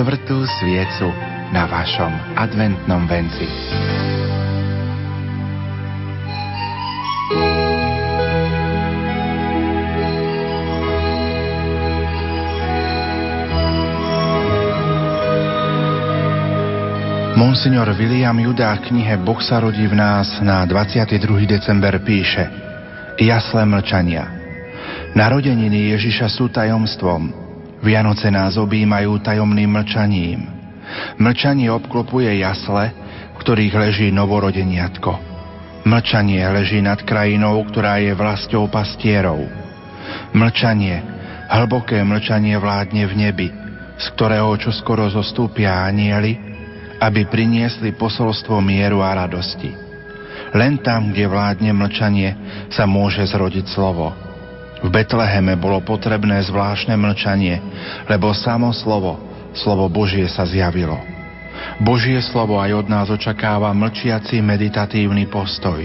štvrtú sviecu na vašom adventnom venci. Monsignor William Judá v knihe Boh sa rodí v nás na 22. december píše Jasle mlčania. Narodeniny Ježiša sú tajomstvom. Vianoce nás objímajú tajomným mlčaním. Mlčanie obklopuje jasle, v ktorých leží novorodeniatko. Mlčanie leží nad krajinou, ktorá je vlastou pastierov. Mlčanie, hlboké mlčanie vládne v nebi, z ktorého čoskoro zostúpia anieli, aby priniesli posolstvo mieru a radosti. Len tam, kde vládne mlčanie, sa môže zrodiť slovo. V Betleheme bolo potrebné zvláštne mlčanie, lebo samo slovo, slovo Božie sa zjavilo. Božie slovo aj od nás očakáva mlčiaci meditatívny postoj.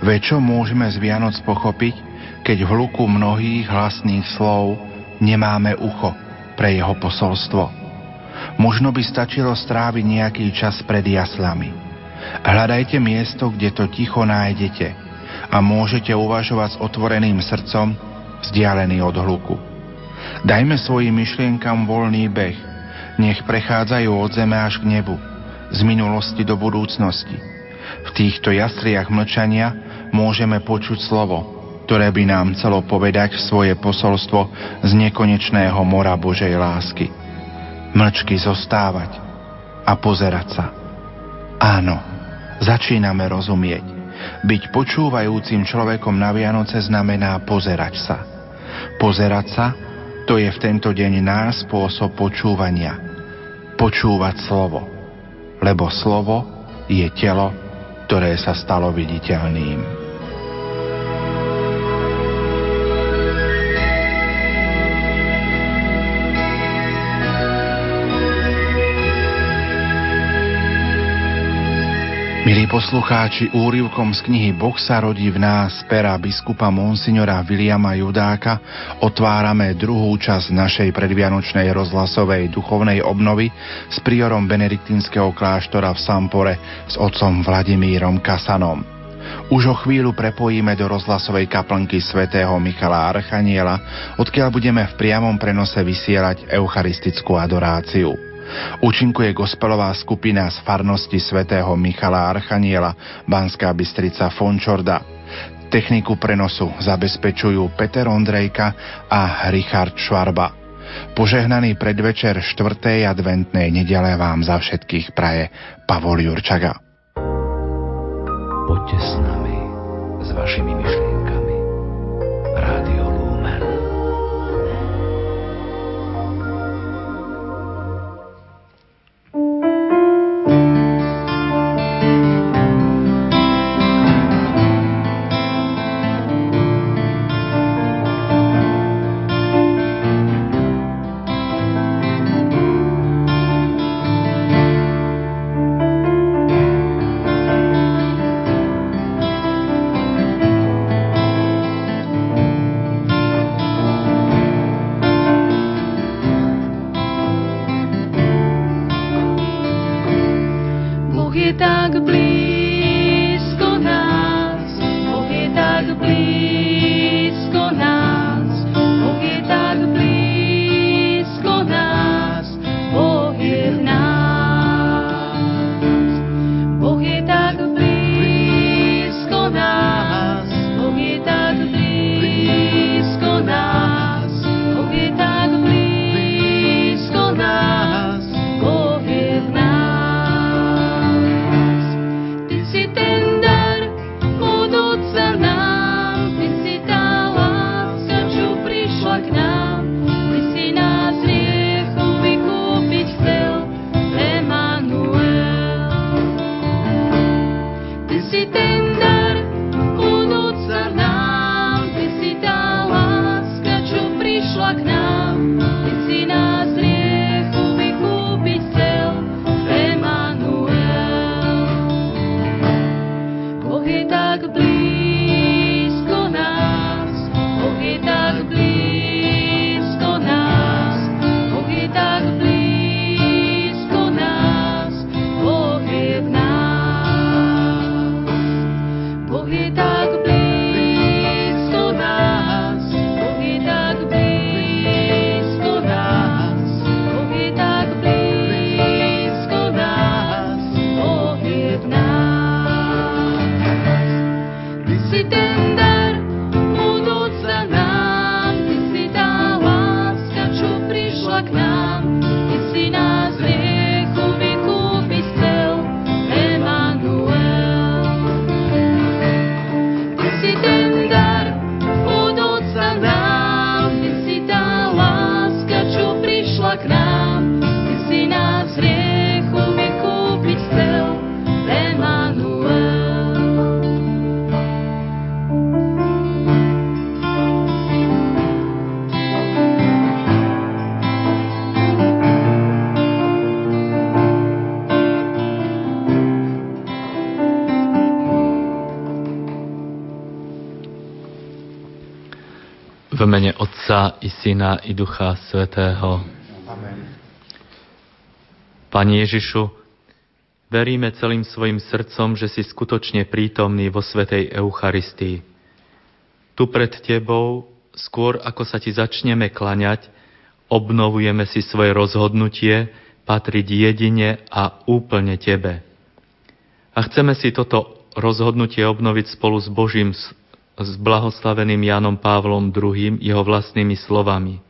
Veď čo môžeme z Vianoc pochopiť, keď v hluku mnohých hlasných slov nemáme ucho pre jeho posolstvo? Možno by stačilo stráviť nejaký čas pred jaslami. Hľadajte miesto, kde to ticho nájdete a môžete uvažovať s otvoreným srdcom, vzdialený od hluku. Dajme svojim myšlienkam voľný beh, nech prechádzajú od zeme až k nebu, z minulosti do budúcnosti. V týchto jasliach mlčania môžeme počuť slovo, ktoré by nám chcelo povedať svoje posolstvo z nekonečného mora Božej lásky mlčky zostávať a pozerať sa. Áno, začíname rozumieť. Byť počúvajúcim človekom na Vianoce znamená pozerať sa. Pozerať sa, to je v tento deň náš spôsob počúvania. Počúvať slovo. Lebo slovo je telo, ktoré sa stalo viditeľným. Milí poslucháči, úrivkom z knihy Boh sa rodí v nás pera biskupa Monsignora Viliama Judáka otvárame druhú časť našej predvianočnej rozhlasovej duchovnej obnovy s priorom benediktínskeho kláštora v Sampore s otcom Vladimírom Kasanom. Už o chvíľu prepojíme do rozhlasovej kaplnky svätého Michala Archaniela, odkiaľ budeme v priamom prenose vysielať eucharistickú adoráciu. Účinkuje gospelová skupina z farnosti svätého Michala Archaniela Banská Bystrica Fončorda. Techniku prenosu zabezpečujú Peter Ondrejka a Richard Švarba. Požehnaný predvečer 4. adventnej nedele vám za všetkých praje Pavol Jurčaga. Poďte s nami, s vašimi myšlienkami. V mene Otca i Syna i Ducha Svetého. Amen. Pani Ježišu, veríme celým svojim srdcom, že si skutočne prítomný vo Svetej Eucharistii. Tu pred Tebou, skôr ako sa Ti začneme klaňať, obnovujeme si svoje rozhodnutie patriť jedine a úplne Tebe. A chceme si toto rozhodnutie obnoviť spolu s Božím s blahoslaveným Jánom Pávlom II jeho vlastnými slovami.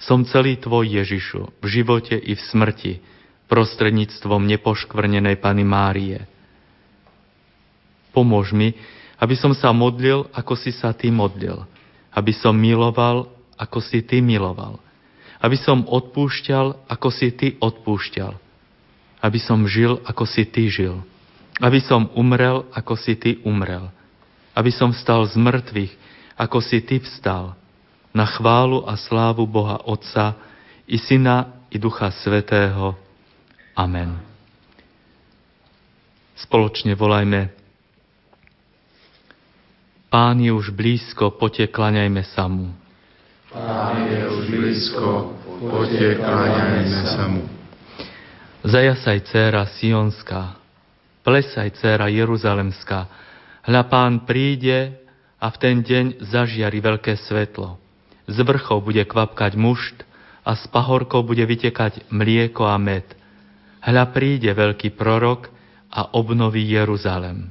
Som celý tvoj Ježišu, v živote i v smrti, prostredníctvom nepoškvrnenej Pany Márie. Pomôž mi, aby som sa modlil, ako si sa ty modlil, aby som miloval, ako si ty miloval, aby som odpúšťal, ako si ty odpúšťal, aby som žil, ako si ty žil, aby som umrel, ako si ty umrel, aby som vstal z mŕtvych, ako si Ty vstal, na chválu a slávu Boha Otca i Syna i Ducha Svetého. Amen. Spoločne volajme Pán je už blízko, poďte, klaňajme sa mu. Pán je už blízko, poďte, klaňajme sa mu. Zajasaj, dcéra Sionská, plesaj, dcéra Jeruzalemská, Hľa pán príde a v ten deň zažiari veľké svetlo. Z vrchov bude kvapkať mušt a z pahorkov bude vytekať mlieko a med. Hľa príde veľký prorok a obnoví Jeruzalem.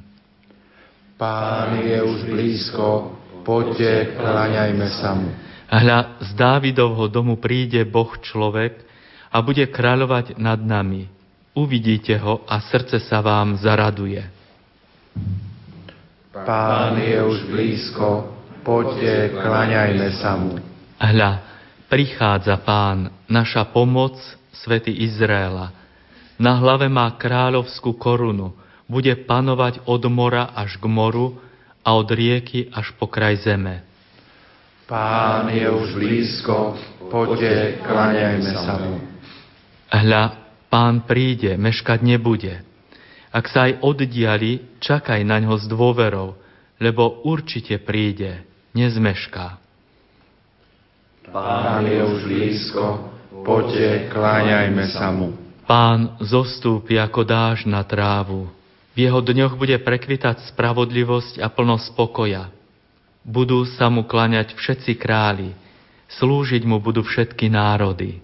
Pán je už blízko, poďte, kláňajme sa mu. Hľa z Dávidovho domu príde Boh človek a bude kráľovať nad nami. Uvidíte ho a srdce sa vám zaraduje. Pán je už blízko, poďte, klaňajme sa mu. Hľa, prichádza Pán, naša pomoc, svety Izraela. Na hlave má kráľovskú korunu, bude panovať od mora až k moru a od rieky až po kraj zeme. Pán je už blízko, poďte, klaňajme sa mu. Hľa, Pán príde, meškať nebude. Ak sa aj oddiali, čakaj na ňo s dôverou, lebo určite príde, nezmešká. Pán je už blízko, poďte, kláňajme sa mu. Pán zostúpi ako dáž na trávu. V jeho dňoch bude prekvitať spravodlivosť a plnosť pokoja. Budú sa mu kláňať všetci králi, slúžiť mu budú všetky národy.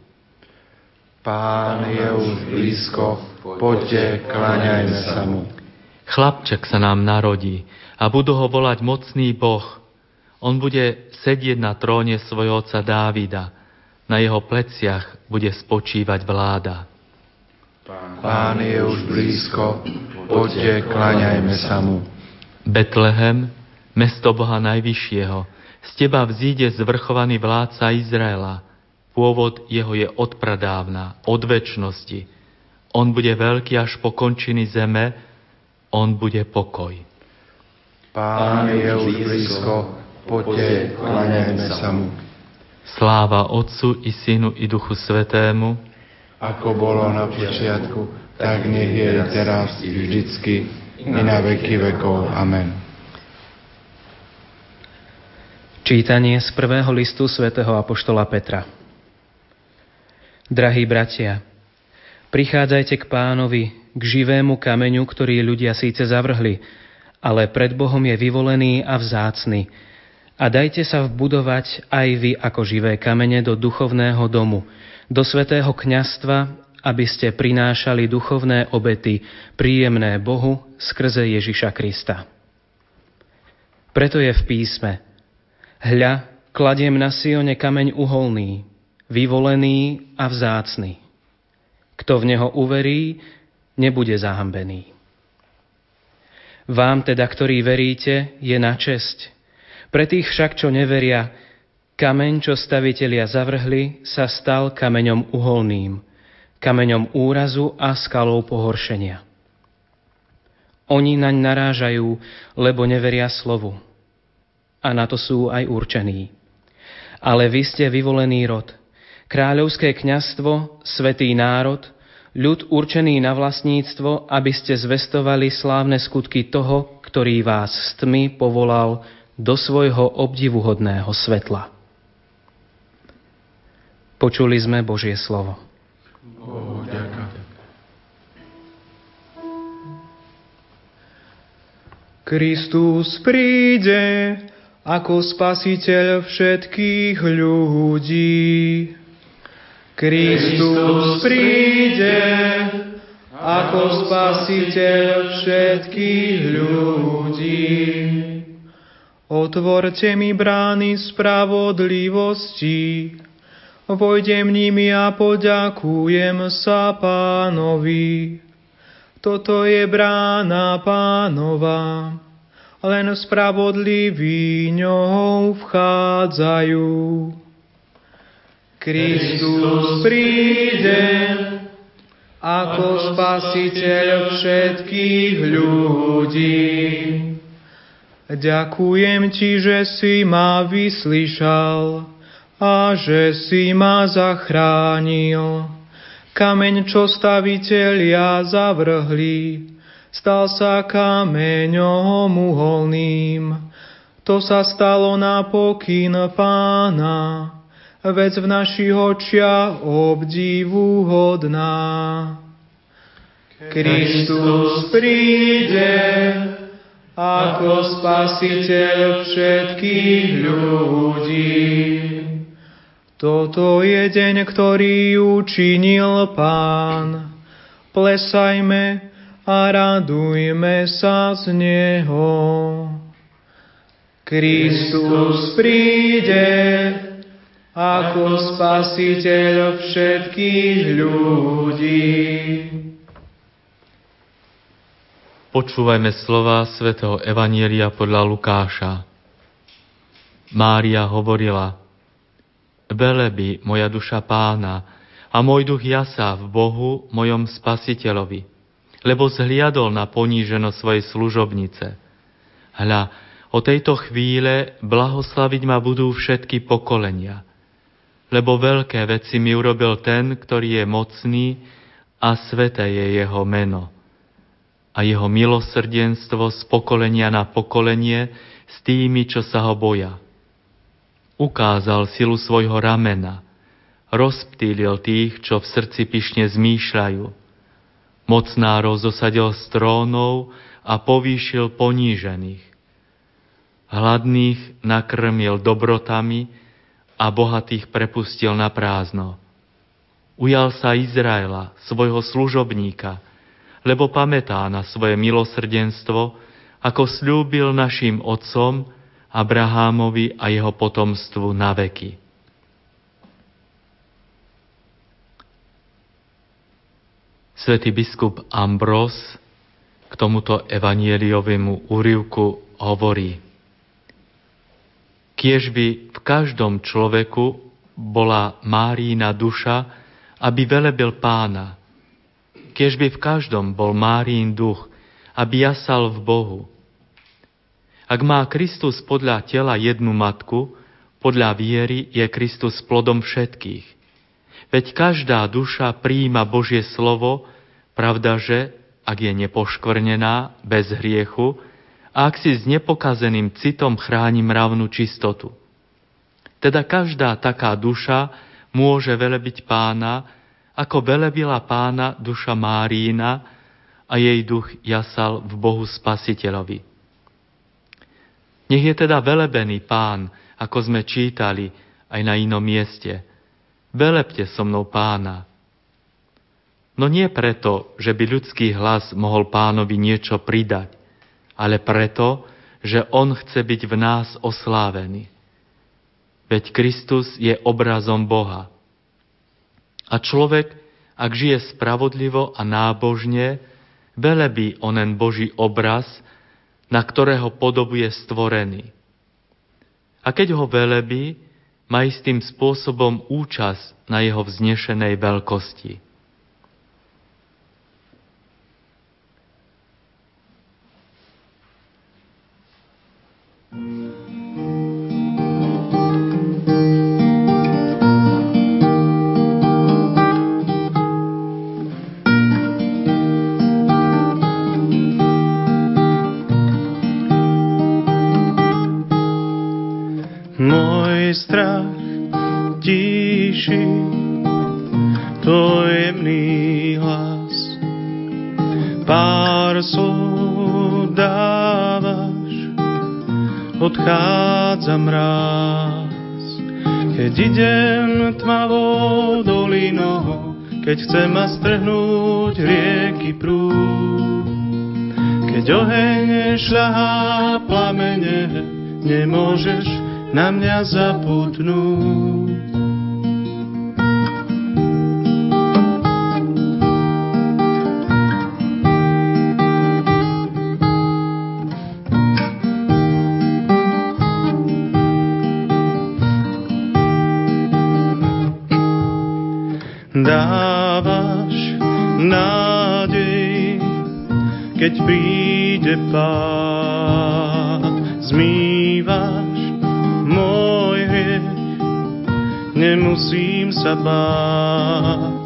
Pán je už blízko, poďte, kláňajme sa mu. Chlapček sa nám narodí a budú ho volať mocný Boh. On bude sedieť na tróne svojho otca Dávida. Na jeho pleciach bude spočívať vláda. Pán je už blízko, poďte, kláňajme sa mu. Betlehem, mesto Boha Najvyššieho, z teba vzíde zvrchovaný vládca Izraela – Pôvod jeho je od pradávna, od väčšnosti. On bude veľký až po končiny zeme, on bude pokoj. Pán je už blízko, poďte, klaňajme sa mu. Sláva Otcu i Synu i Duchu Svetému, ako bolo na počiatku, tak nech je teraz i vždycky, i na veky vekov. Amen. Čítanie z prvého listu svätého Apoštola Petra. Drahí bratia, prichádzajte k pánovi, k živému kameňu, ktorý ľudia síce zavrhli, ale pred Bohom je vyvolený a vzácny. A dajte sa vbudovať aj vy ako živé kamene do duchovného domu, do svetého kňastva, aby ste prinášali duchovné obety, príjemné Bohu skrze Ježiša Krista. Preto je v písme Hľa, kladiem na Sione kameň uholný, vyvolený a vzácny. Kto v neho uverí, nebude zahambený. Vám teda, ktorí veríte, je na česť. Pre tých však, čo neveria, kameň, čo stavitelia zavrhli, sa stal kameňom uholným, kameňom úrazu a skalou pohoršenia. Oni naň narážajú, lebo neveria slovu. A na to sú aj určení. Ale vy ste vyvolený rod – kráľovské kňastvo, svetý národ, ľud určený na vlastníctvo, aby ste zvestovali slávne skutky toho, ktorý vás s tmy povolal do svojho obdivuhodného svetla. Počuli sme Božie slovo. Bohu. Kristus príde ako spasiteľ všetkých ľudí. Kristus príde ako spasiteľ všetkých ľudí. Otvorte mi brány spravodlivosti, vojdem nimi a poďakujem sa pánovi. Toto je brána pánova, len spravodliví ňou vchádzajú. Kristus príde, ako spasiteľ všetkých ľudí. Ďakujem ti, že si ma vyslyšal a že si ma zachránil. Kameň, čo staviteľia zavrhli, stal sa kameňom uholným. To sa stalo na pokyn pána vec v našich očiach obdivuhodná. Kristus príde ako spasiteľ všetkých ľudí. Toto je deň, ktorý učinil Pán. Plesajme a radujme sa z Neho. Kristus príde, ako spasiteľ všetkých ľudí. Počúvajme slova svätého Evanielia podľa Lukáša. Mária hovorila, Veleby moja duša pána a môj duch jasá v Bohu, mojom spasiteľovi, lebo zhliadol na poníženo svojej služobnice. Hľa, o tejto chvíle blahoslaviť ma budú všetky pokolenia – lebo veľké veci mi urobil ten, ktorý je mocný a sveté je jeho meno. A jeho milosrdenstvo z pokolenia na pokolenie s tými, čo sa ho boja. Ukázal silu svojho ramena, rozptýlil tých, čo v srdci pyšne zmýšľajú. Mocnárov zosadil z trónov a povýšil ponížených. Hladných nakrmil dobrotami, a bohatých prepustil na prázdno. Ujal sa Izraela, svojho služobníka, lebo pamätá na svoje milosrdenstvo, ako slúbil našim otcom, Abrahámovi a jeho potomstvu na veky. Svetý biskup Ambros k tomuto evanieliovému úrivku hovorí – kiež by v každom človeku bola Márína duša, aby velebil pána. Kiež by v každom bol Márín duch, aby jasal v Bohu. Ak má Kristus podľa tela jednu matku, podľa viery je Kristus plodom všetkých. Veď každá duša príjima Božie slovo, pravda, že, ak je nepoškvrnená, bez hriechu, ak si s nepokazeným citom chráni mravnú čistotu. Teda každá taká duša môže velebiť pána, ako velebila pána duša Márína a jej duch jasal v Bohu Spasiteľovi. Nech je teda velebený pán, ako sme čítali aj na inom mieste. Velepte so mnou pána. No nie preto, že by ľudský hlas mohol pánovi niečo pridať, ale preto, že On chce byť v nás oslávený. Veď Kristus je obrazom Boha. A človek, ak žije spravodlivo a nábožne, velebí onen Boží obraz, na ktorého podobu je stvorený. A keď ho velebí, má istým spôsobom účasť na jeho vznešenej veľkosti. Strach tíši tvoj jemný hlas. Pár slov dávaš, odchádza mráz. Keď idem tmavou dolinou, keď chcem ma strhnúť rieky prúd. Keď oheň šľahá plamene, nemôžeš na mňa zaputnúť. dávaš nádej, keď príde pán, zmývaš nemusím sa báť.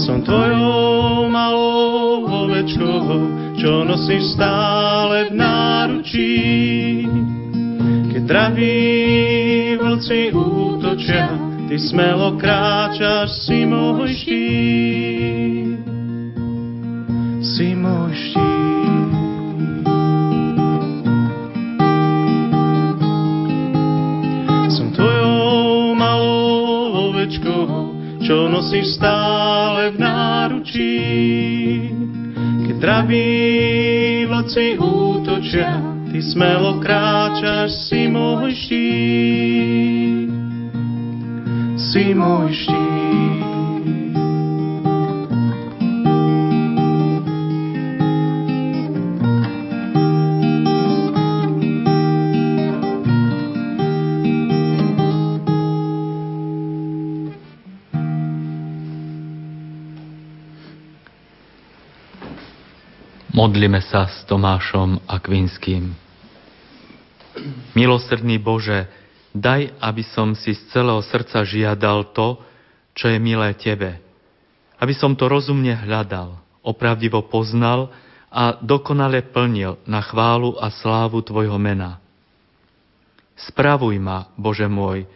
Som tvojou malou ovečkou, čo nosíš stále v náručí. Keď draví vlci útočia, Ty smelo kráčaš, si nosíš stále v náručí. Keď draví vlci útočia, ty smelo kráčaš, si môj štít si môj štít. Modlíme sa s Tomášom Akvinským. Milosrdný Bože, Daj, aby som si z celého srdca žiadal to, čo je milé Tebe. Aby som to rozumne hľadal, opravdivo poznal a dokonale plnil na chválu a slávu Tvojho mena. Spravuj ma, Bože môj,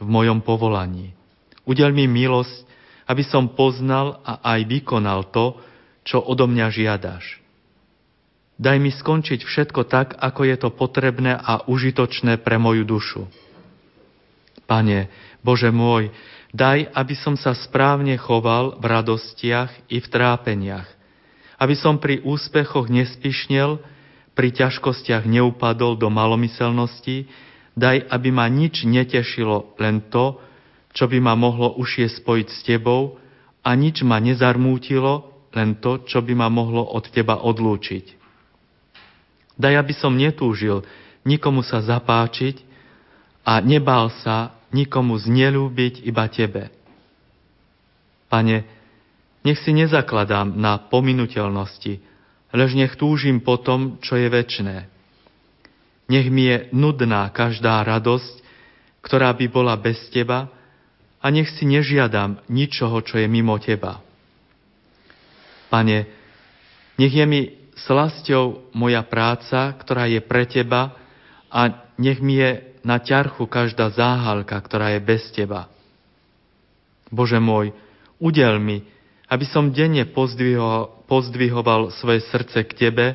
v mojom povolaní. Udel mi milosť, aby som poznal a aj vykonal to, čo odo mňa žiadaš. Daj mi skončiť všetko tak, ako je to potrebné a užitočné pre moju dušu Pane, Bože môj, daj, aby som sa správne choval v radostiach i v trápeniach, aby som pri úspechoch nespišnel, pri ťažkostiach neupadol do malomyselnosti, daj, aby ma nič netešilo, len to, čo by ma mohlo už je spojiť s Tebou a nič ma nezarmútilo, len to, čo by ma mohlo od Teba odlúčiť. Daj, aby som netúžil nikomu sa zapáčiť a nebál sa nikomu znelúbiť iba Tebe. Pane, nech si nezakladám na pominuteľnosti, lež nech túžim po tom, čo je väčné. Nech mi je nudná každá radosť, ktorá by bola bez Teba a nech si nežiadam ničoho, čo je mimo Teba. Pane, nech je mi slasťou moja práca, ktorá je pre Teba a nech mi je na ťarchu každá záhalka, ktorá je bez teba. Bože môj, udel mi, aby som denne pozdvihoval, pozdvihoval svoje srdce k Tebe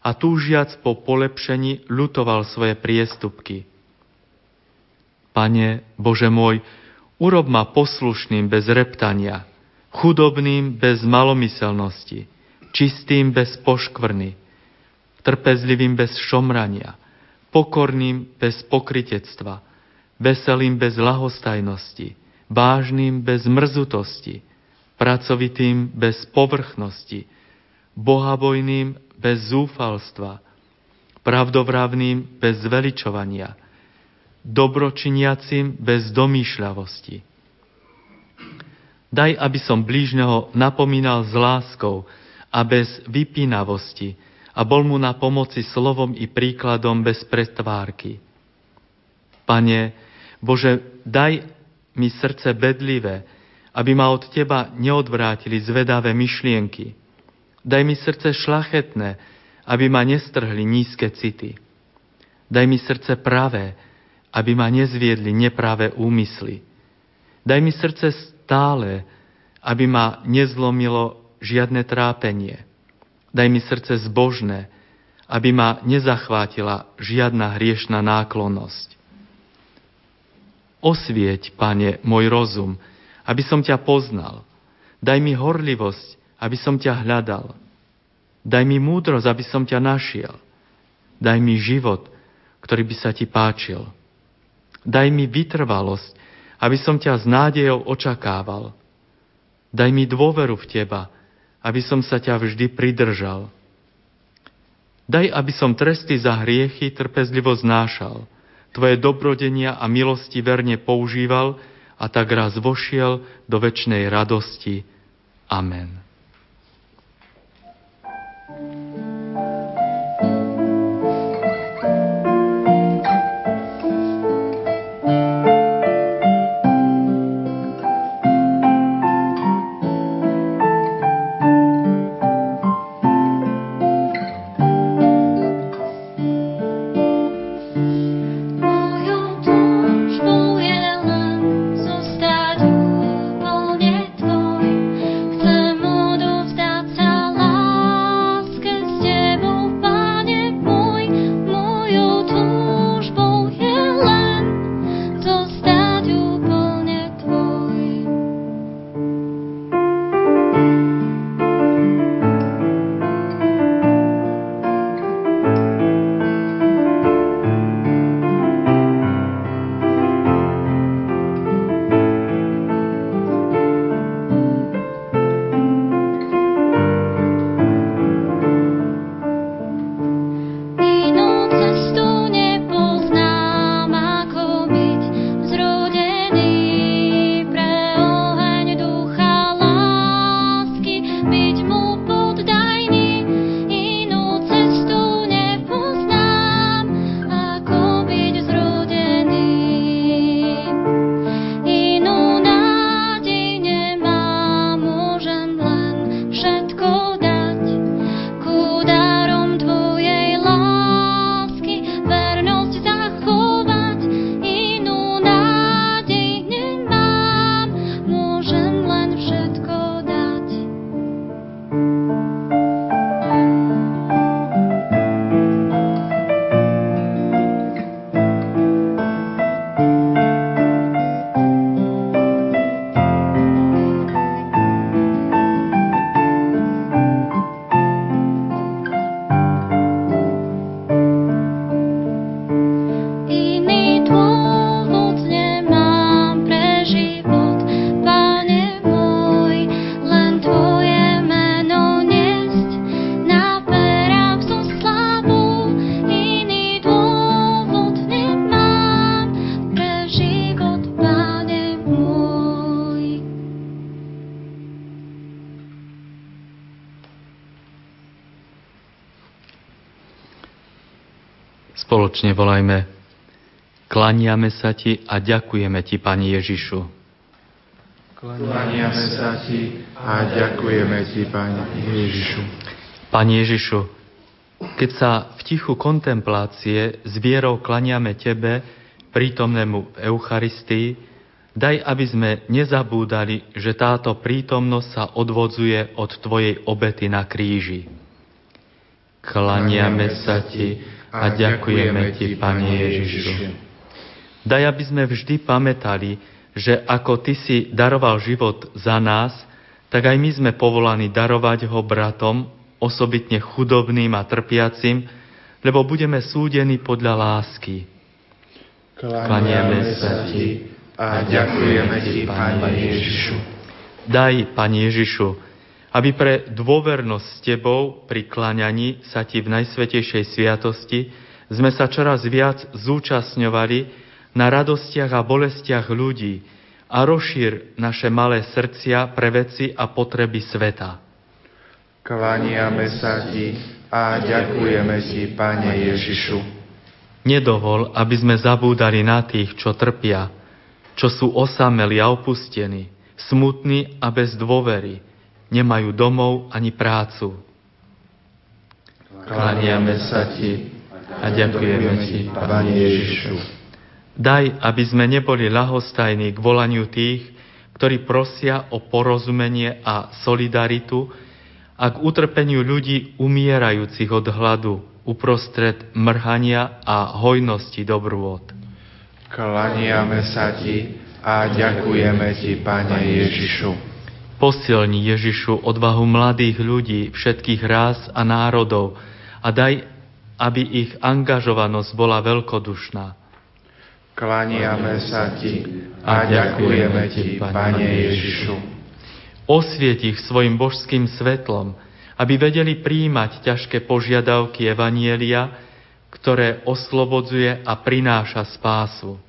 a túžiac po polepšení ľutoval svoje priestupky. Pane, Bože môj, urob ma poslušným bez reptania, chudobným bez malomyselnosti, čistým bez poškvrny, trpezlivým bez šomrania, pokorným bez pokritectva, veselým bez lahostajnosti, vážnym bez mrzutosti, pracovitým bez povrchnosti, bohabojným bez zúfalstva, pravdovravným bez zveličovania, dobročiniacim bez domýšľavosti. Daj, aby som blížneho napomínal s láskou a bez vypínavosti, a bol mu na pomoci slovom i príkladom bez pretvárky. Pane, Bože, daj mi srdce bedlivé, aby ma od Teba neodvrátili zvedavé myšlienky. Daj mi srdce šlachetné, aby ma nestrhli nízke city. Daj mi srdce pravé, aby ma nezviedli nepravé úmysly. Daj mi srdce stále, aby ma nezlomilo žiadne trápenie. Daj mi srdce zbožné, aby ma nezachvátila žiadna hriešna náklonnosť. Osvieť, Pane, môj rozum, aby som ťa poznal. Daj mi horlivosť, aby som ťa hľadal. Daj mi múdrosť, aby som ťa našiel. Daj mi život, ktorý by sa ti páčil. Daj mi vytrvalosť, aby som ťa s nádejou očakával. Daj mi dôveru v teba, aby som sa ťa vždy pridržal. Daj, aby som tresty za hriechy trpezlivo znášal – Tvoje dobrodenia a milosti verne používal a tak raz vošiel do väčšnej radosti. Amen. Spoločne volajme Klaniame sa Ti a ďakujeme Ti, Pani Ježišu. Klaniame sa Ti a ďakujeme Ti, Pani Ježišu. Pani Ježišu, keď sa v tichu kontemplácie s vierou klaniame Tebe, prítomnému v Eucharistii, daj, aby sme nezabúdali, že táto prítomnosť sa odvodzuje od Tvojej obety na kríži. Klaniame sa Ti a ďakujeme Ti, Pane Ježišu. Daj, aby sme vždy pamätali, že ako Ty si daroval život za nás, tak aj my sme povolaní darovať ho bratom, osobitne chudobným a trpiacim, lebo budeme súdení podľa lásky. Klaniame sa Ti a ďakujeme Ti, Pane Ježišu. Daj, Pane Ježišu, aby pre dôvernosť s Tebou pri kláňaní sa Ti v Najsvetejšej sviatosti sme sa čoraz viac zúčastňovali na radostiach a bolestiach ľudí a rozšír naše malé srdcia pre veci a potreby sveta. Kláňame sa Ti a ďakujeme Ti, Pane Ježišu. Nedovol, aby sme zabúdali na tých, čo trpia, čo sú osameli a opustení, smutní a bez dôvery, nemajú domov ani prácu. Kláňame sa Ti a ďakujeme Ti, Pane Ježišu. Daj, aby sme neboli lahostajní k volaniu tých, ktorí prosia o porozumenie a solidaritu a k utrpeniu ľudí umierajúcich od hladu uprostred mrhania a hojnosti dobrôd. Klaniame sa Ti a ďakujeme Ti, Pane Ježišu. Posilni Ježišu odvahu mladých ľudí všetkých rás a národov a daj, aby ich angažovanosť bola veľkodušná Klaniame sa Ti a ďakujeme Ti, Pane Ježišu. Osviet ich svojim božským svetlom, aby vedeli príjmať ťažké požiadavky Evanielia, ktoré oslobodzuje a prináša spásu.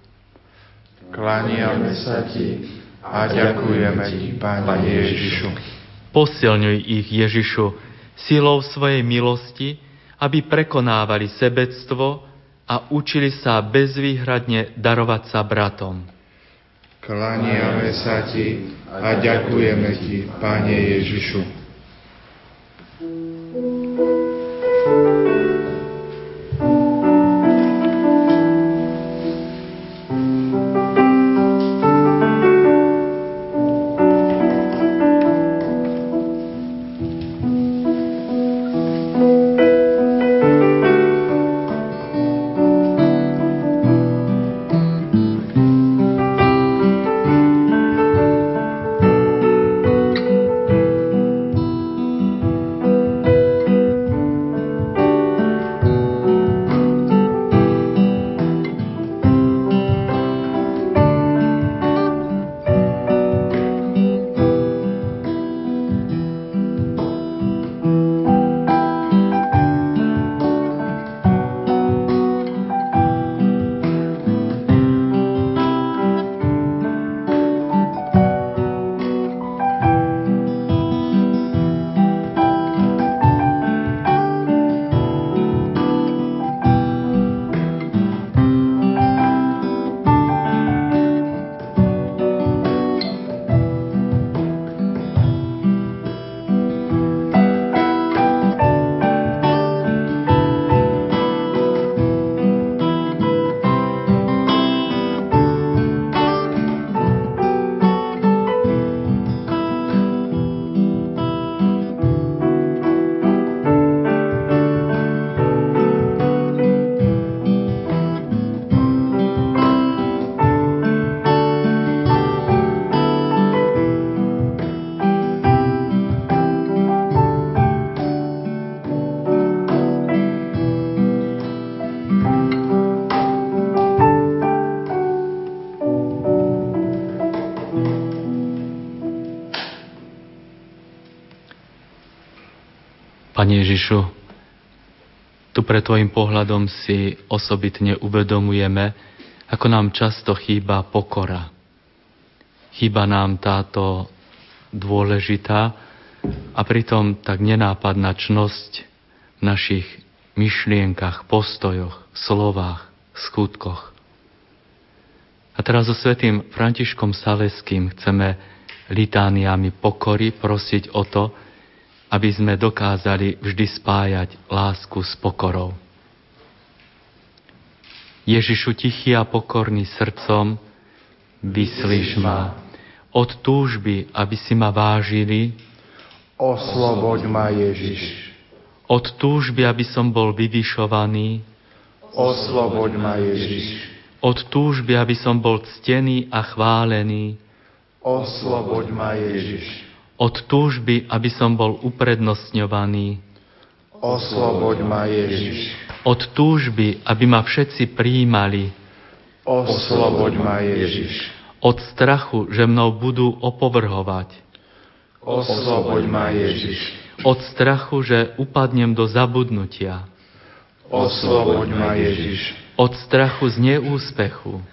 Klaniame sa Ti a ďakujeme Ti, Pane Ježišu. Posilňuj ich, Ježišu, silou svojej milosti, aby prekonávali sebectvo, a učili sa bezvýhradne darovať sa bratom. Klaniame sa Ti a ďakujeme Ti, Pane Ježišu. Tvojim pohľadom si osobitne uvedomujeme, ako nám často chýba pokora. Chýba nám táto dôležitá a pritom tak nenápadná čnosť v našich myšlienkach, postojoch, slovách, skutkoch. A teraz so svetým Františkom Saleským chceme litániami pokory prosiť o to, aby sme dokázali vždy spájať lásku s pokorou. Ježišu tichý a pokorný srdcom, vyslíš ma od túžby, aby si ma vážili. Osloboď ma, Ježiš. Od túžby, aby som bol vyvyšovaný. Osloboď ma, Ježiš. Od túžby, aby som bol ctený a chválený. Osloboď ma, Ježiš od túžby, aby som bol uprednostňovaný. Osloboď ma, Ježiš. Od túžby, aby ma všetci príjmali. Osloboď ma, Ježiš. Od strachu, že mnou budú opovrhovať. Osloboď ma, Ježiš. Od strachu, že upadnem do zabudnutia. Osloboď ma, Ježiš. Od strachu z neúspechu.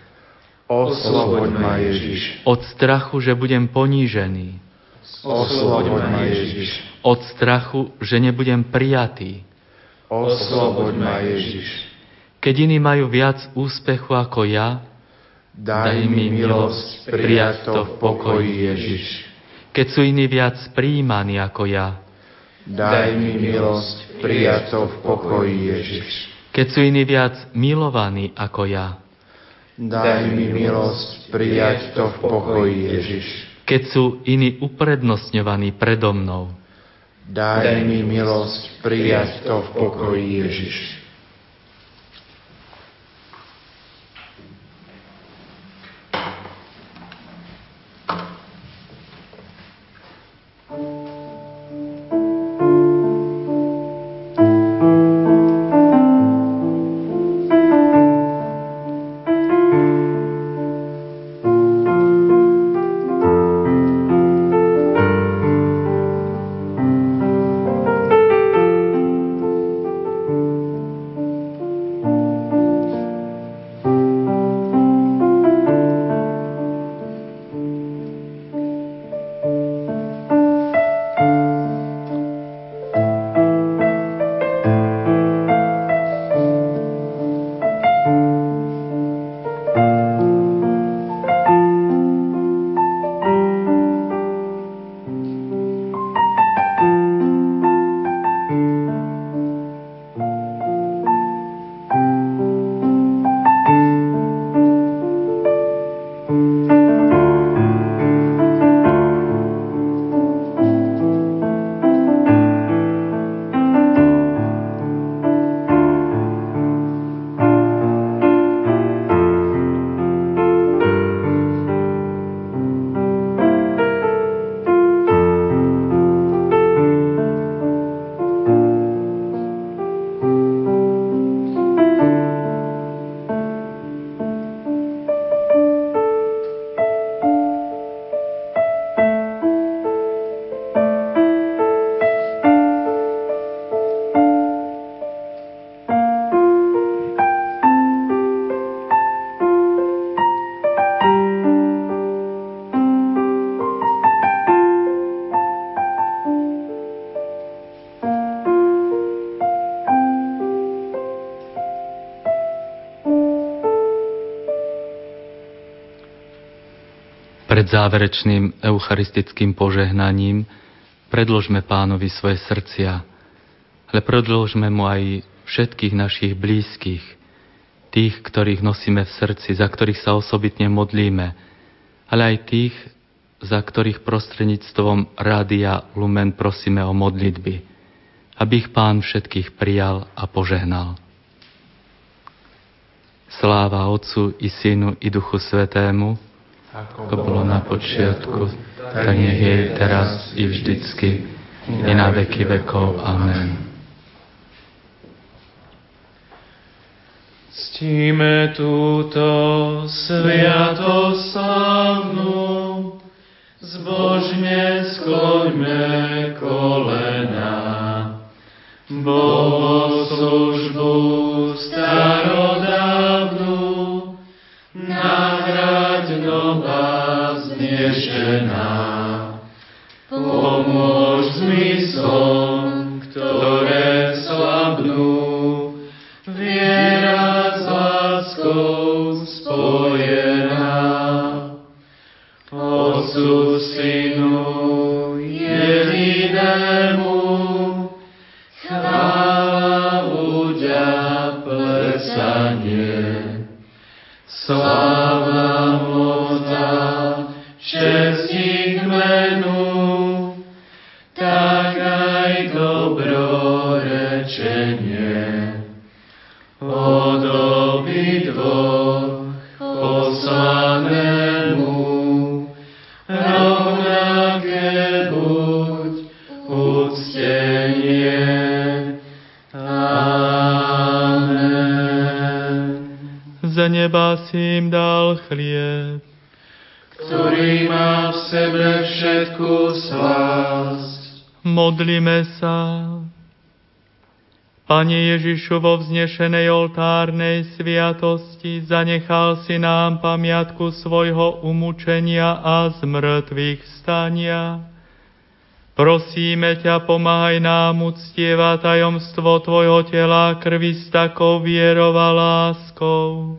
Osloboď ma, Ježiš. Od strachu, že budem ponížený. Osloboď ma, Ježiš. Od strachu, že nebudem prijatý. Osloboď ma, Ježiš. Keď iní majú viac úspechu ako ja, daj, mi milosť prijať to v pokoji, Ježiš. Keď sú iní viac príjmaní ako ja, daj mi milosť prijať to v pokoji, Ježiš. Keď sú iní viac milovaní ako ja, Daj mi milosť prijať to v pokoji, Ježiš. Keď sú iní uprednostňovaní predo mnou. Daj mi milosť prijať to v pokoji, Ježiš. Pred záverečným eucharistickým požehnaním predložme pánovi svoje srdcia, ale predložme mu aj všetkých našich blízkych, tých, ktorých nosíme v srdci, za ktorých sa osobitne modlíme, ale aj tých, za ktorých prostredníctvom Rádia Lumen prosíme o modlitby, aby ich Pán všetkých prijal a požehnal. Sláva Otcu i Synu i Duchu Svetému, ako bolo na počiatku, tak nech je teraz i vždycky, i na veky vekov. Amen. Ctíme túto sviatoslavnú, zbožne skloňme kolena. Bohoslužbu starodávnu nová znešená. Pomôž zmyslom, ktoré slabnú, viera s láskou spojená. Otcu, Synu, jedinému, chvála, úďa, plesanie. Sláva neba si im dal chlieb, ktorý má v sebe všetku slásť. modlíme sa. Pane Ježišu, vo vznešenej oltárnej sviatosti zanechal si nám pamiatku svojho umúčenia a zmrtvých stania. Prosíme ťa, pomáhaj nám uctievať tajomstvo Tvojho tela krvi s takou vierou a láskou,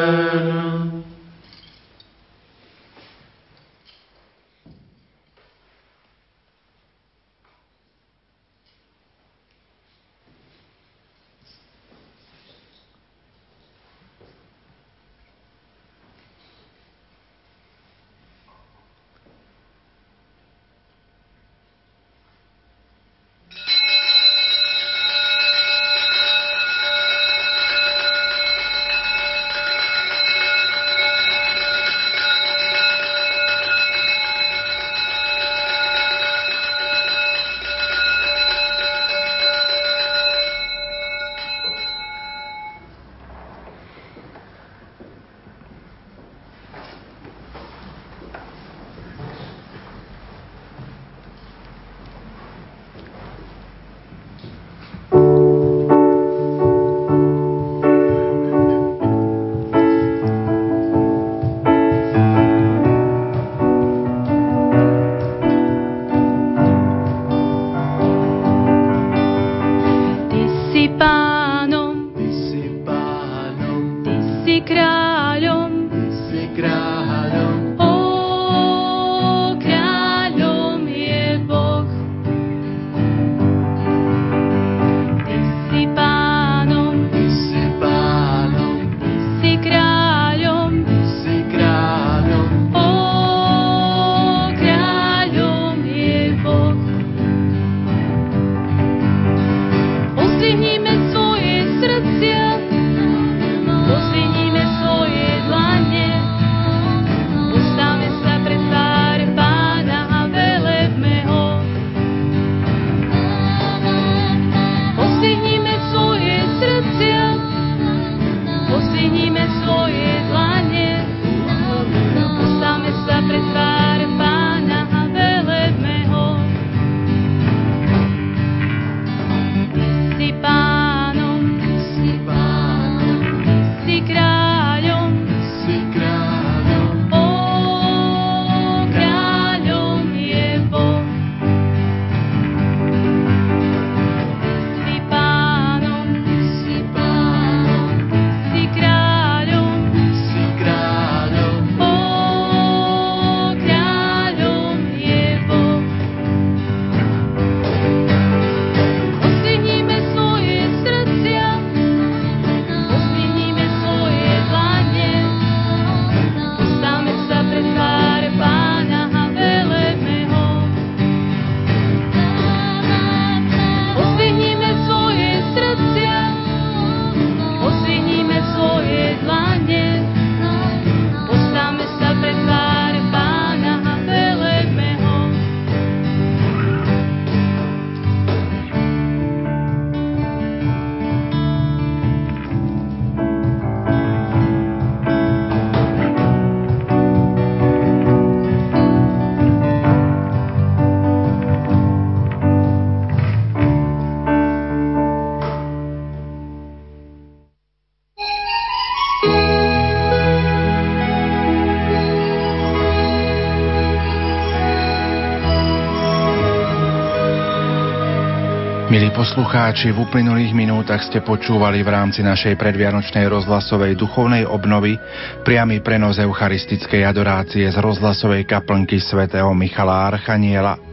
Poslucháči, v uplynulých minútach ste počúvali v rámci našej predvianočnej rozhlasovej duchovnej obnovy priamy prenos eucharistickej adorácie z rozhlasovej kaplnky svätého Michala Archaniela.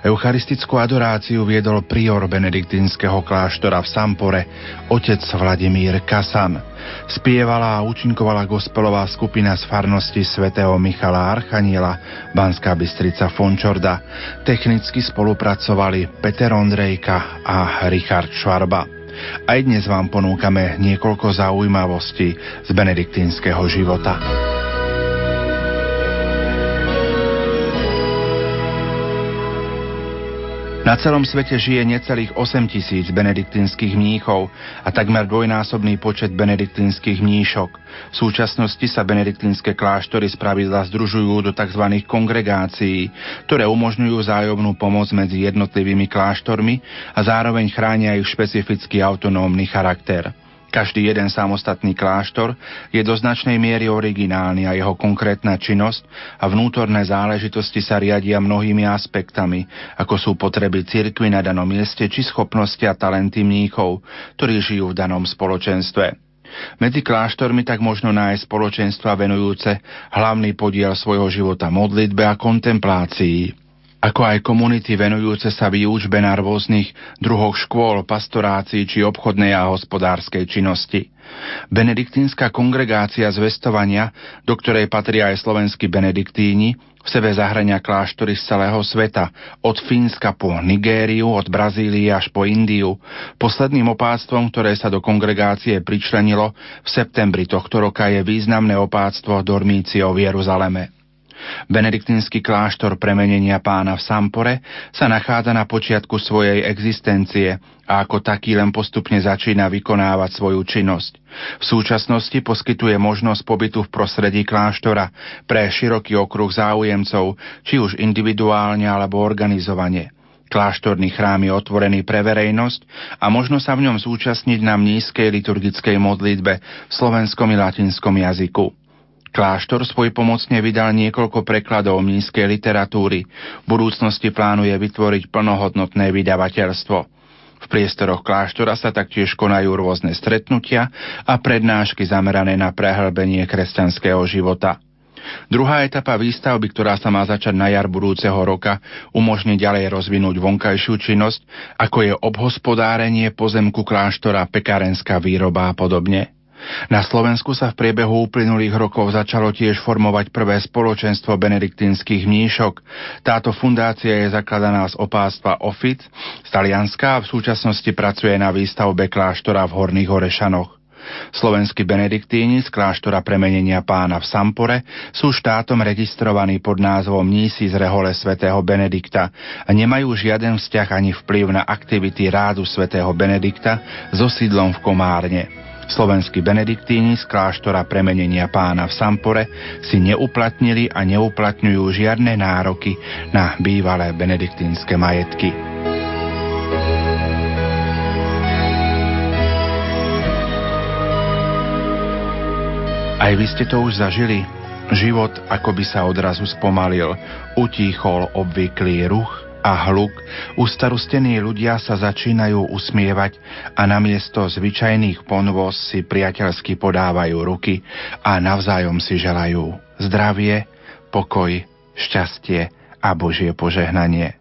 Eucharistickú adoráciu viedol prior benediktínskeho kláštora v Sampore, otec Vladimír Kasan. Spievala a účinkovala gospelová skupina z farnosti svätého Michala Archaniela, Banská Bystrica Fončorda. Technicky spolupracovali Peter Ondrejka a Richard Švarba. Aj dnes vám ponúkame niekoľko zaujímavostí z benediktínskeho života. Na celom svete žije necelých 8 tisíc benediktínskych mníchov a takmer dvojnásobný počet benediktínskych mníšok. V súčasnosti sa benediktínske kláštory spravidla združujú do tzv. kongregácií, ktoré umožňujú zájomnú pomoc medzi jednotlivými kláštormi a zároveň chránia ich špecifický autonómny charakter. Každý jeden samostatný kláštor je do značnej miery originálny a jeho konkrétna činnosť a vnútorné záležitosti sa riadia mnohými aspektami, ako sú potreby cirkvy na danom mieste či schopnosti a talenty mníchov, ktorí žijú v danom spoločenstve. Medzi kláštormi tak možno nájsť spoločenstva venujúce hlavný podiel svojho života modlitbe a kontemplácii ako aj komunity venujúce sa výučbe na rôznych druhoch škôl, pastorácií či obchodnej a hospodárskej činnosti. Benediktínska kongregácia zvestovania, do ktorej patria aj slovenskí benediktíni, v sebe zahrania kláštory z celého sveta, od Fínska po Nigériu, od Brazílie až po Indiu. Posledným opáctvom, ktoré sa do kongregácie pričlenilo v septembri tohto roka je významné opáctvo Dormício v Jeruzaleme. Benediktínsky kláštor premenenia pána v Sampore sa nachádza na počiatku svojej existencie a ako taký len postupne začína vykonávať svoju činnosť. V súčasnosti poskytuje možnosť pobytu v prostredí kláštora pre široký okruh záujemcov, či už individuálne alebo organizovane. Kláštorný chrám je otvorený pre verejnosť a možno sa v ňom zúčastniť na nízkej liturgickej modlitbe v slovenskom i latinskom jazyku. Kláštor svoj pomocne vydal niekoľko prekladov nízkej literatúry. V budúcnosti plánuje vytvoriť plnohodnotné vydavateľstvo. V priestoroch kláštora sa taktiež konajú rôzne stretnutia a prednášky zamerané na prehlbenie kresťanského života. Druhá etapa výstavby, ktorá sa má začať na jar budúceho roka, umožní ďalej rozvinúť vonkajšiu činnosť, ako je obhospodárenie pozemku kláštora, pekárenská výroba a podobne. Na Slovensku sa v priebehu uplynulých rokov začalo tiež formovať prvé spoločenstvo benediktínskych mníšok. Táto fundácia je zakladaná z opástva Ofic z Talianska a v súčasnosti pracuje na výstavbe kláštora v Horných Orešanoch. Slovenskí benediktíni z kláštora premenenia pána v Sampore sú štátom registrovaní pod názvom Nísi z rehole svätého Benedikta a nemajú žiaden vzťah ani vplyv na aktivity rádu svätého Benedikta so sídlom v Komárne. Slovenskí benediktíni z kláštora premenenia pána v Sampore si neuplatnili a neuplatňujú žiadne nároky na bývalé benediktínske majetky. Aj vy ste to už zažili? Život ako by sa odrazu spomalil, utíchol obvyklý ruch, a hluk, ustarustení ľudia sa začínajú usmievať a namiesto zvyčajných ponvoz si priateľsky podávajú ruky a navzájom si želajú zdravie, pokoj, šťastie a Božie požehnanie.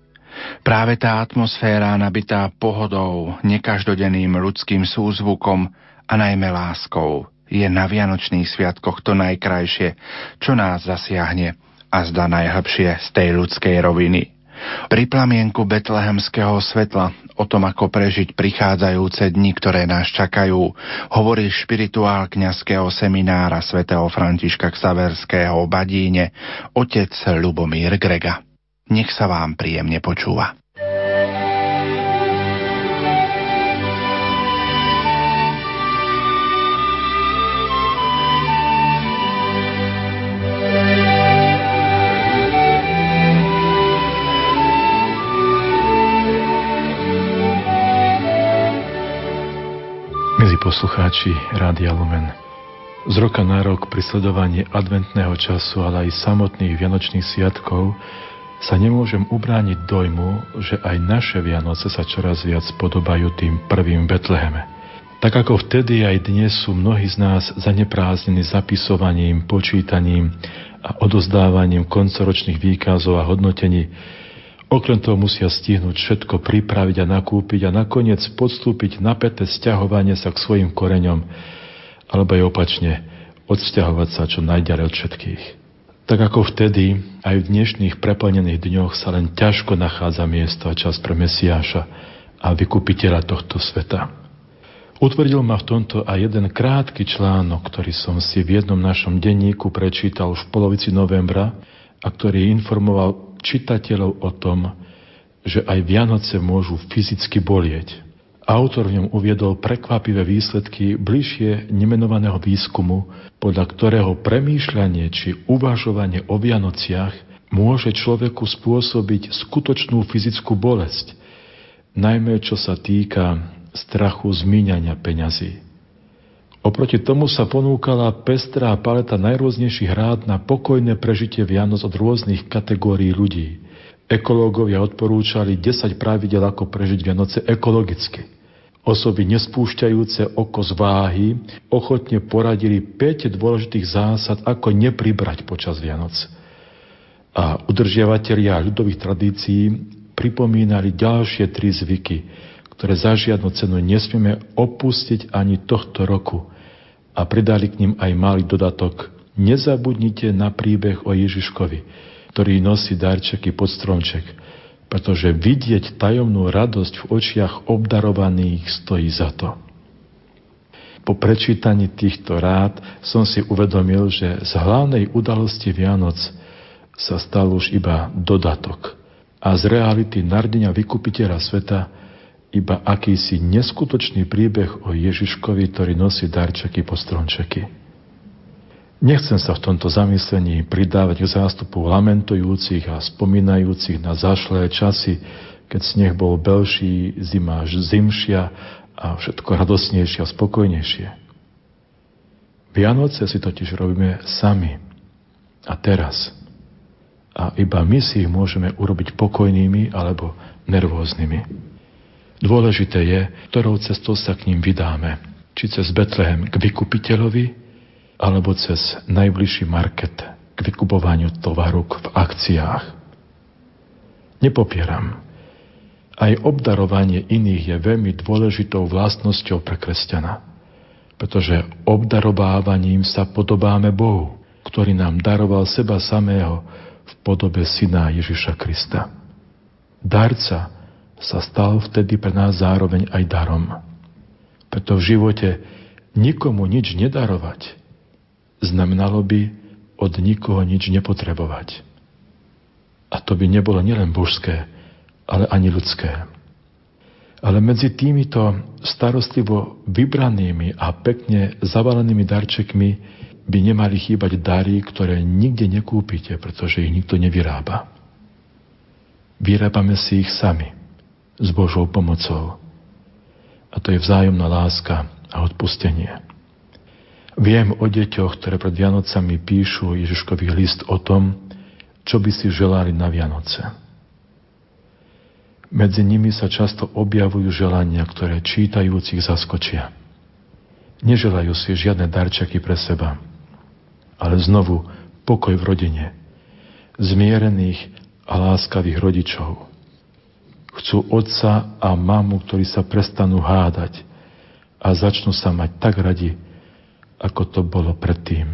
Práve tá atmosféra nabitá pohodou, nekaždodenným ľudským súzvukom a najmä láskou je na Vianočných sviatkoch to najkrajšie, čo nás zasiahne a zdá najhlbšie z tej ľudskej roviny. Pri plamienku betlehemského svetla o tom, ako prežiť prichádzajúce dni, ktoré nás čakajú, hovorí špirituál kňazského seminára svätého Františka Ksaverského v Badíne, otec Lubomír Grega. Nech sa vám príjemne počúva. Poslucháči Rádia Lumen. Z roka na rok pri sledovaní adventného času, ale aj samotných vianočných sviatkov sa nemôžem ubrániť dojmu, že aj naše Vianoce sa čoraz viac podobajú tým prvým Betleheme. Tak ako vtedy aj dnes sú mnohí z nás zaneprázdnení zapisovaním, počítaním a odozdávaním koncoročných výkazov a hodnotení, Okrem toho musia stihnúť všetko pripraviť a nakúpiť a nakoniec podstúpiť napäté sťahovanie sa k svojim koreňom, alebo aj opačne, odsťahovať sa čo najďalej od všetkých. Tak ako vtedy, aj v dnešných preplnených dňoch sa len ťažko nachádza miesto a čas pre Mesiáša a vykupiteľa tohto sveta. Utvrdil ma v tomto aj jeden krátky článok, ktorý som si v jednom našom denníku prečítal v polovici novembra a ktorý informoval čitateľov o tom, že aj Vianoce môžu fyzicky bolieť. Autor v ňom uviedol prekvapivé výsledky bližšie nemenovaného výskumu, podľa ktorého premýšľanie či uvažovanie o Vianociach môže človeku spôsobiť skutočnú fyzickú bolesť, najmä čo sa týka strachu zmíňania peňazí. Oproti tomu sa ponúkala pestrá paleta najrôznejších rád na pokojné prežitie Vianoc od rôznych kategórií ľudí. Ekológovia odporúčali 10 pravidel, ako prežiť Vianoce ekologicky. Osoby nespúšťajúce oko z váhy ochotne poradili 5 dôležitých zásad, ako nepribrať počas Vianoc. A udržiavatelia ľudových tradícií pripomínali ďalšie tri zvyky, ktoré za žiadnu cenu nesmieme opustiť ani tohto roku. A pridali k ním aj malý dodatok. Nezabudnite na príbeh o Ježiškovi, ktorý nosí darčeky pod stromček, pretože vidieť tajomnú radosť v očiach obdarovaných stojí za to. Po prečítaní týchto rád som si uvedomil, že z hlavnej udalosti Vianoc sa stal už iba dodatok a z reality nardenia vykupiteľa sveta iba akýsi neskutočný príbeh o Ježiškovi, ktorý nosí darčeky po strončeky. Nechcem sa v tomto zamyslení pridávať k zástupu lamentujúcich a spomínajúcich na zašlé časy, keď sneh bol belší, zima zimšia a všetko radosnejšie a spokojnejšie. Vianoce si totiž robíme sami a teraz. A iba my si ich môžeme urobiť pokojnými alebo nervóznymi. Dôležité je, ktorou cestou sa k ním vydáme. Či cez Betlehem k vykupiteľovi, alebo cez najbližší market k vykupovaniu tovaru v akciách. Nepopieram. Aj obdarovanie iných je veľmi dôležitou vlastnosťou pre kresťana, pretože obdarovávaním sa podobáme Bohu, ktorý nám daroval seba samého v podobe Syna Ježiša Krista. Darca sa stal vtedy pre nás zároveň aj darom. Preto v živote nikomu nič nedarovať znamenalo by od nikoho nič nepotrebovať. A to by nebolo nielen božské, ale ani ľudské. Ale medzi týmito starostlivo vybranými a pekne zavalenými darčekmi by nemali chýbať dary, ktoré nikde nekúpite, pretože ich nikto nevyrába. Vyrábame si ich sami s Božou pomocou. A to je vzájomná láska a odpustenie. Viem o deťoch, ktoré pred Vianocami píšu Ježiškový list o tom, čo by si želali na Vianoce. Medzi nimi sa často objavujú želania, ktoré čítajúcich zaskočia. Neželajú si žiadne darčeky pre seba, ale znovu pokoj v rodine, zmierených a láskavých rodičov, Chcú otca a mamu, ktorí sa prestanú hádať a začnú sa mať tak radi, ako to bolo predtým.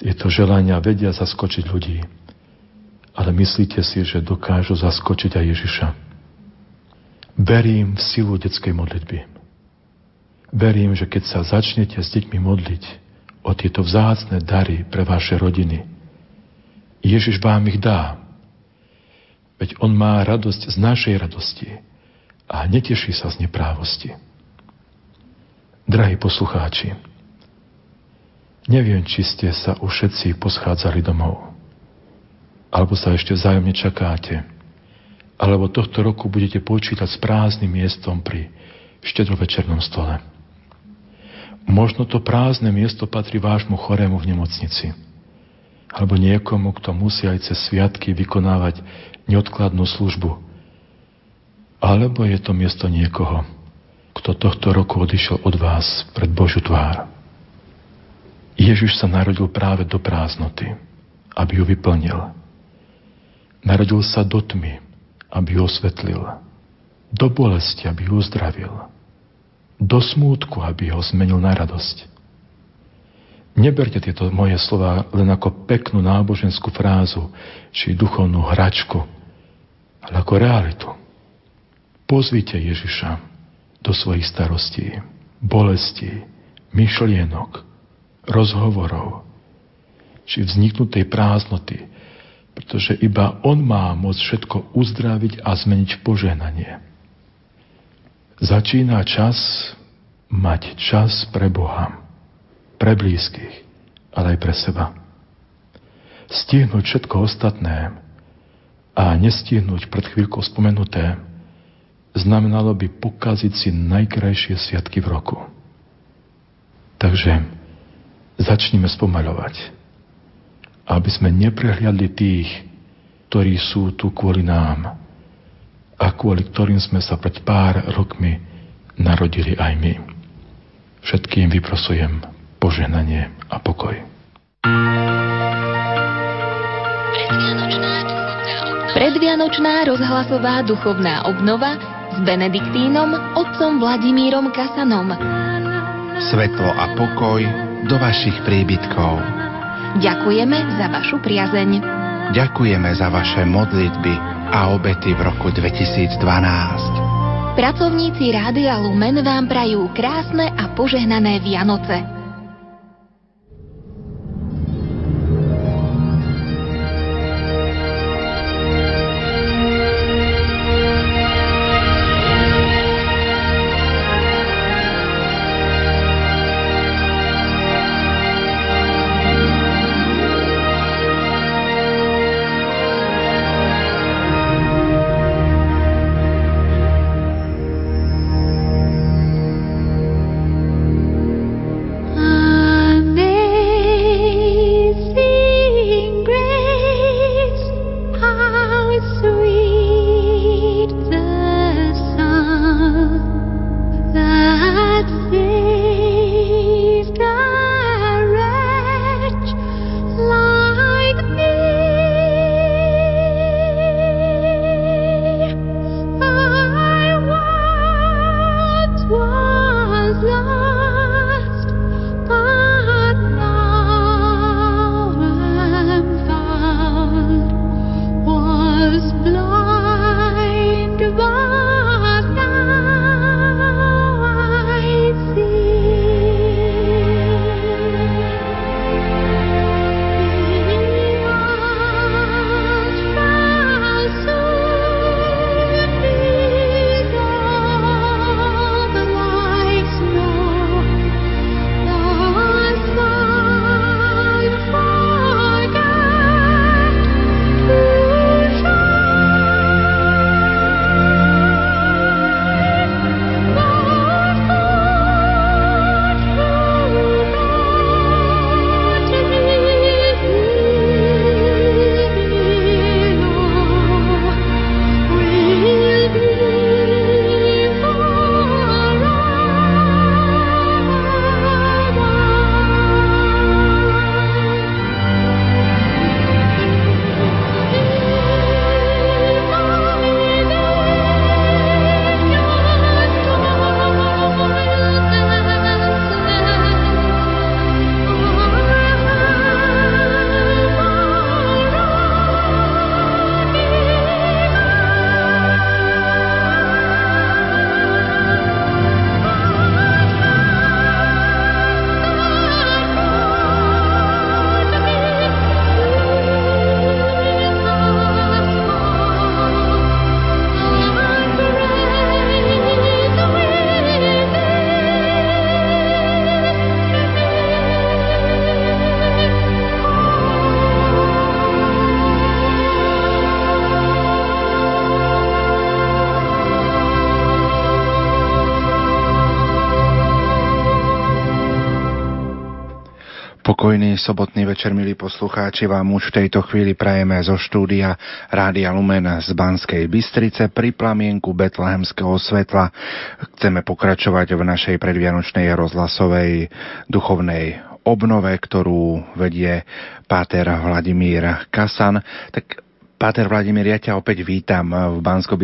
Tieto želania vedia zaskočiť ľudí, ale myslíte si, že dokážu zaskočiť aj Ježiša. Verím v silu detskej modlitby. Verím, že keď sa začnete s deťmi modliť o tieto vzácne dary pre vaše rodiny, Ježiš vám ich dá Veď on má radosť z našej radosti a neteší sa z neprávosti. Drahí poslucháči, neviem, či ste sa už všetci poschádzali domov, alebo sa ešte vzájomne čakáte, alebo tohto roku budete počítať s prázdnym miestom pri štedrovečernom stole. Možno to prázdne miesto patrí vášmu chorému v nemocnici. alebo niekomu, kto musí aj cez sviatky vykonávať neodkladnú službu. Alebo je to miesto niekoho, kto tohto roku odišiel od vás pred Božiu tvár. Ježiš sa narodil práve do prázdnoty, aby ju vyplnil. Narodil sa do tmy, aby ju osvetlil. Do bolesti, aby ju uzdravil. Do smútku, aby ho zmenil na radosť. Neberte tieto moje slova len ako peknú náboženskú frázu či duchovnú hračku, ale ako realitu. Pozvite Ježiša do svojich starostí, bolestí, myšlienok, rozhovorov či vzniknutej prázdnoty, pretože iba On má môcť všetko uzdraviť a zmeniť požehnanie. Začína čas mať čas pre Boha, pre blízkych, ale aj pre seba. Stihnúť všetko ostatné a nestihnúť pred chvíľkou spomenuté znamenalo by pokaziť si najkrajšie sviatky v roku. Takže začnime spomaľovať aby sme neprehliadli tých, ktorí sú tu kvôli nám a kvôli ktorým sme sa pred pár rokmi narodili aj my. Všetkým vyprosujem požehnanie a pokoj. Predvianočná rozhlasová duchovná obnova s Benediktínom otcom Vladimírom Kasanom. Svetlo a pokoj do vašich príbytkov. Ďakujeme za vašu priazeň. Ďakujeme za vaše modlitby a obety v roku 2012. Pracovníci Rádia Lumen vám prajú krásne a požehnané Vianoce. Sobotný večer, milí poslucháči, vám už v tejto chvíli prajeme zo štúdia Rádia Lumen z Banskej Bystrice pri plamienku Betlehemského svetla. Chceme pokračovať v našej predvianočnej rozhlasovej duchovnej obnove, ktorú vedie páter Vladimír Kasan. Tak Páter Vladimír, ja ťa opäť vítam v bansko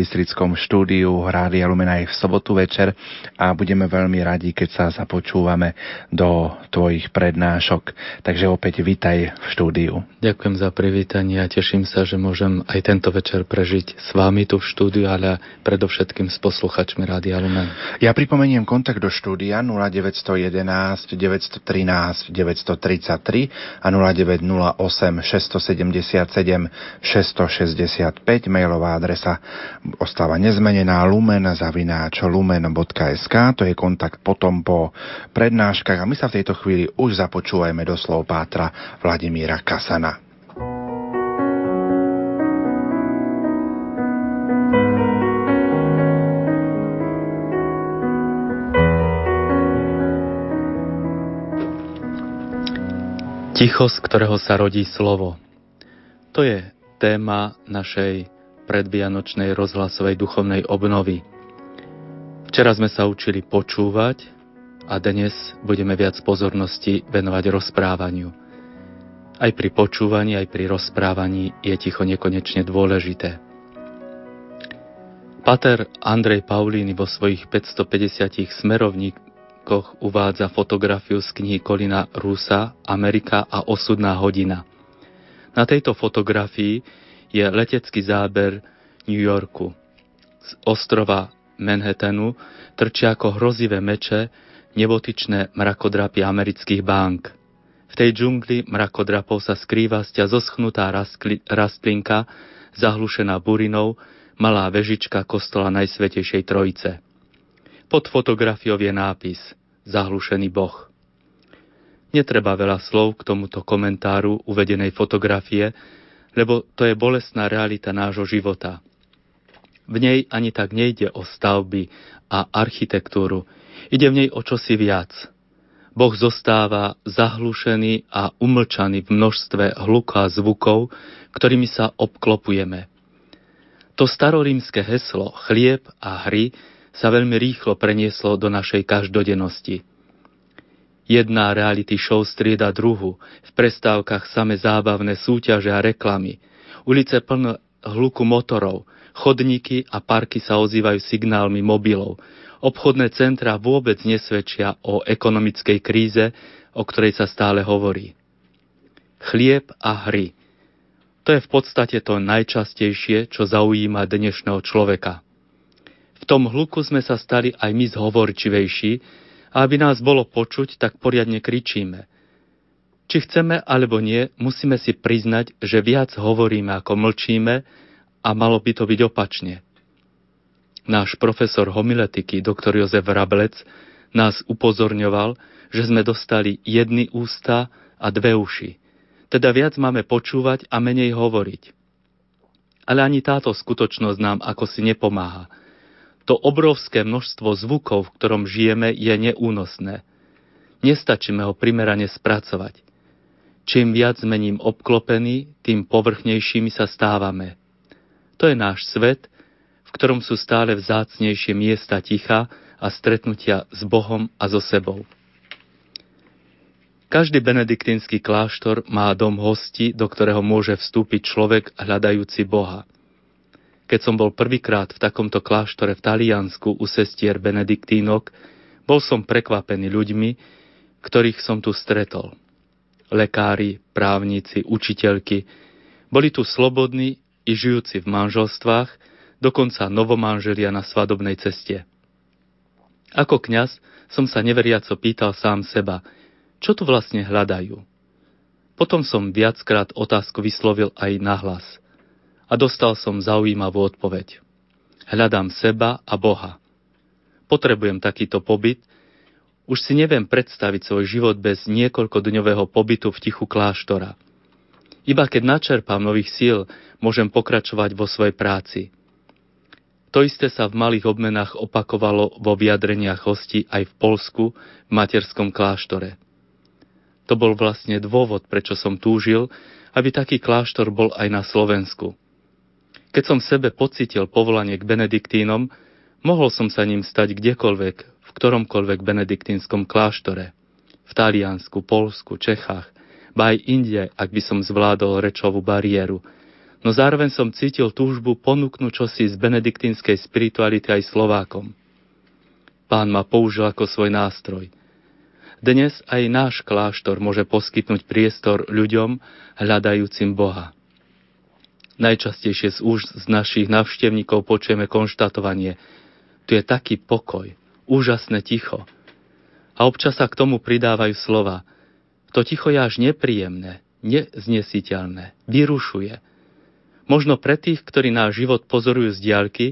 štúdiu Rádia Lumena aj v sobotu večer a budeme veľmi radi, keď sa započúvame do tvojich prednášok. Takže opäť vítaj v štúdiu. Ďakujem za privítanie a teším sa, že môžem aj tento večer prežiť s vami tu v štúdiu, ale predovšetkým s posluchačmi Rádia Lumen. Ja pripomeniem kontakt do štúdia 0911 913 933 a 0908 677 600 165, mailová adresa ostáva nezmenená lumen zavináč lumen.sk, to je kontakt potom po prednáškach a my sa v tejto chvíli už započúvajme do slov Pátra Vladimíra Kasana. Ticho, z ktorého sa rodí slovo. To je téma našej predvianočnej rozhlasovej duchovnej obnovy. Včera sme sa učili počúvať a dnes budeme viac pozornosti venovať rozprávaniu. Aj pri počúvaní, aj pri rozprávaní je ticho nekonečne dôležité. Pater Andrej Paulíny vo svojich 550 smerovníkoch uvádza fotografiu z knihy Kolina Rusa Amerika a osudná hodina – na tejto fotografii je letecký záber New Yorku. Z ostrova Manhattanu trčia ako hrozivé meče nebotičné mrakodrapy amerických bank. V tej džungli mrakodrapov sa skrýva sťa zoschnutá rastlinka, zahlušená burinou, malá vežička kostola Najsvetejšej Trojice. Pod fotografiou je nápis Zahlušený boh. Netreba veľa slov k tomuto komentáru uvedenej fotografie, lebo to je bolestná realita nášho života. V nej ani tak nejde o stavby a architektúru, ide v nej o čosi viac. Boh zostáva zahlušený a umlčaný v množstve hluka a zvukov, ktorými sa obklopujeme. To starorímske heslo chlieb a hry sa veľmi rýchlo prenieslo do našej každodennosti – Jedna reality show strieda druhu, v prestávkach same zábavné súťaže a reklamy. Ulice plné hluku motorov, chodníky a parky sa ozývajú signálmi mobilov. Obchodné centra vôbec nesvedčia o ekonomickej kríze, o ktorej sa stále hovorí. Chlieb a hry. To je v podstate to najčastejšie, čo zaujíma dnešného človeka. V tom hluku sme sa stali aj my zhovorčivejší, a aby nás bolo počuť, tak poriadne kričíme. Či chceme alebo nie, musíme si priznať, že viac hovoríme ako mlčíme a malo by to byť opačne. Náš profesor homiletiky, doktor Jozef Rablec, nás upozorňoval, že sme dostali jedny ústa a dve uši. Teda viac máme počúvať a menej hovoriť. Ale ani táto skutočnosť nám ako si nepomáha – to obrovské množstvo zvukov, v ktorom žijeme, je neúnosné. Nestačíme ho primerane spracovať. Čím viac mením obklopený, tým povrchnejšími sa stávame. To je náš svet, v ktorom sú stále vzácnejšie miesta ticha a stretnutia s Bohom a so sebou. Každý benediktínsky kláštor má dom hosti, do ktorého môže vstúpiť človek hľadajúci Boha – keď som bol prvýkrát v takomto kláštore v Taliansku u sestier Benediktínok, bol som prekvapený ľuďmi, ktorých som tu stretol. Lekári, právnici, učiteľky, boli tu slobodní i žijúci v manželstvách, dokonca novomanželia na svadobnej ceste. Ako kňaz som sa neveriaco pýtal sám seba, čo tu vlastne hľadajú. Potom som viackrát otázku vyslovil aj nahlas – a dostal som zaujímavú odpoveď. Hľadám seba a Boha. Potrebujem takýto pobyt, už si neviem predstaviť svoj život bez niekoľkodňového pobytu v tichu kláštora. Iba keď načerpám nových síl, môžem pokračovať vo svojej práci. To isté sa v malých obmenách opakovalo vo vyjadreniach hostí aj v Polsku v materskom kláštore. To bol vlastne dôvod, prečo som túžil, aby taký kláštor bol aj na Slovensku. Keď som v sebe pocitil povolanie k benediktínom, mohol som sa ním stať kdekoľvek, v ktoromkoľvek benediktínskom kláštore. V Taliansku, Polsku, Čechách, ba aj inde, ak by som zvládol rečovú bariéru. No zároveň som cítil túžbu ponúknuť čosi z benediktínskej spirituality aj Slovákom. Pán ma použil ako svoj nástroj – dnes aj náš kláštor môže poskytnúť priestor ľuďom hľadajúcim Boha. Najčastejšie z už z našich navštevníkov počujeme konštatovanie, tu je taký pokoj, úžasné ticho. A občas sa k tomu pridávajú slova. To ticho je až nepríjemné, neznesiteľné, vyrušuje. Možno pre tých, ktorí náš život pozorujú z diaľky,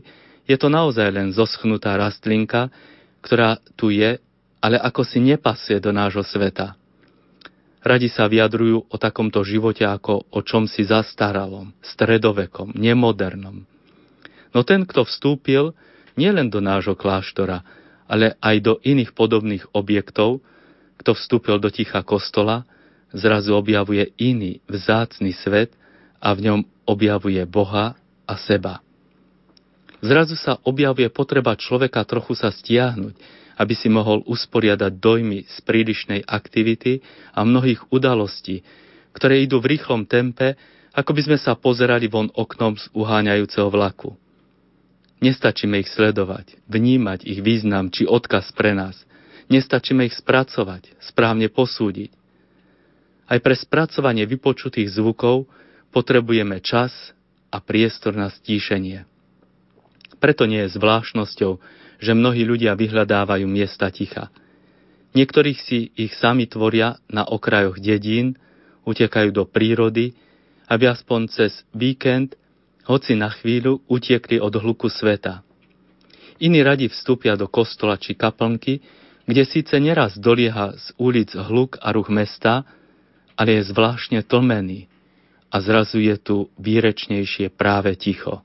je to naozaj len zoschnutá rastlinka, ktorá tu je ale ako si nepasuje do nášho sveta. Radi sa vyjadrujú o takomto živote ako o čomsi zastaralom, stredovekom, nemodernom. No ten, kto vstúpil nielen do nášho kláštora, ale aj do iných podobných objektov, kto vstúpil do ticha kostola, zrazu objavuje iný, vzácný svet a v ňom objavuje Boha a seba. Zrazu sa objavuje potreba človeka trochu sa stiahnuť, aby si mohol usporiadať dojmy z prílišnej aktivity a mnohých udalostí, ktoré idú v rýchlom tempe, ako by sme sa pozerali von oknom z uháňajúceho vlaku. Nestačíme ich sledovať, vnímať ich význam či odkaz pre nás. Nestačíme ich spracovať, správne posúdiť. Aj pre spracovanie vypočutých zvukov potrebujeme čas a priestor na stíšenie. Preto nie je zvláštnosťou, že mnohí ľudia vyhľadávajú miesta ticha. Niektorých si ich sami tvoria na okrajoch dedín, utekajú do prírody, aby aspoň cez víkend, hoci na chvíľu, utiekli od hluku sveta. Iní radi vstúpia do kostola či kaplnky, kde síce neraz dolieha z ulic hluk a ruch mesta, ale je zvláštne tlmený a zrazu je tu výrečnejšie práve ticho.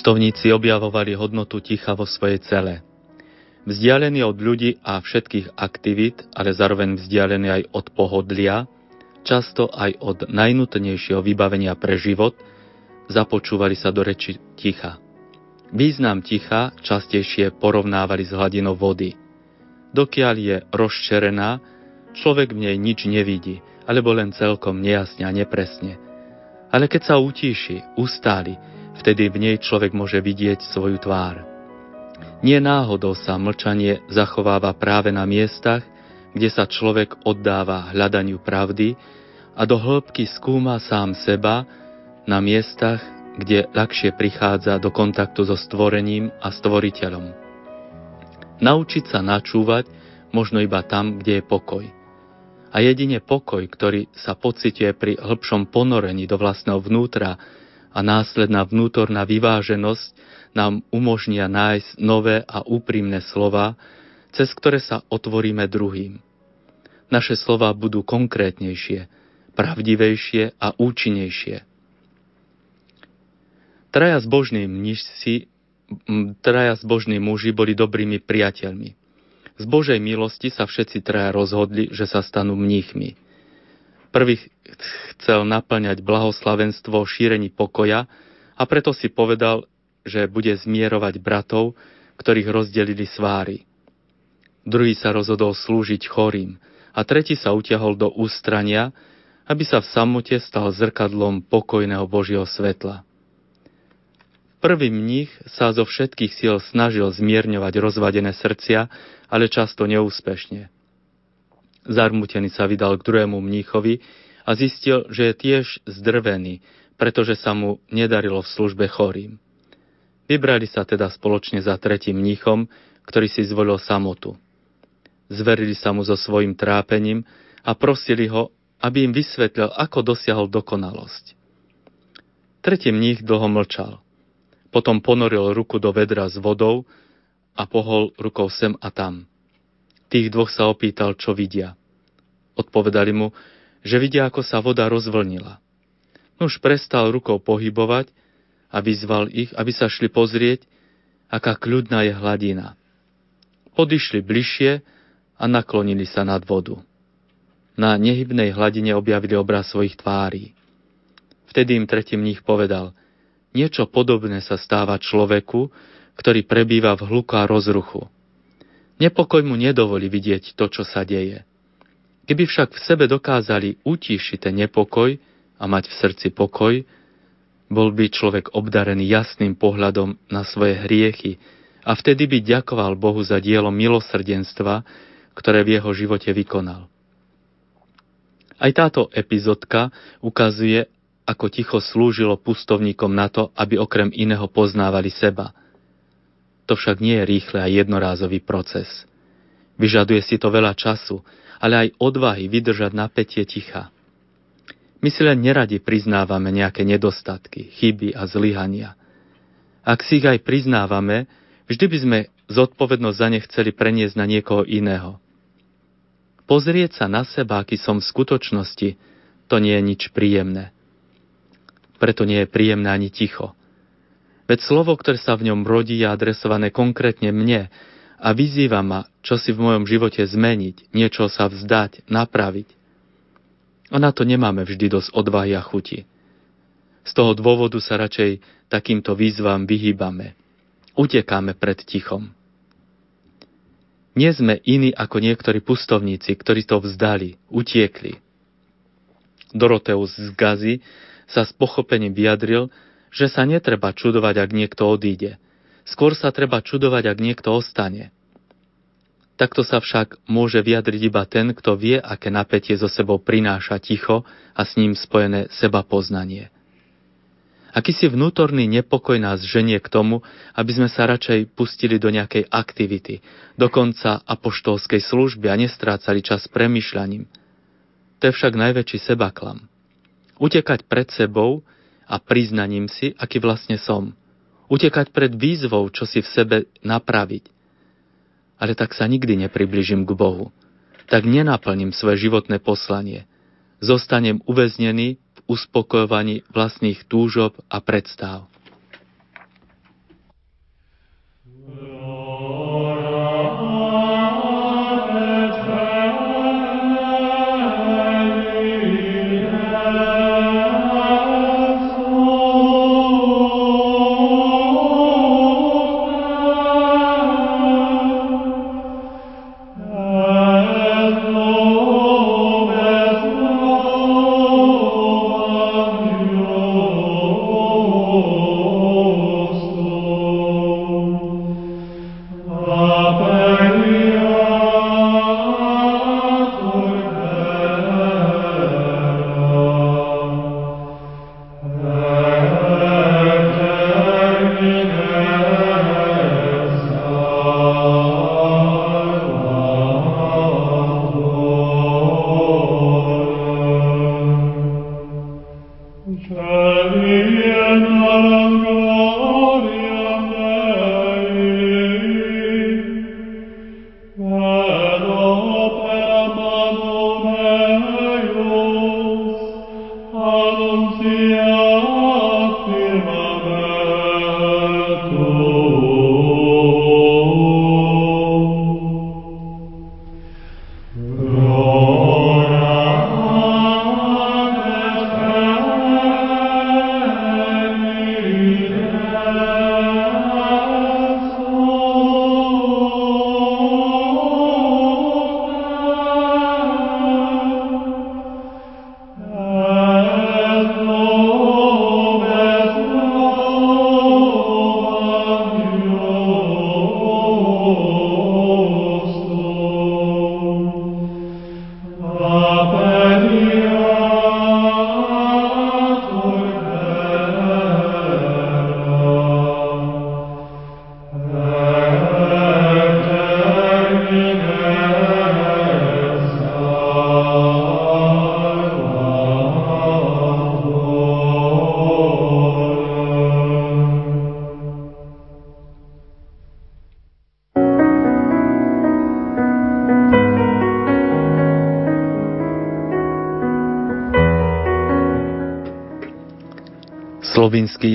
Pustovníci objavovali hodnotu ticha vo svojej cele. Vzdialení od ľudí a všetkých aktivít, ale zároveň vzdialení aj od pohodlia, často aj od najnutnejšieho vybavenia pre život, započúvali sa do reči ticha. Význam ticha častejšie porovnávali s hladinou vody. Dokiaľ je rozčerená, človek v nej nič nevidí, alebo len celkom nejasne a nepresne. Ale keď sa utíši, ustáli, Vtedy v nej človek môže vidieť svoju tvár. Nie náhodou sa mlčanie zachováva práve na miestach, kde sa človek oddáva hľadaniu pravdy a do hĺbky skúma sám seba na miestach, kde ľahšie prichádza do kontaktu so stvorením a stvoriteľom. Naučiť sa načúvať možno iba tam, kde je pokoj. A jedine pokoj, ktorý sa pociťuje pri hĺbšom ponorení do vlastného vnútra a následná vnútorná vyváženosť nám umožnia nájsť nové a úprimné slova, cez ktoré sa otvoríme druhým. Naše slova budú konkrétnejšie, pravdivejšie a účinnejšie. Traja zbožní mnižci, traja zbožní muži boli dobrými priateľmi. Z Božej milosti sa všetci traja rozhodli, že sa stanú mníchmi. Prvý chcel naplňať blahoslavenstvo šírení pokoja a preto si povedal, že bude zmierovať bratov, ktorých rozdelili sváry. Druhý sa rozhodol slúžiť chorým a tretí sa utiahol do ústrania, aby sa v samote stal zrkadlom pokojného Božieho svetla. Prvý mních sa zo všetkých síl snažil zmierňovať rozvadené srdcia, ale často neúspešne. Zarmutený sa vydal k druhému mníchovi a zistil, že je tiež zdrvený, pretože sa mu nedarilo v službe chorým. Vybrali sa teda spoločne za tretím mníchom, ktorý si zvolil samotu. Zverili sa mu so svojim trápením a prosili ho, aby im vysvetlil, ako dosiahol dokonalosť. Tretí mních dlho mlčal. Potom ponoril ruku do vedra s vodou a pohol rukou sem a tam. Tých dvoch sa opýtal, čo vidia. Odpovedali mu, že vidia, ako sa voda rozvlnila. Už prestal rukou pohybovať a vyzval ich, aby sa šli pozrieť, aká kľudná je hladina. Podišli bližšie a naklonili sa nad vodu. Na nehybnej hladine objavili obraz svojich tvárí. Vtedy im tretí mních povedal, niečo podobné sa stáva človeku, ktorý prebýva v hluku a rozruchu. Nepokoj mu nedovolí vidieť to, čo sa deje. Keby však v sebe dokázali utíšiť ten nepokoj a mať v srdci pokoj, bol by človek obdarený jasným pohľadom na svoje hriechy a vtedy by ďakoval Bohu za dielo milosrdenstva, ktoré v jeho živote vykonal. Aj táto epizodka ukazuje, ako ticho slúžilo pustovníkom na to, aby okrem iného poznávali seba. To však nie je rýchle a jednorázový proces. Vyžaduje si to veľa času, ale aj odvahy vydržať napätie ticha. My si len neradi priznávame nejaké nedostatky, chyby a zlyhania. Ak si ich aj priznávame, vždy by sme zodpovednosť za ne chceli preniesť na niekoho iného. Pozrieť sa na seba, aký som v skutočnosti, to nie je nič príjemné. Preto nie je príjemné ani ticho. Veď slovo, ktoré sa v ňom rodí, je adresované konkrétne mne a vyzýva ma, čo si v mojom živote zmeniť, niečo sa vzdať, napraviť. A na to nemáme vždy dosť odvahy a chuti. Z toho dôvodu sa radšej takýmto výzvam vyhýbame. Utekáme pred tichom. Nie sme iní ako niektorí pustovníci, ktorí to vzdali, utiekli. Doroteus z Gazy sa s pochopením vyjadril, že sa netreba čudovať, ak niekto odíde. Skôr sa treba čudovať, ak niekto ostane. Takto sa však môže vyjadriť iba ten, kto vie, aké napätie zo sebou prináša ticho a s ním spojené seba poznanie. Akýsi vnútorný nepokoj nás ženie k tomu, aby sme sa radšej pustili do nejakej aktivity, dokonca apoštolskej služby a nestrácali čas premyšľaním. To je však najväčší sebaklam. Utekať pred sebou a priznaním si, aký vlastne som. Utekať pred výzvou, čo si v sebe napraviť – ale tak sa nikdy nepribližím k Bohu. Tak nenaplním svoje životné poslanie. Zostanem uväznený v uspokojovaní vlastných túžob a predstáv. Slovinský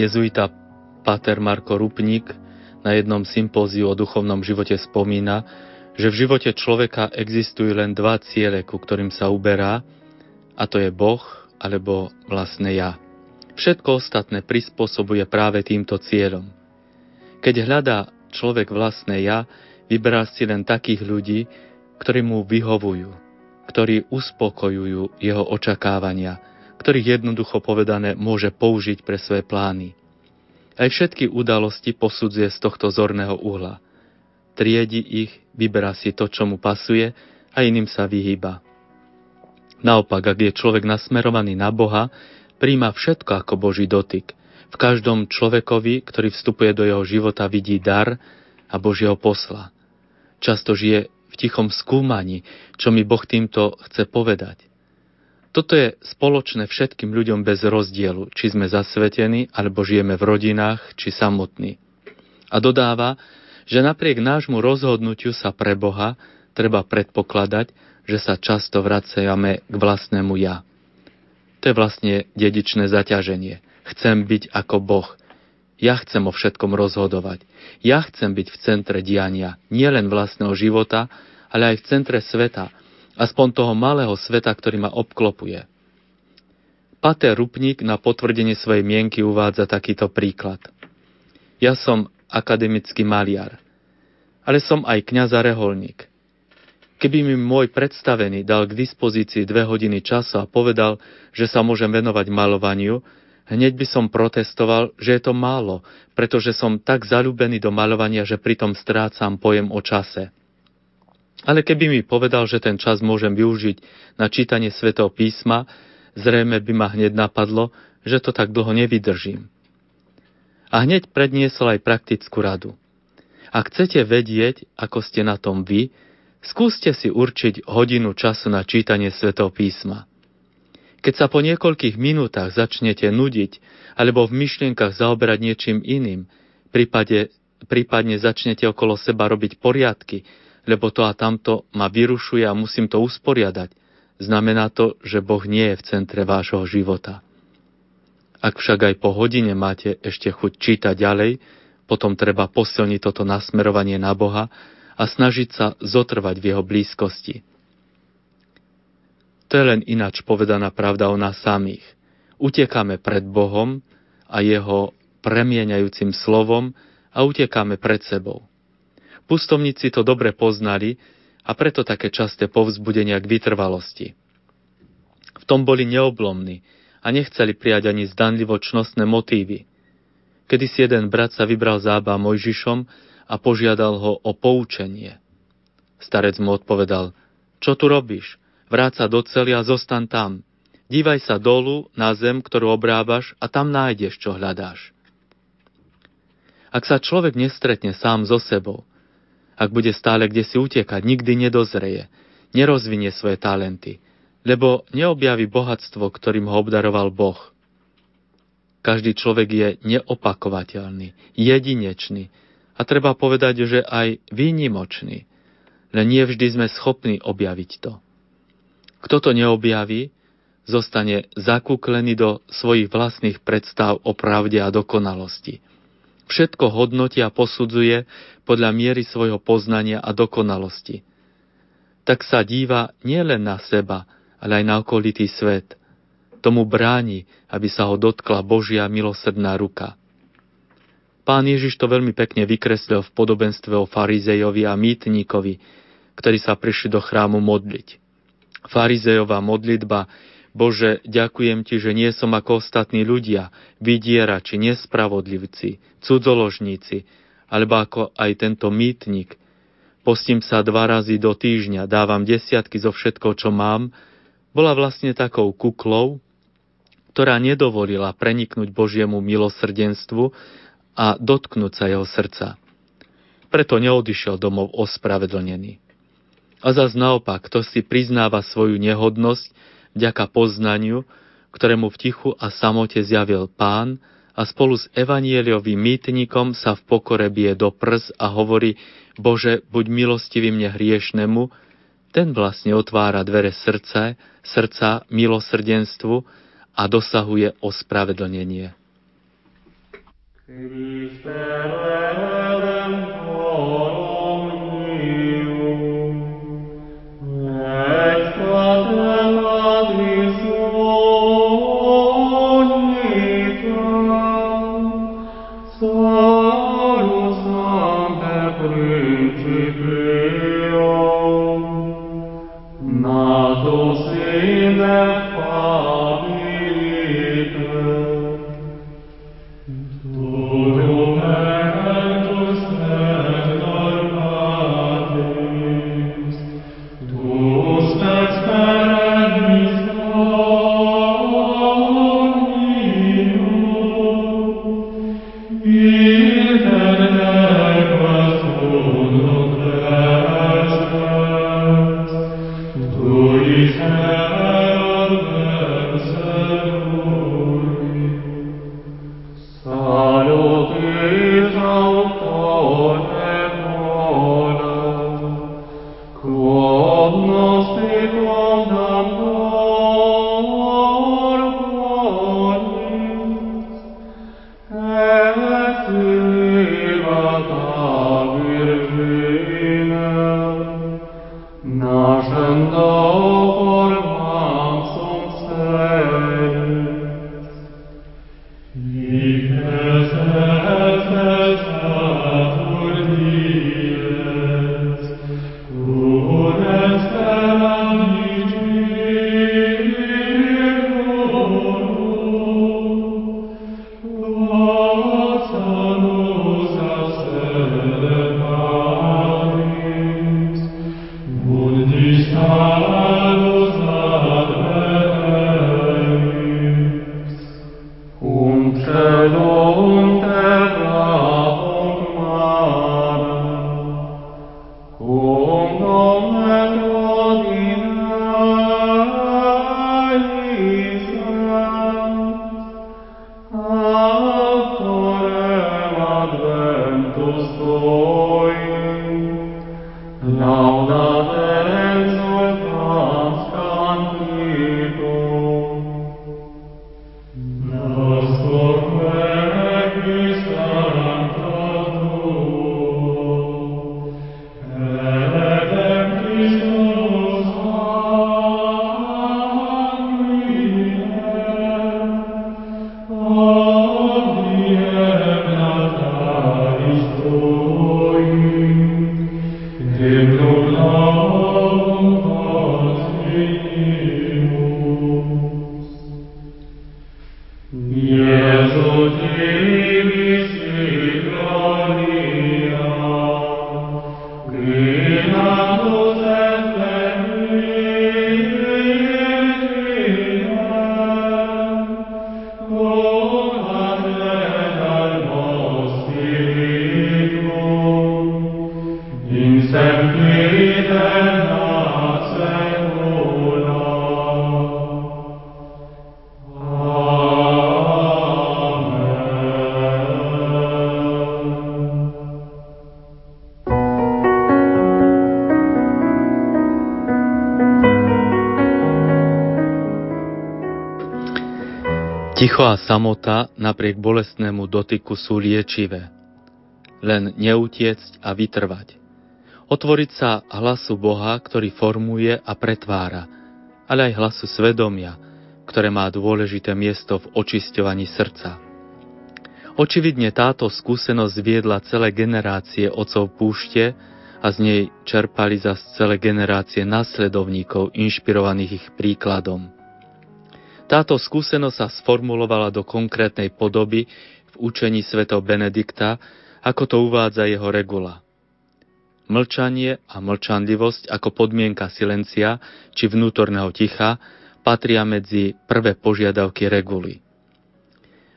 jezuita Pater Marko Rupník na jednom sympóziu o duchovnom živote spomína, že v živote človeka existujú len dva ciele, ku ktorým sa uberá, a to je Boh alebo vlastné ja. Všetko ostatné prispôsobuje práve týmto cieľom. Keď hľadá človek vlastné ja, vyberá si len takých ľudí, ktorí mu vyhovujú, ktorí uspokojujú jeho očakávania, ktorých jednoducho povedané môže použiť pre svoje plány. Aj všetky udalosti posudzuje z tohto zorného uhla. Triedi ich, vyberá si to, čo mu pasuje a iným sa vyhýba. Naopak, ak je človek nasmerovaný na Boha, príjma všetko ako Boží dotyk. V každom človekovi, ktorý vstupuje do jeho života, vidí dar a Božieho posla. Často žije v tichom skúmaní, čo mi Boh týmto chce povedať. Toto je spoločné všetkým ľuďom bez rozdielu, či sme zasvetení, alebo žijeme v rodinách, či samotní. A dodáva, že napriek nášmu rozhodnutiu sa pre Boha treba predpokladať, že sa často vracajame k vlastnému ja. To je vlastne dedičné zaťaženie. Chcem byť ako Boh. Ja chcem o všetkom rozhodovať. Ja chcem byť v centre diania, nielen vlastného života, ale aj v centre sveta, aspoň toho malého sveta, ktorý ma obklopuje. Pater Rupník na potvrdenie svojej mienky uvádza takýto príklad. Ja som akademický maliar, ale som aj kňaz a reholník. Keby mi môj predstavený dal k dispozícii dve hodiny času a povedal, že sa môžem venovať malovaniu, hneď by som protestoval, že je to málo, pretože som tak zalúbený do malovania, že pritom strácam pojem o čase. Ale keby mi povedal, že ten čas môžem využiť na čítanie svätého písma, zrejme by ma hneď napadlo, že to tak dlho nevydržím. A hneď predniesol aj praktickú radu. Ak chcete vedieť, ako ste na tom vy, skúste si určiť hodinu času na čítanie svätého písma. Keď sa po niekoľkých minútach začnete nudiť alebo v myšlienkach zaoberať niečím iným, prípadne začnete okolo seba robiť poriadky, lebo to a tamto ma vyrušuje a musím to usporiadať, znamená to, že Boh nie je v centre vášho života. Ak však aj po hodine máte ešte chuť čítať ďalej, potom treba posilniť toto nasmerovanie na Boha a snažiť sa zotrvať v jeho blízkosti. To je len ináč povedaná pravda o nás samých. Utekáme pred Bohom a jeho premieňajúcim slovom a utekáme pred sebou. Pustovníci to dobre poznali a preto také časté povzbudenia k vytrvalosti. V tom boli neoblomní a nechceli prijať ani zdanlivo čnostné motívy. Kedy si jeden brat sa vybral zába Mojžišom a požiadal ho o poučenie. Starec mu odpovedal, čo tu robíš? Vráť sa do cely a zostan tam. Dívaj sa dolu na zem, ktorú obrábaš a tam nájdeš, čo hľadáš. Ak sa človek nestretne sám so sebou, ak bude stále kde si utekať, nikdy nedozreje, nerozvinie svoje talenty, lebo neobjaví bohatstvo, ktorým ho obdaroval Boh. Každý človek je neopakovateľný, jedinečný a treba povedať, že aj výnimočný, len nie vždy sme schopní objaviť to. Kto to neobjaví, zostane zakúklený do svojich vlastných predstav o pravde a dokonalosti. Všetko hodnotí a posudzuje podľa miery svojho poznania a dokonalosti. Tak sa díva nielen na seba, ale aj na okolitý svet. Tomu bráni, aby sa ho dotkla Božia milosrdná ruka. Pán Ježiš to veľmi pekne vykreslil v podobenstve o farizejovi a mýtníkovi, ktorí sa prišli do chrámu modliť. Farizejová modlitba Bože, ďakujem Ti, že nie som ako ostatní ľudia, vydierači, nespravodlivci, cudzoložníci, alebo ako aj tento mýtnik. Postím sa dva razy do týždňa, dávam desiatky zo všetko, čo mám, bola vlastne takou kuklou, ktorá nedovolila preniknúť Božiemu milosrdenstvu a dotknúť sa jeho srdca. Preto neodišiel domov ospravedlnený. A zas naopak, kto si priznáva svoju nehodnosť, vďaka poznaniu, ktorému v tichu a samote zjavil pán a spolu s evanieliovým mýtnikom sa v pokore bije do prs a hovorí Bože, buď milostivý mne hriešnemu, ten vlastne otvára dvere srdce, srdca milosrdenstvu a dosahuje ospravedlnenie. Ticho a samota napriek bolestnému dotyku sú liečivé. Len neutiecť a vytrvať. Otvoriť sa hlasu Boha, ktorý formuje a pretvára, ale aj hlasu svedomia, ktoré má dôležité miesto v očisťovaní srdca. Očividne táto skúsenosť viedla celé generácie otcov púšte a z nej čerpali za celé generácie následovníkov inšpirovaných ich príkladom. Táto skúsenosť sa sformulovala do konkrétnej podoby v učení svätého Benedikta, ako to uvádza jeho regula. Mlčanie a mlčanlivosť ako podmienka silencia či vnútorného ticha patria medzi prvé požiadavky reguly.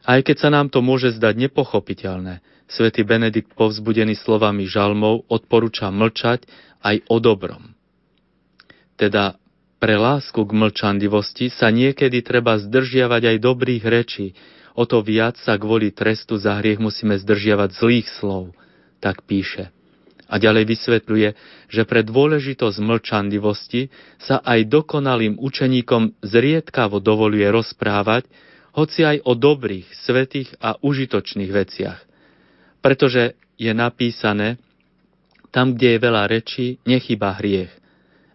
Aj keď sa nám to môže zdať nepochopiteľné, svätý Benedikt povzbudený slovami žalmov odporúča mlčať aj o dobrom. Teda pre lásku k mlčanlivosti sa niekedy treba zdržiavať aj dobrých rečí, o to viac sa kvôli trestu za hriech musíme zdržiavať zlých slov, tak píše. A ďalej vysvetľuje, že pre dôležitosť mlčanlivosti sa aj dokonalým učeníkom zriedkavo dovoluje rozprávať, hoci aj o dobrých, svetých a užitočných veciach. Pretože je napísané, tam, kde je veľa rečí, nechyba hriech.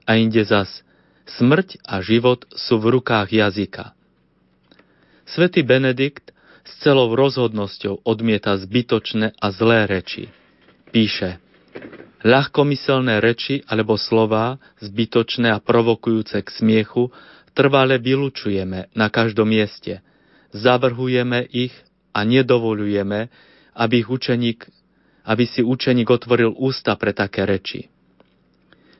A inde zas, smrť a život sú v rukách jazyka. Svetý Benedikt s celou rozhodnosťou odmieta zbytočné a zlé reči. Píše, ľahkomyselné reči alebo slová, zbytočné a provokujúce k smiechu, trvale vylučujeme na každom mieste. Zavrhujeme ich a nedovolujeme, aby ich učeník aby si učeník otvoril ústa pre také reči.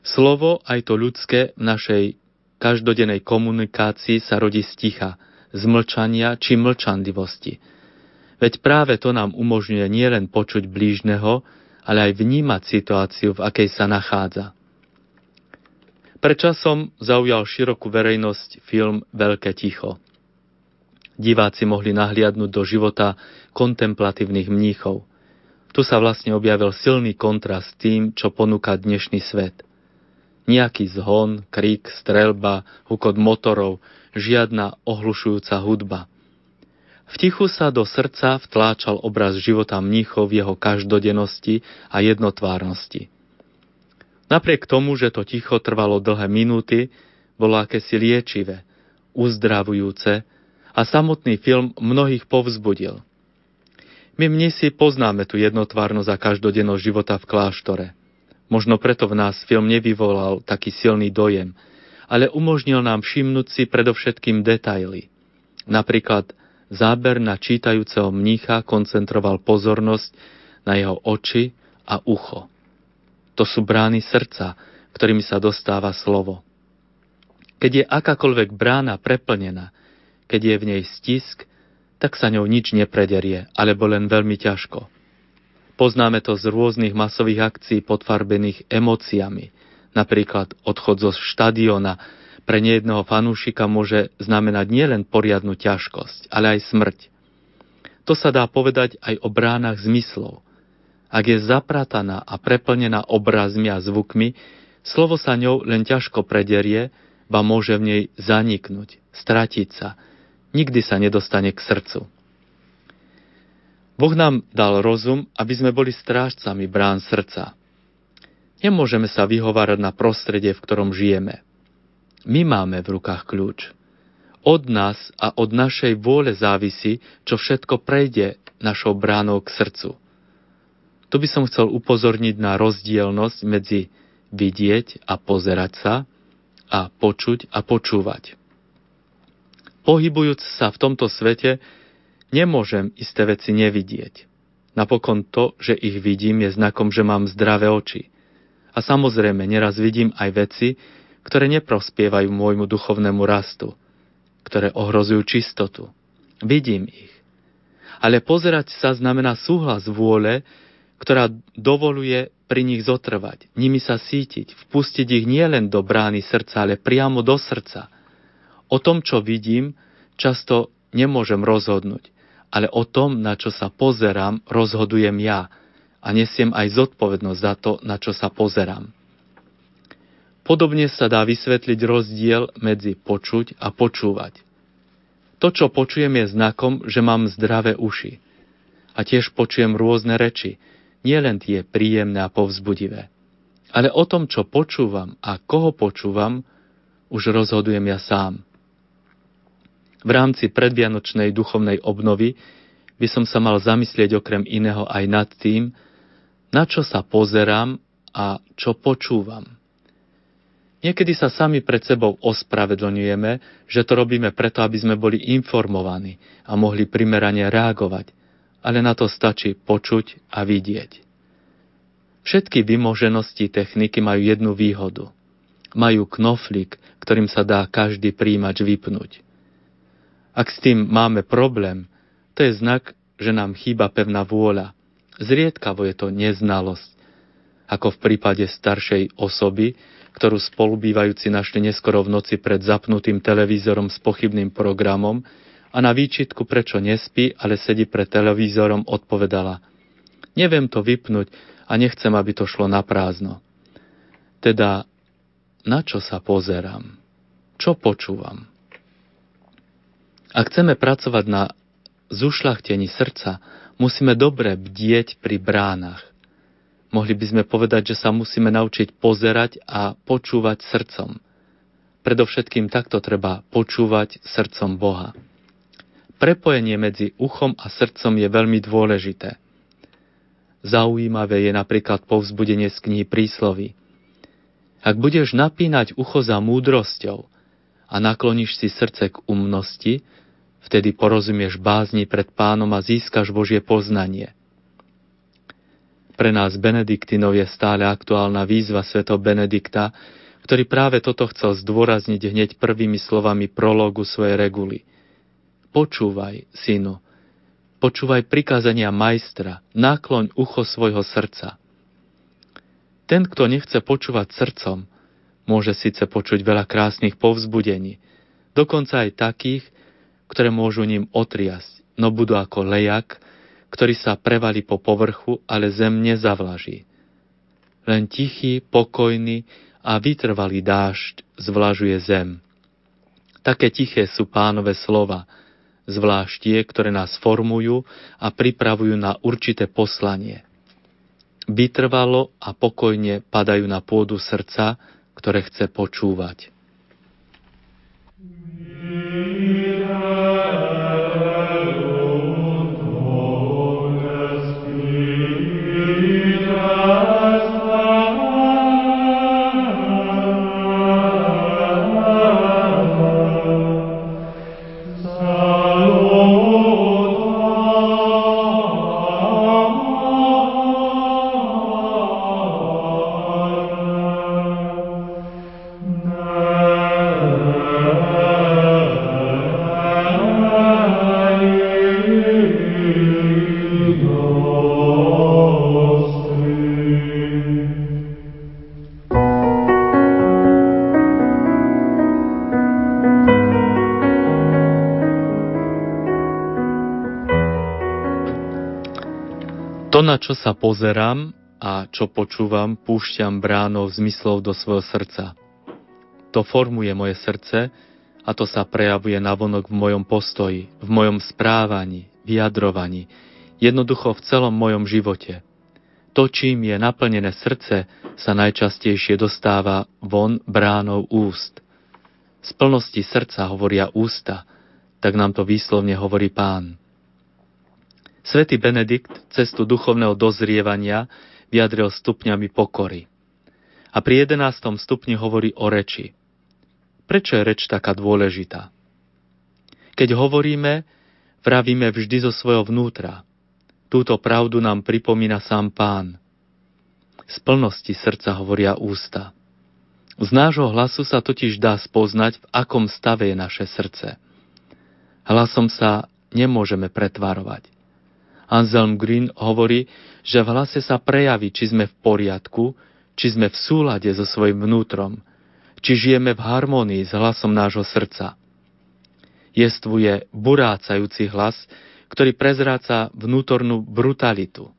Slovo, aj to ľudské, v našej každodennej komunikácii sa rodí z ticha, z mlčania či mlčanlivosti. Veď práve to nám umožňuje nielen počuť blížneho, ale aj vnímať situáciu, v akej sa nachádza. Predčasom zaujal širokú verejnosť film Veľké ticho. Diváci mohli nahliadnúť do života kontemplatívnych mníchov – tu sa vlastne objavil silný kontrast s tým, čo ponúka dnešný svet. Nijaký zhon, krík, strelba, hukot motorov, žiadna ohlušujúca hudba. V tichu sa do srdca vtláčal obraz života mníchov v jeho každodennosti a jednotvárnosti. Napriek tomu, že to ticho trvalo dlhé minúty, bolo akési liečivé, uzdravujúce a samotný film mnohých povzbudil – my mnisi poznáme tú jednotvárnosť a každodennosť života v kláštore. Možno preto v nás film nevyvolal taký silný dojem, ale umožnil nám všimnúť si predovšetkým detaily. Napríklad záber na čítajúceho mnícha koncentroval pozornosť na jeho oči a ucho. To sú brány srdca, ktorými sa dostáva slovo. Keď je akákoľvek brána preplnená, keď je v nej stisk, tak sa ňou nič neprederie, alebo len veľmi ťažko. Poznáme to z rôznych masových akcií podfarbených emóciami. Napríklad odchod zo štadiona pre nejedného fanúšika môže znamenať nielen poriadnu ťažkosť, ale aj smrť. To sa dá povedať aj o bránach zmyslov. Ak je zaprataná a preplnená obrazmi a zvukmi, slovo sa ňou len ťažko prederie, ba môže v nej zaniknúť, stratiť sa, nikdy sa nedostane k srdcu. Boh nám dal rozum, aby sme boli strážcami brán srdca. Nemôžeme sa vyhovárať na prostredie, v ktorom žijeme. My máme v rukách kľúč. Od nás a od našej vôle závisí, čo všetko prejde našou bránou k srdcu. Tu by som chcel upozorniť na rozdielnosť medzi vidieť a pozerať sa a počuť a počúvať. Pohybujúc sa v tomto svete, nemôžem isté veci nevidieť. Napokon to, že ich vidím, je znakom, že mám zdravé oči. A samozrejme, neraz vidím aj veci, ktoré neprospievajú môjmu duchovnému rastu, ktoré ohrozujú čistotu. Vidím ich. Ale pozerať sa znamená súhlas vôle, ktorá dovoluje pri nich zotrvať, nimi sa sítiť, vpustiť ich nielen do brány srdca, ale priamo do srdca – O tom, čo vidím, často nemôžem rozhodnúť, ale o tom, na čo sa pozerám, rozhodujem ja a nesiem aj zodpovednosť za to, na čo sa pozerám. Podobne sa dá vysvetliť rozdiel medzi počuť a počúvať. To, čo počujem, je znakom, že mám zdravé uši. A tiež počujem rôzne reči, nielen tie príjemné a povzbudivé. Ale o tom, čo počúvam a koho počúvam, už rozhodujem ja sám. V rámci predvianočnej duchovnej obnovy by som sa mal zamyslieť okrem iného aj nad tým, na čo sa pozerám a čo počúvam. Niekedy sa sami pred sebou ospravedlňujeme, že to robíme preto, aby sme boli informovaní a mohli primerane reagovať, ale na to stačí počuť a vidieť. Všetky vymoženosti techniky majú jednu výhodu. Majú knoflík, ktorým sa dá každý príjimač vypnúť. Ak s tým máme problém, to je znak, že nám chýba pevná vôľa. Zriedkavo je to neznalosť, ako v prípade staršej osoby, ktorú spolubývajúci našli neskoro v noci pred zapnutým televízorom s pochybným programom a na výčitku, prečo nespí, ale sedí pred televízorom, odpovedala Neviem to vypnúť a nechcem, aby to šlo na prázdno. Teda, na čo sa pozerám? Čo počúvam? Ak chceme pracovať na zušľachtení srdca, musíme dobre bdieť pri bránach. Mohli by sme povedať, že sa musíme naučiť pozerať a počúvať srdcom. Predovšetkým takto treba počúvať srdcom Boha. Prepojenie medzi uchom a srdcom je veľmi dôležité. Zaujímavé je napríklad povzbudenie z knihy príslovy. Ak budeš napínať ucho za múdrosťou a nakloníš si srdce k umnosti, vtedy porozumieš bázni pred pánom a získaš Božie poznanie. Pre nás Benediktinov je stále aktuálna výzva sveto Benedikta, ktorý práve toto chcel zdôrazniť hneď prvými slovami prologu svojej reguly. Počúvaj, synu, Počúvaj prikázania majstra, nákloň ucho svojho srdca. Ten, kto nechce počúvať srdcom, môže síce počuť veľa krásnych povzbudení, dokonca aj takých, ktoré môžu ním otriasť, no budú ako lejak, ktorý sa prevalí po povrchu, ale zem nezavlaží. Len tichý, pokojný a vytrvalý dážď zvlažuje zem. Také tiché sú pánové slova – zvlášť tie, ktoré nás formujú a pripravujú na určité poslanie. Vytrvalo a pokojne padajú na pôdu srdca, ktoré chce počúvať. Čo sa pozerám a čo počúvam, púšťam bránou zmyslov do svojho srdca. To formuje moje srdce a to sa prejavuje navonok v mojom postoji, v mojom správaní, vyjadrovaní, jednoducho v celom mojom živote. To, čím je naplnené srdce, sa najčastejšie dostáva von bránou úst. Z plnosti srdca hovoria ústa, tak nám to výslovne hovorí pán. Svetý Benedikt cestu duchovného dozrievania vyjadril stupňami pokory. A pri jedenástom stupni hovorí o reči. Prečo je reč taká dôležitá? Keď hovoríme, vravíme vždy zo svojho vnútra. Túto pravdu nám pripomína sám pán. Z plnosti srdca hovoria ústa. Z nášho hlasu sa totiž dá spoznať, v akom stave je naše srdce. Hlasom sa nemôžeme pretvarovať. Anselm Green hovorí, že v hlase sa prejaví, či sme v poriadku, či sme v súlade so svojim vnútrom, či žijeme v harmonii s hlasom nášho srdca. Jestvuje burácajúci hlas, ktorý prezráca vnútornú brutalitu.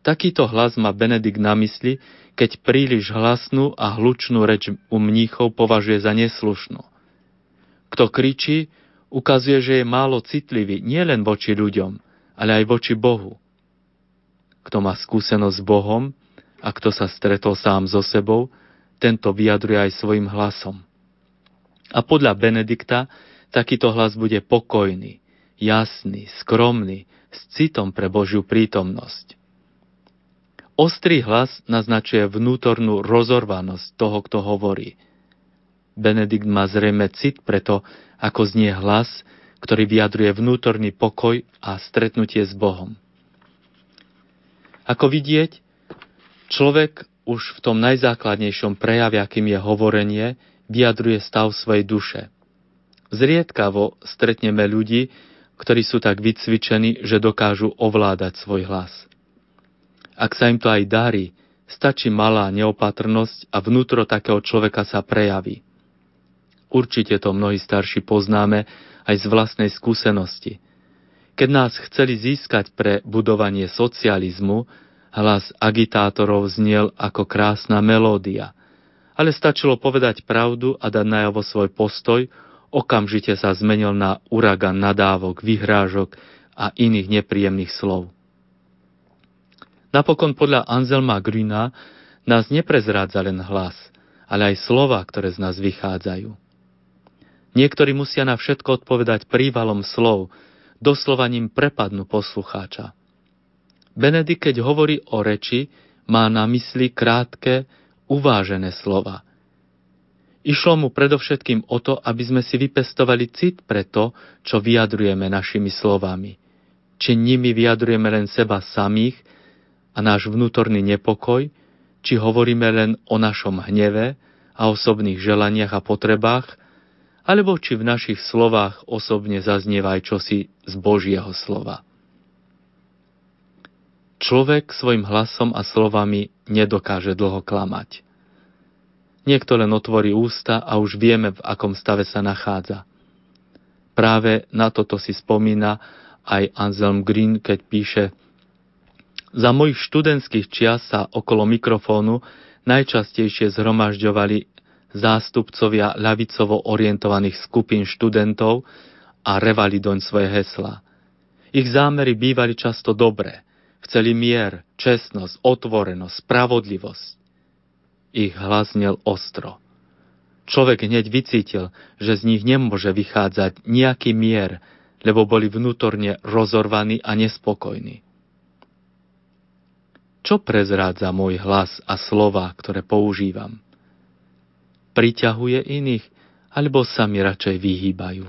Takýto hlas má Benedikt na mysli, keď príliš hlasnú a hlučnú reč u mníchov považuje za neslušnú. Kto kričí, ukazuje, že je málo citlivý nielen voči ľuďom, ale aj voči Bohu. Kto má skúsenosť s Bohom a kto sa stretol sám so sebou, tento vyjadruje aj svojim hlasom. A podľa Benedikta takýto hlas bude pokojný, jasný, skromný, s citom pre Božiu prítomnosť. Ostrý hlas naznačuje vnútornú rozorvanosť toho, kto hovorí. Benedikt má zrejme cit preto, ako znie hlas, ktorý vyjadruje vnútorný pokoj a stretnutie s Bohom. Ako vidieť, človek už v tom najzákladnejšom prejave, akým je hovorenie, vyjadruje stav svojej duše. Zriedkavo stretneme ľudí, ktorí sú tak vycvičení, že dokážu ovládať svoj hlas. Ak sa im to aj darí, stačí malá neopatrnosť a vnútro takého človeka sa prejaví. Určite to mnohí starší poznáme aj z vlastnej skúsenosti. Keď nás chceli získať pre budovanie socializmu, hlas agitátorov zniel ako krásna melódia. Ale stačilo povedať pravdu a dať najavo svoj postoj, okamžite sa zmenil na uragan nadávok, vyhrážok a iných nepríjemných slov. Napokon podľa Anselma Grüna nás neprezrádza len hlas, ale aj slova, ktoré z nás vychádzajú. Niektorí musia na všetko odpovedať prívalom slov, doslova ním prepadnú poslucháča. Benedikt, keď hovorí o reči, má na mysli krátke, uvážené slova. Išlo mu predovšetkým o to, aby sme si vypestovali cit pre to, čo vyjadrujeme našimi slovami. Či nimi vyjadrujeme len seba samých a náš vnútorný nepokoj, či hovoríme len o našom hneve a osobných želaniach a potrebách, alebo či v našich slovách osobne zaznieva aj čosi z Božieho slova. Človek svojim hlasom a slovami nedokáže dlho klamať. Niekto len otvorí ústa a už vieme, v akom stave sa nachádza. Práve na toto si spomína aj Anselm Green, keď píše Za mojich študentských čias sa okolo mikrofónu najčastejšie zhromažďovali zástupcovia ľavicovo orientovaných skupín študentov a revali doň svoje hesla. Ich zámery bývali často dobré. Chceli mier, čestnosť, otvorenosť, spravodlivosť. Ich hlas znel ostro. Človek hneď vycítil, že z nich nemôže vychádzať nejaký mier, lebo boli vnútorne rozorvaní a nespokojní. Čo prezrádza môj hlas a slova, ktoré používam? Priťahuje iných, alebo sa mi radšej vyhýbajú.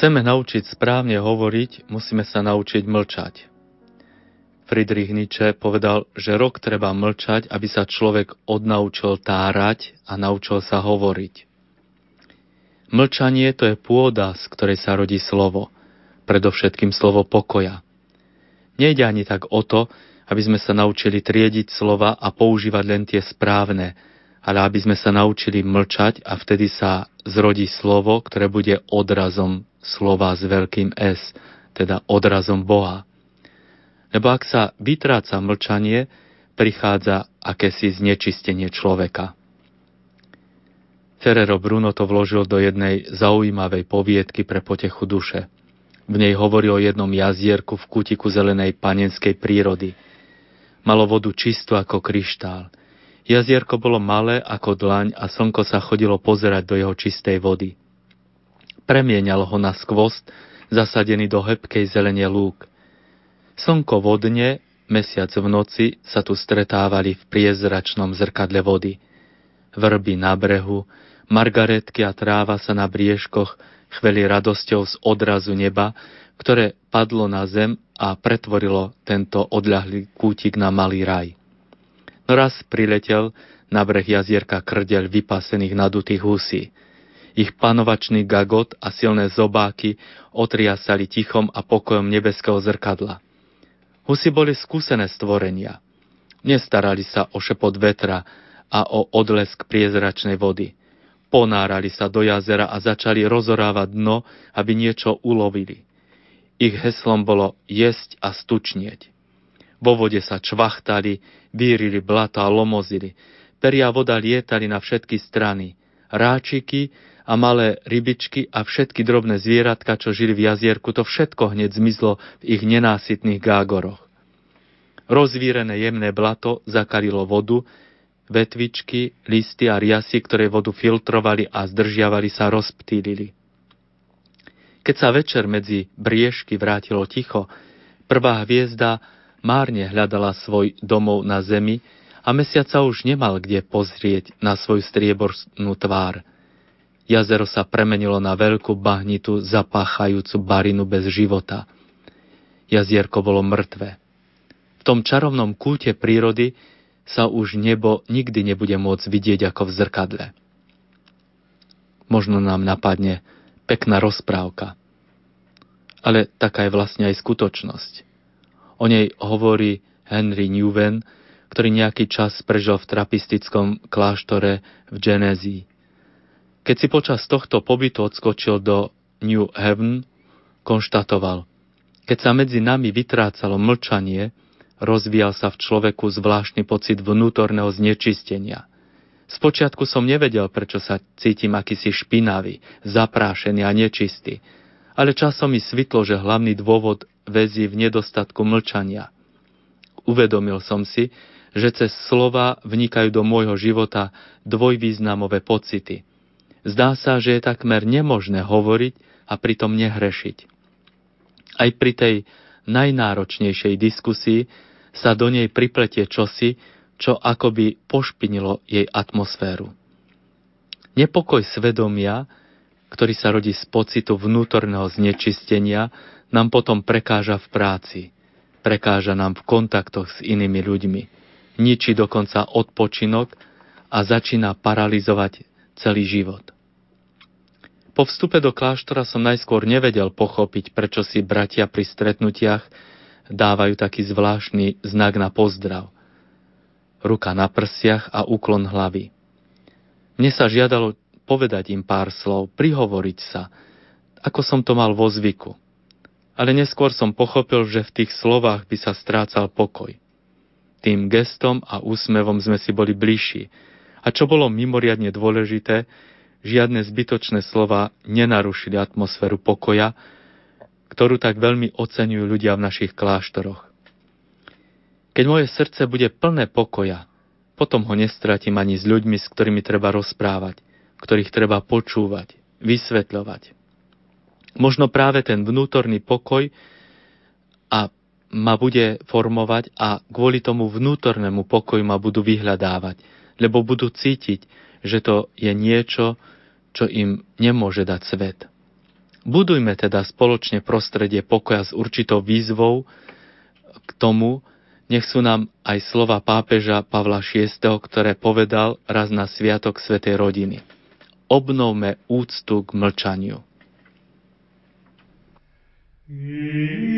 Chceme naučiť správne hovoriť, musíme sa naučiť mlčať. Friedrich Nietzsche povedal, že rok treba mlčať, aby sa človek odnaučil tárať a naučil sa hovoriť. Mlčanie to je pôda, z ktorej sa rodí slovo, predovšetkým slovo pokoja. Nejde ani tak o to, aby sme sa naučili triediť slova a používať len tie správne, ale aby sme sa naučili mlčať a vtedy sa zrodí slovo, ktoré bude odrazom slova s veľkým S, teda odrazom Boha. Lebo ak sa vytráca mlčanie, prichádza akési znečistenie človeka. Ferrero Bruno to vložil do jednej zaujímavej poviedky pre potechu duše. V nej hovorí o jednom jazierku v kutiku zelenej panenskej prírody. Malo vodu čistú ako kryštál – Jazierko bolo malé ako dlaň a slnko sa chodilo pozerať do jeho čistej vody. Premieňalo ho na skvost, zasadený do hebkej zelenie lúk. Slnko vodne, mesiac v noci sa tu stretávali v priezračnom zrkadle vody. Vrby na brehu, margaretky a tráva sa na briežkoch chveli radosťou z odrazu neba, ktoré padlo na zem a pretvorilo tento odľahlý kútik na malý raj. No raz priletel na breh jazierka krdeľ vypasených nadutých husí. Ich panovačný gagot a silné zobáky otriasali tichom a pokojom nebeského zrkadla. Husy boli skúsené stvorenia. Nestarali sa o šepot vetra a o odlesk priezračnej vody. Ponárali sa do jazera a začali rozorávať dno, aby niečo ulovili. Ich heslom bolo jesť a stučnieť. Vo vode sa čvachtali, vírili blata a lomozili. Peria voda lietali na všetky strany. Ráčiky a malé rybičky a všetky drobné zvieratka, čo žili v jazierku, to všetko hneď zmizlo v ich nenásytných gágoroch. Rozvírené jemné blato zakalilo vodu, vetvičky, listy a riasy, ktoré vodu filtrovali a zdržiavali sa, rozptýlili. Keď sa večer medzi briežky vrátilo ticho, prvá hviezda márne hľadala svoj domov na zemi a mesiac sa už nemal kde pozrieť na svoju striebornú tvár – Jazero sa premenilo na veľkú bahnitu zapáchajúcu barinu bez života. Jazierko bolo mŕtve. V tom čarovnom kúte prírody sa už nebo nikdy nebude môcť vidieť ako v zrkadle. Možno nám napadne pekná rozprávka. Ale taká je vlastne aj skutočnosť. O nej hovorí Henry Newven, ktorý nejaký čas prežil v trapistickom kláštore v Genézii. Keď si počas tohto pobytu odskočil do New Heaven, konštatoval, keď sa medzi nami vytrácalo mlčanie, rozvíjal sa v človeku zvláštny pocit vnútorného znečistenia. Spočiatku som nevedel, prečo sa cítim akýsi špinavý, zaprášený a nečistý, ale časom mi svitlo, že hlavný dôvod väzí v nedostatku mlčania. Uvedomil som si, že cez slova vnikajú do môjho života dvojvýznamové pocity – Zdá sa, že je takmer nemožné hovoriť a pritom nehrešiť. Aj pri tej najnáročnejšej diskusii sa do nej pripletie čosi, čo akoby pošpinilo jej atmosféru. Nepokoj svedomia, ktorý sa rodí z pocitu vnútorného znečistenia, nám potom prekáža v práci, prekáža nám v kontaktoch s inými ľuďmi, ničí dokonca odpočinok a začína paralizovať celý život. Po vstupe do kláštora som najskôr nevedel pochopiť, prečo si bratia pri stretnutiach dávajú taký zvláštny znak na pozdrav. Ruka na prsiach a úklon hlavy. Mne sa žiadalo povedať im pár slov, prihovoriť sa, ako som to mal vo zvyku. Ale neskôr som pochopil, že v tých slovách by sa strácal pokoj. Tým gestom a úsmevom sme si boli bližší, a čo bolo mimoriadne dôležité, žiadne zbytočné slova nenarušili atmosféru pokoja, ktorú tak veľmi oceňujú ľudia v našich kláštoroch. Keď moje srdce bude plné pokoja, potom ho nestratím ani s ľuďmi, s ktorými treba rozprávať, ktorých treba počúvať, vysvetľovať. Možno práve ten vnútorný pokoj a ma bude formovať a kvôli tomu vnútornému pokoju ma budú vyhľadávať lebo budú cítiť, že to je niečo, čo im nemôže dať svet. Budujme teda spoločne prostredie pokoja s určitou výzvou k tomu, nech sú nám aj slova pápeža Pavla VI, ktoré povedal raz na Sviatok Svetej rodiny. Obnovme úctu k mlčaniu. I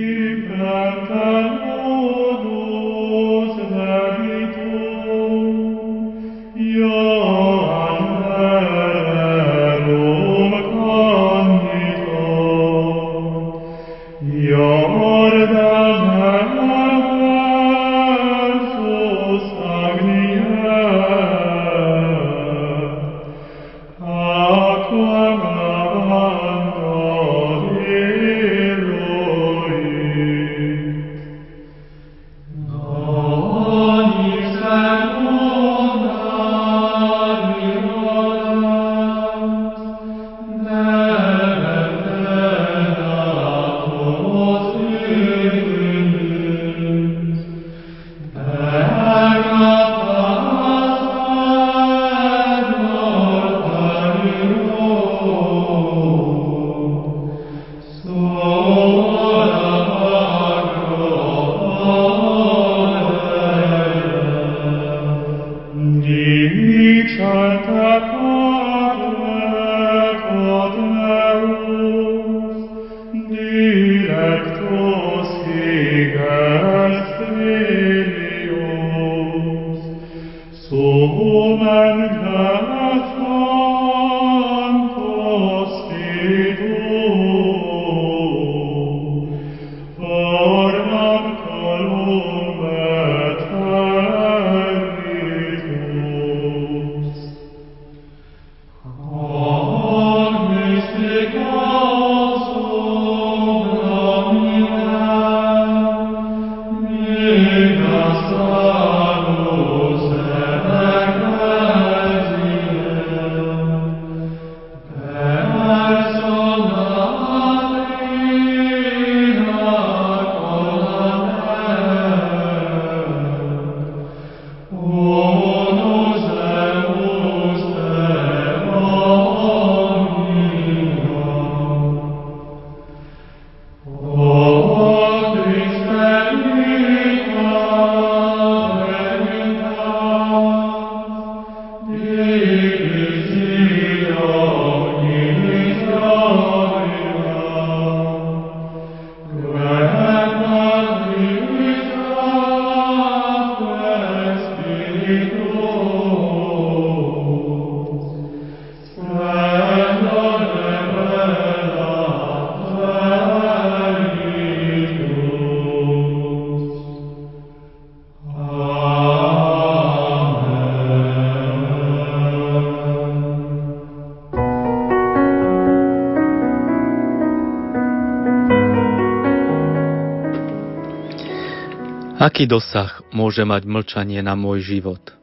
Aký dosah môže mať mlčanie na môj život?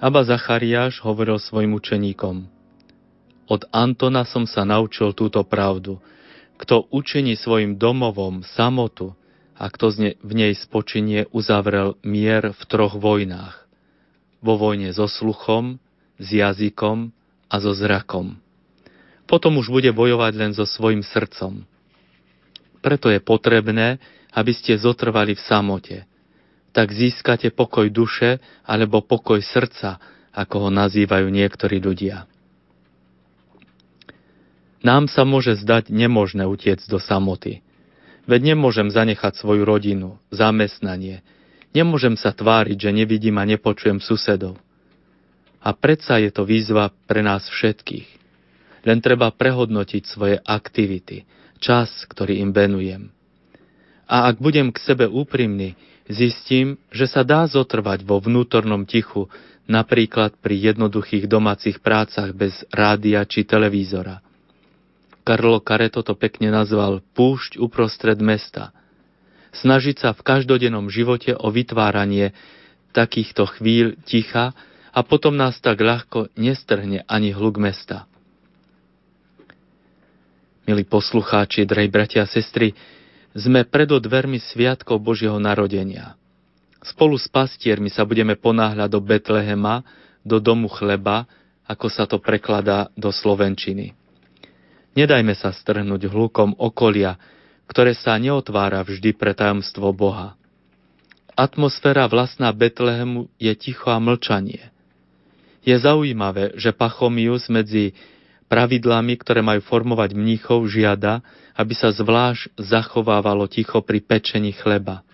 Aba Zachariáš hovoril svojim učeníkom. Od Antona som sa naučil túto pravdu. Kto učení svojim domovom samotu a kto v nej spočinie, uzavrel mier v troch vojnách. Vo vojne so sluchom, s jazykom a so zrakom. Potom už bude bojovať len so svojim srdcom. Preto je potrebné, aby ste zotrvali v samote. Tak získate pokoj duše alebo pokoj srdca, ako ho nazývajú niektorí ľudia. Nám sa môže zdať nemožné utiec do samoty. Veď nemôžem zanechať svoju rodinu, zamestnanie. Nemôžem sa tváriť, že nevidím a nepočujem susedov. A predsa je to výzva pre nás všetkých. Len treba prehodnotiť svoje aktivity, čas, ktorý im venujem. A ak budem k sebe úprimný, zistím, že sa dá zotrvať vo vnútornom tichu, napríklad pri jednoduchých domácich prácach bez rádia či televízora. Karlo Kareto to pekne nazval púšť uprostred mesta. Snažiť sa v každodennom živote o vytváranie takýchto chvíľ ticha a potom nás tak ľahko nestrhne ani hluk mesta. Milí poslucháči, drahí bratia a sestry, sme pred dvermi Sviatkov Božieho narodenia. Spolu s pastiermi sa budeme ponáhľať do Betlehema, do domu chleba, ako sa to prekladá do Slovenčiny. Nedajme sa strhnúť hlukom okolia, ktoré sa neotvára vždy pre tajomstvo Boha. Atmosféra vlastná Betlehemu je ticho a mlčanie. Je zaujímavé, že Pachomius medzi pravidlami, ktoré majú formovať mníchov, žiada, aby sa zvlášť zachovávalo ticho pri pečení chleba.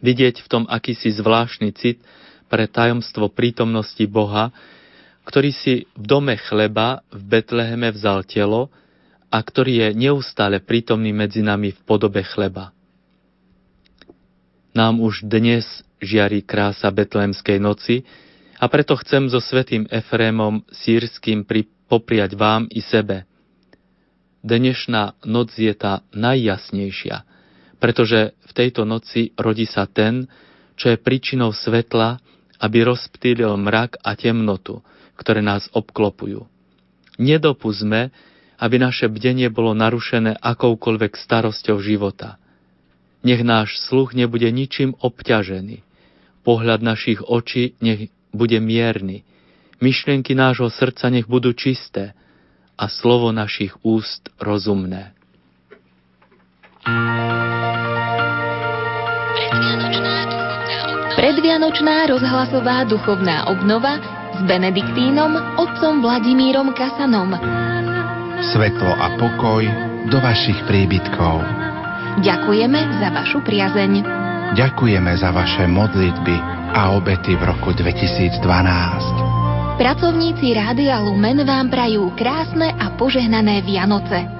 Vidieť v tom akýsi zvláštny cit pre tajomstvo prítomnosti Boha, ktorý si v dome chleba v Betleheme vzal telo a ktorý je neustále prítomný medzi nami v podobe chleba. Nám už dnes žiari krása Betlehemskej noci a preto chcem so svetým Efrémom sírským pri popriať vám i sebe. Dnešná noc je tá najjasnejšia, pretože v tejto noci rodí sa ten, čo je príčinou svetla, aby rozptýlil mrak a temnotu, ktoré nás obklopujú. Nedopuzme, aby naše bdenie bolo narušené akoukoľvek starosťou života. Nech náš sluch nebude ničím obťažený. Pohľad našich očí nech bude mierny myšlienky nášho srdca nech budú čisté a slovo našich úst rozumné. Predvianočná rozhlasová duchovná obnova s Benediktínom otcom Vladimírom Kasanom. Svetlo a pokoj do vašich príbytkov. Ďakujeme za vašu priazeň. Ďakujeme za vaše modlitby a obety v roku 2012. Pracovníci Rádia Lumen vám prajú krásne a požehnané Vianoce.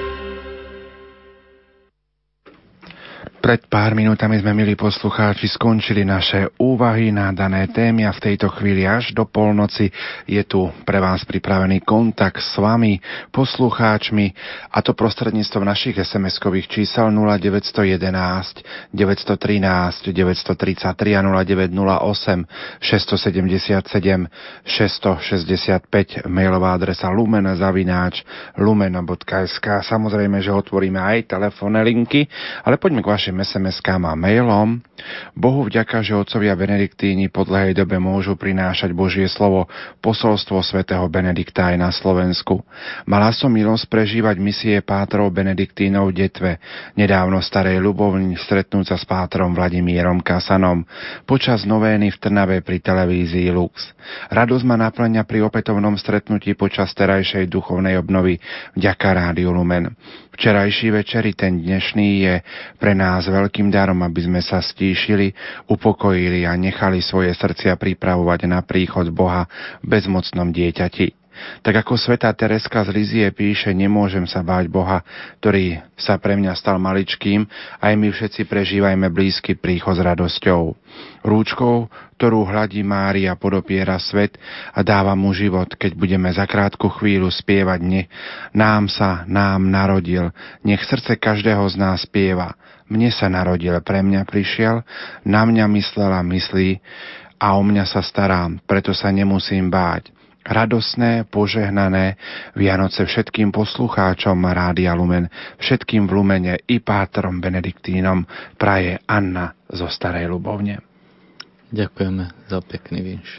Pred pár minútami sme, milí poslucháči, skončili naše úvahy na dané témy a v tejto chvíli až do polnoci je tu pre vás pripravený kontakt s vami, poslucháčmi, a to prostredníctvom našich SMS-kových čísel 0911 913 933 a 0908 677 665 mailová adresa lumeno.sk Samozrejme, že otvoríme aj telefónne linky, ale poďme k vašim SMS-kám a mailom. Bohu vďaka, že otcovia Benediktíni po dlhej dobe môžu prinášať Božie slovo posolstvo svätého Benedikta aj na Slovensku. Mala som milosť prežívať misie pátrov Benediktínov v Detve, nedávno starej ľubovni stretnúť sa s pátrom Vladimírom Kasanom počas novény v Trnave pri televízii Lux. Radosť ma naplňa pri opätovnom stretnutí počas terajšej duchovnej obnovy vďaka Rádiu Lumen. Včerajší večeri, ten dnešný je pre nás veľkým darom, aby sme sa stíšili, upokojili a nechali svoje srdcia pripravovať na príchod Boha v bezmocnom dieťati. Tak ako svetá Tereska z Lizie píše, nemôžem sa báť Boha, ktorý sa pre mňa stal maličkým, aj my všetci prežívajme blízky príchod s radosťou. Rúčkou, ktorú hladí Mária, podopiera svet a dáva mu život, keď budeme za krátku chvíľu spievať ne. Nám sa, nám narodil, nech srdce každého z nás spieva. Mne sa narodil, pre mňa prišiel, na mňa myslela, myslí a o mňa sa starám, preto sa nemusím báť radosné, požehnané Vianoce všetkým poslucháčom Rádia Lumen, všetkým v Lumene i pátrom Benediktínom praje Anna zo Starej Lubovne. Ďakujeme za pekný vinš.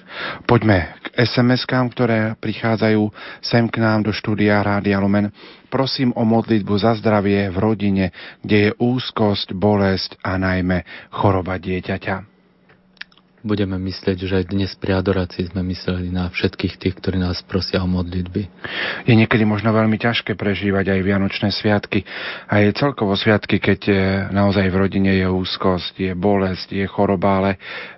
Poďme k SMS-kám, ktoré prichádzajú sem k nám do štúdia Rádia Lumen. Prosím o modlitbu za zdravie v rodine, kde je úzkosť, bolesť a najmä choroba dieťaťa budeme myslieť, že aj dnes pri adorácii sme mysleli na všetkých tých, ktorí nás prosia o modlitby. Je niekedy možno veľmi ťažké prežívať aj Vianočné sviatky a je celkovo sviatky, keď e, naozaj v rodine je úzkosť, je bolesť, je choroba, ale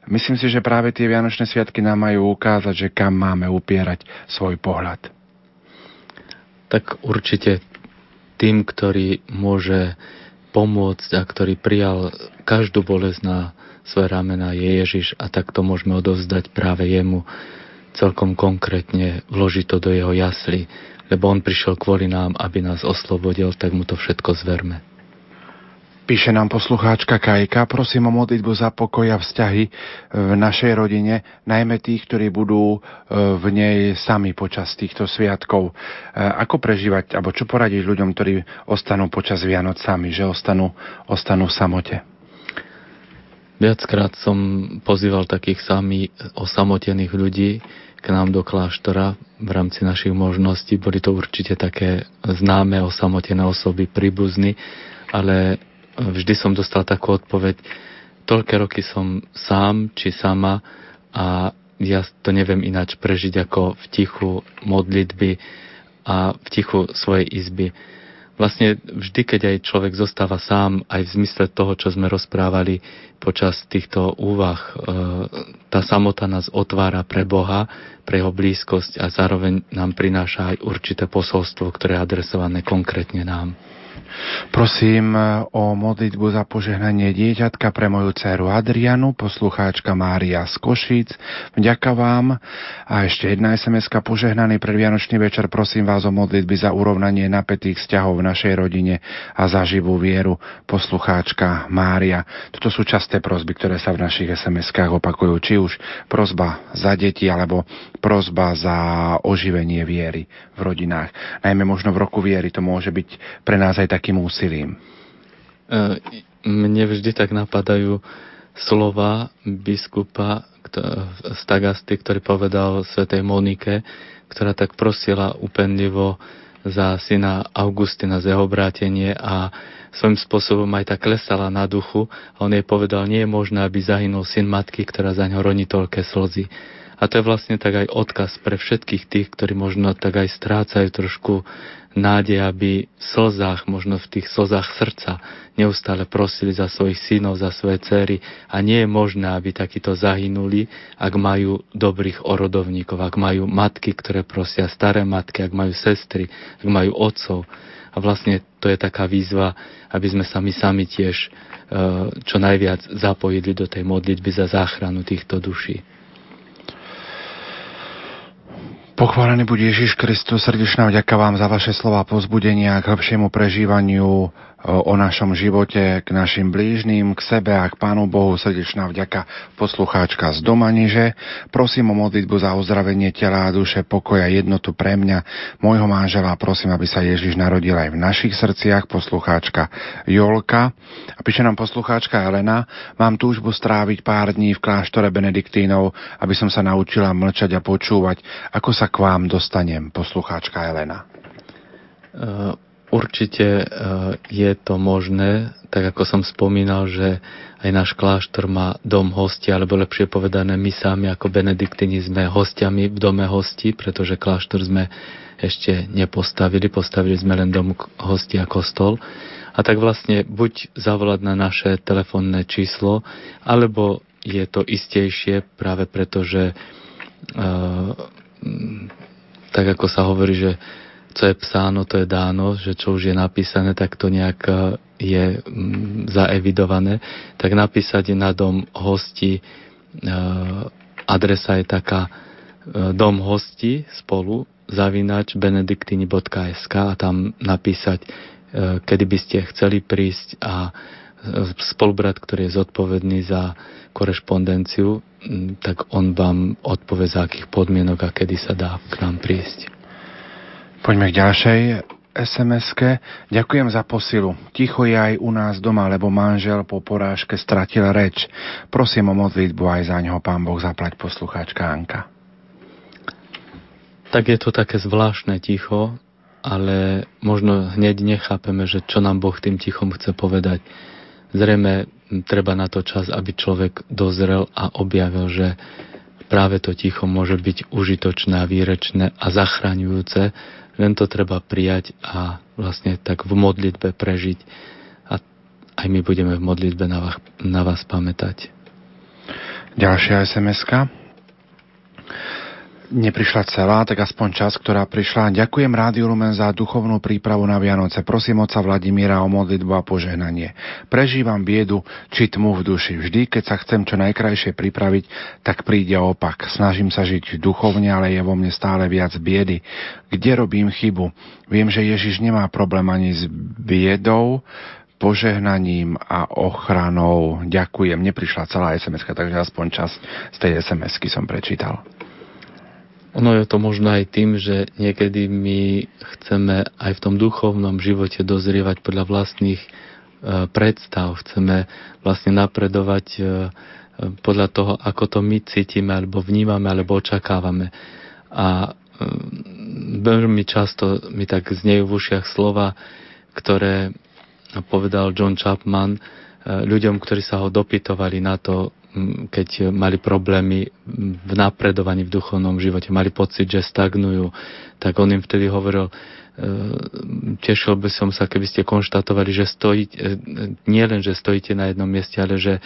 myslím si, že práve tie Vianočné sviatky nám majú ukázať, že kam máme upierať svoj pohľad. Tak určite tým, ktorý môže pomôcť a ktorý prijal každú bolesť na svoje ramena je Ježiš a takto môžeme odovzdať práve jemu celkom konkrétne vložiť to do jeho jasly, lebo on prišiel kvôli nám, aby nás oslobodil, tak mu to všetko zverme. Píše nám poslucháčka Kajka, prosím o modlitbu za pokoj a vzťahy v našej rodine, najmä tých, ktorí budú e, v nej sami počas týchto sviatkov. E, ako prežívať, alebo čo poradiť ľuďom, ktorí ostanú počas Vianoc sami, že ostanú, ostanú v samote? Viackrát som pozýval takých sami osamotených ľudí k nám do kláštora v rámci našich možností. Boli to určite také známe osamotené osoby, príbuzny, ale vždy som dostal takú odpoveď, toľké roky som sám či sama a ja to neviem ináč prežiť ako v tichu modlitby a v tichu svojej izby vlastne vždy, keď aj človek zostáva sám, aj v zmysle toho, čo sme rozprávali počas týchto úvah, e, tá samota nás otvára pre Boha, pre jeho blízkosť a zároveň nám prináša aj určité posolstvo, ktoré je adresované konkrétne nám. Prosím e, o modlitbu za požehnanie dieťatka pre moju dceru Adrianu, poslucháčka Mária z Košic. Vďaka vám. A ešte jedna sms požehnaný predvianočný večer. Prosím vás o modlitby za urovnanie napätých vzťahov v našej rodine a za živú vieru, poslucháčka Mária. Toto sú časté prosby, ktoré sa v našich SMS-kách opakujú. Či už prosba za deti, alebo prosba za oživenie viery v rodinách. Najmä možno v roku viery to môže byť pre nás aj takým úsilím? E, mne vždy tak napadajú slova biskupa z Tagasty, ktorý povedal svätej Monike, ktorá tak prosila upenlivo za syna Augustina z jeho obrátenie a svojím spôsobom aj tak klesala na duchu on jej povedal, nie je možné, aby zahynul syn matky, ktorá za ňo roní toľké slzy. A to je vlastne tak aj odkaz pre všetkých tých, ktorí možno tak aj strácajú trošku nádej, aby v slzách, možno v tých slzách srdca, neustále prosili za svojich synov, za svoje cery a nie je možné, aby takíto zahynuli, ak majú dobrých orodovníkov, ak majú matky, ktoré prosia, staré matky, ak majú sestry, ak majú otcov. A vlastne to je taká výzva, aby sme sa my sami tiež e, čo najviac zapojili do tej modlitby za záchranu týchto duší. Pochválený buď Ježiš Kristus, srdečná vďaka vám za vaše slova pozbudenia k lepšiemu prežívaniu o našom živote k našim blížným, k sebe a k Pánu Bohu. Srdečná vďaka poslucháčka z Domaniže. Prosím o modlitbu za ozdravenie tela a duše, pokoja, jednotu pre mňa, môjho manžela. Prosím, aby sa Ježiš narodil aj v našich srdciach. Poslucháčka Jolka. A píše nám poslucháčka Elena. Mám túžbu stráviť pár dní v kláštore Benediktínov, aby som sa naučila mlčať a počúvať. Ako sa k vám dostanem, poslucháčka Elena? Uh Určite e, je to možné, tak ako som spomínal, že aj náš kláštor má dom hosti, alebo lepšie povedané, my sami ako benediktini sme hostiami v dome hosti, pretože kláštor sme ešte nepostavili, postavili sme len dom hosti a kostol. A tak vlastne buď zavolať na naše telefónne číslo, alebo je to istejšie práve preto, že uh, tak ako sa hovorí, že co je psáno, to je dáno, že čo už je napísané, tak to nejak e, je mm, zaevidované, tak napísať na dom hosti, e, adresa je taká e, dom hosti spolu zavinač benediktini.sk a tam napísať, kedy by ste chceli prísť a spolubrat, ktorý je zodpovedný za korešpondenciu, tak on vám odpovie za akých podmienok a kedy sa dá k nám prísť. Poďme k ďalšej sms Ďakujem za posilu. Ticho je aj u nás doma, lebo manžel po porážke stratil reč. Prosím o modlitbu aj za ňoho, pán Boh, zaplať poslucháčka Anka. Tak je to také zvláštne ticho, ale možno hneď nechápeme, že čo nám Boh tým tichom chce povedať. Zrejme treba na to čas, aby človek dozrel a objavil, že práve to ticho môže byť užitočné výrečné a zachraňujúce, len to treba prijať a vlastne tak v modlitbe prežiť a aj my budeme v modlitbe na vás, na vás pamätať. Ďalšia sms neprišla celá, tak aspoň čas, ktorá prišla. Ďakujem Rádiu Lumen za duchovnú prípravu na Vianoce. Prosím oca Vladimíra o modlitbu a požehnanie. Prežívam biedu či tmu v duši. Vždy, keď sa chcem čo najkrajšie pripraviť, tak príde opak. Snažím sa žiť duchovne, ale je vo mne stále viac biedy. Kde robím chybu? Viem, že Ježiš nemá problém ani s biedou, požehnaním a ochranou. Ďakujem. Neprišla celá sms takže aspoň čas z tej sms som prečítal. Ono je to možno aj tým, že niekedy my chceme aj v tom duchovnom živote dozrievať podľa vlastných e, predstav. Chceme vlastne napredovať e, podľa toho, ako to my cítime, alebo vnímame, alebo očakávame. A e, veľmi často mi tak znejú v ušiach slova, ktoré povedal John Chapman ľuďom, ktorí sa ho dopytovali na to, keď mali problémy v napredovaní v duchovnom živote, mali pocit, že stagnujú, tak on im vtedy hovoril, e, tešil by som sa, keby ste konštatovali, že stojíte, e, nie len, že stojíte na jednom mieste, ale že e,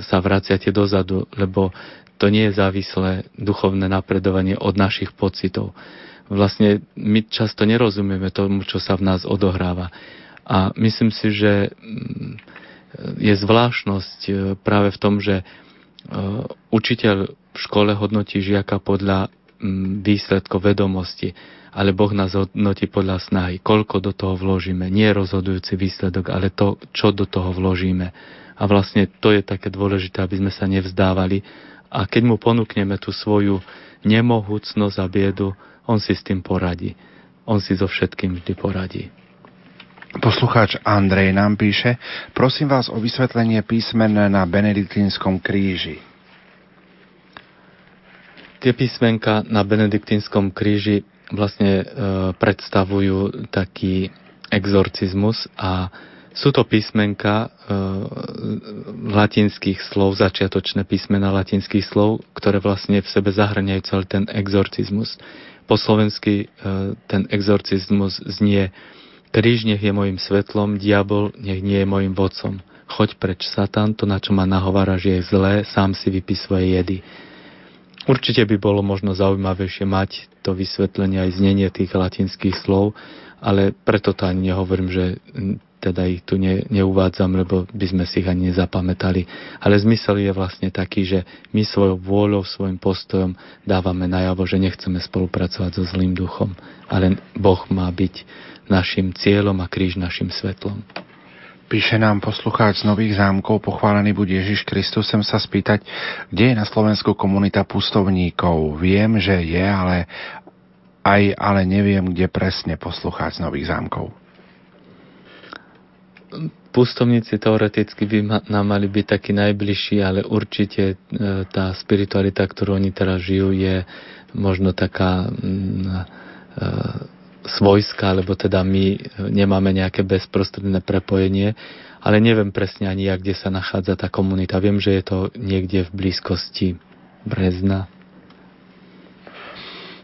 sa vraciate dozadu, lebo to nie je závislé duchovné napredovanie od našich pocitov. Vlastne my často nerozumieme tomu, čo sa v nás odohráva. A myslím si, že je zvláštnosť e, práve v tom, že e, učiteľ v škole hodnotí žiaka podľa výsledkov vedomosti, ale Boh nás hodnotí podľa snahy. Koľko do toho vložíme. Nie rozhodujúci výsledok, ale to, čo do toho vložíme. A vlastne to je také dôležité, aby sme sa nevzdávali. A keď mu ponúkneme tú svoju nemohúcnosť a biedu, on si s tým poradí. On si so všetkým vždy poradí. Poslucháč Andrej nám píše, prosím vás o vysvetlenie písmen na benediktínskom kríži. Tie písmenka na benediktínskom kríži vlastne e, predstavujú taký exorcizmus a sú to písmenka e, latinských slov, začiatočné písmena latinských slov, ktoré vlastne v sebe zahrňajú celý ten exorcizmus. Po slovensky e, ten exorcizmus znie Kríž nech je mojim svetlom, diabol nech nie je mojim vodcom. Choď preč, Satan, to, na čo ma nahováraš, je zlé, sám si vypí svoje jedy. Určite by bolo možno zaujímavejšie mať to vysvetlenie aj znenie tých latinských slov, ale preto to ani nehovorím, že teda ich tu ne, neuvádzam, lebo by sme si ich ani nezapamätali. Ale zmysel je vlastne taký, že my svojou vôľou, svojim postojom dávame najavo, že nechceme spolupracovať so zlým duchom, ale Boh má byť našim cieľom a kríž našim svetlom. Píše nám poslucháč z Nových zámkov, pochválený buď Ježiš Kristus. Chcem sa spýtať, kde je na Slovensku komunita pustovníkov. Viem, že je, ale aj ale neviem, kde presne poslucháč z Nových zámkov. Pustovníci teoreticky by ma, nám mali byť takí najbližší, ale určite e, tá spiritualita, ktorú oni teraz žijú, je možno taká mm, e, svojská, lebo teda my nemáme nejaké bezprostredné prepojenie, ale neviem presne ani ja, kde sa nachádza tá komunita. Viem, že je to niekde v blízkosti Brezna.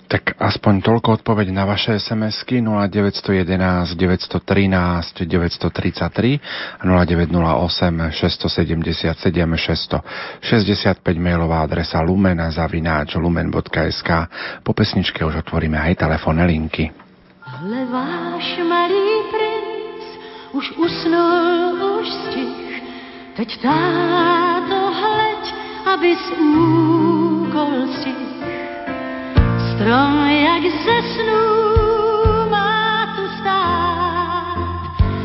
Tak aspoň toľko odpoveď na vaše SMS-ky 0911 913 933 0908 677 665 mailová adresa lumena zavináč lumen.sk Po pesničke už otvoríme aj telefónne linky. Ale váš malý princ už usnul, už stich. Teď táto hleď, aby z úkol stich. Strom, jak ze snů, má tu stát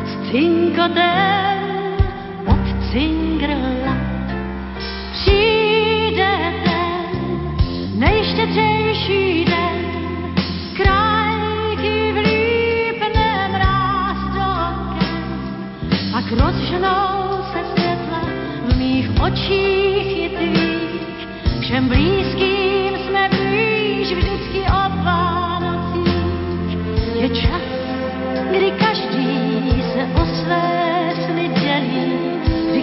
s cinkotem cingrla. Přijde ten nejštědřejší den, krajky rozžnou se světla v mých očích i všem blízkým jsme blíž vždycky. Je čas, kdy každý se o své sny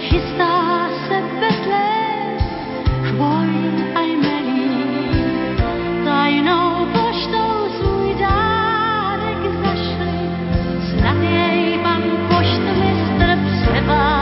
chystá se Betlém, chvoj a. Tajnou poštou svůj dárek zašli, snad jej pan poštmistr Never.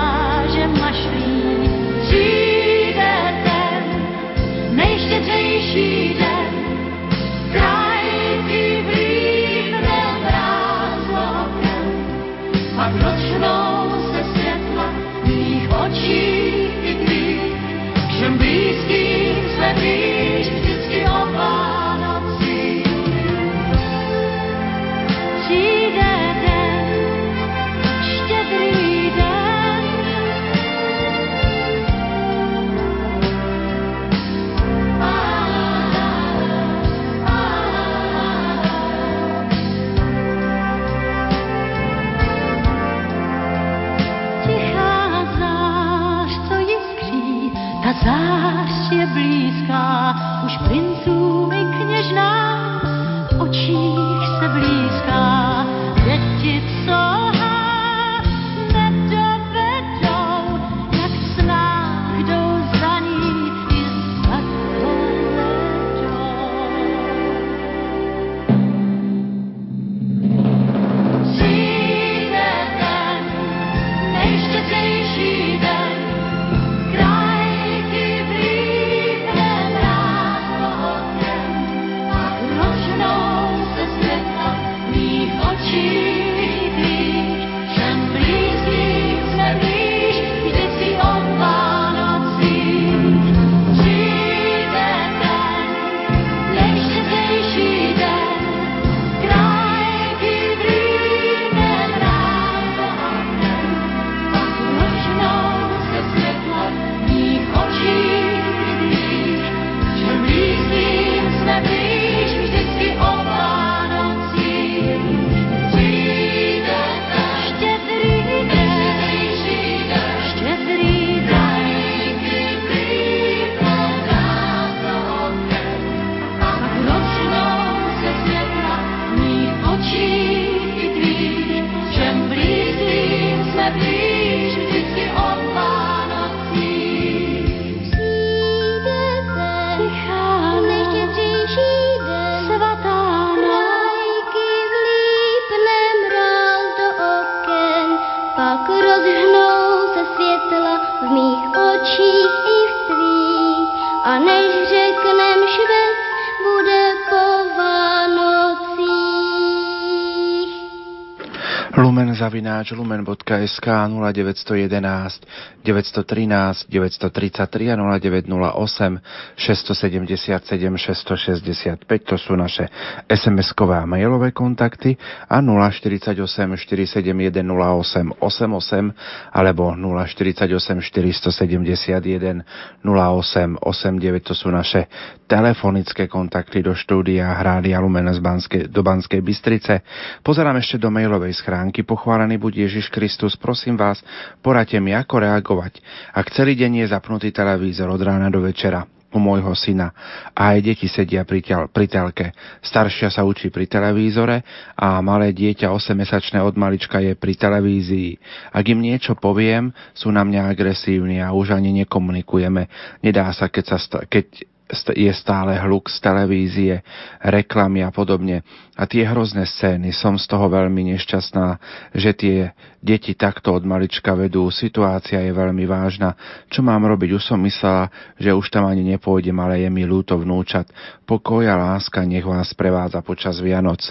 Lumen zavináč lumen.sk 0911 913 933 a 0908 677 665 to sú naše SMS-kové a mailové kontakty a 048 471 08 88 alebo 048 471 08 89 to sú naše telefonické kontakty do štúdia Hrádia Lumen z Banskej, do Banskej Bystrice. Pozerám ešte do mailovej schránky. Pochválený buď Ježiš Kristus. Prosím vás, poradte mi, ako reagovať. Ak celý deň je zapnutý televízor od rána do večera, u môjho syna a aj deti sedia pri, tel, pri telke. Staršia sa učí pri televízore a malé dieťa 8-mesačné od malička je pri televízii. Ak im niečo poviem, sú na mňa agresívni a už ani nekomunikujeme. Nedá sa, keď, sa sta- keď je stále hluk z televízie, reklamy a podobne. A tie hrozné scény, som z toho veľmi nešťastná, že tie deti takto od malička vedú. Situácia je veľmi vážna. Čo mám robiť? Už som myslela, že už tam ani nepôjdem, ale je mi ľúto vnúčat. Pokoj a láska nech vás prevádza počas Vianoc.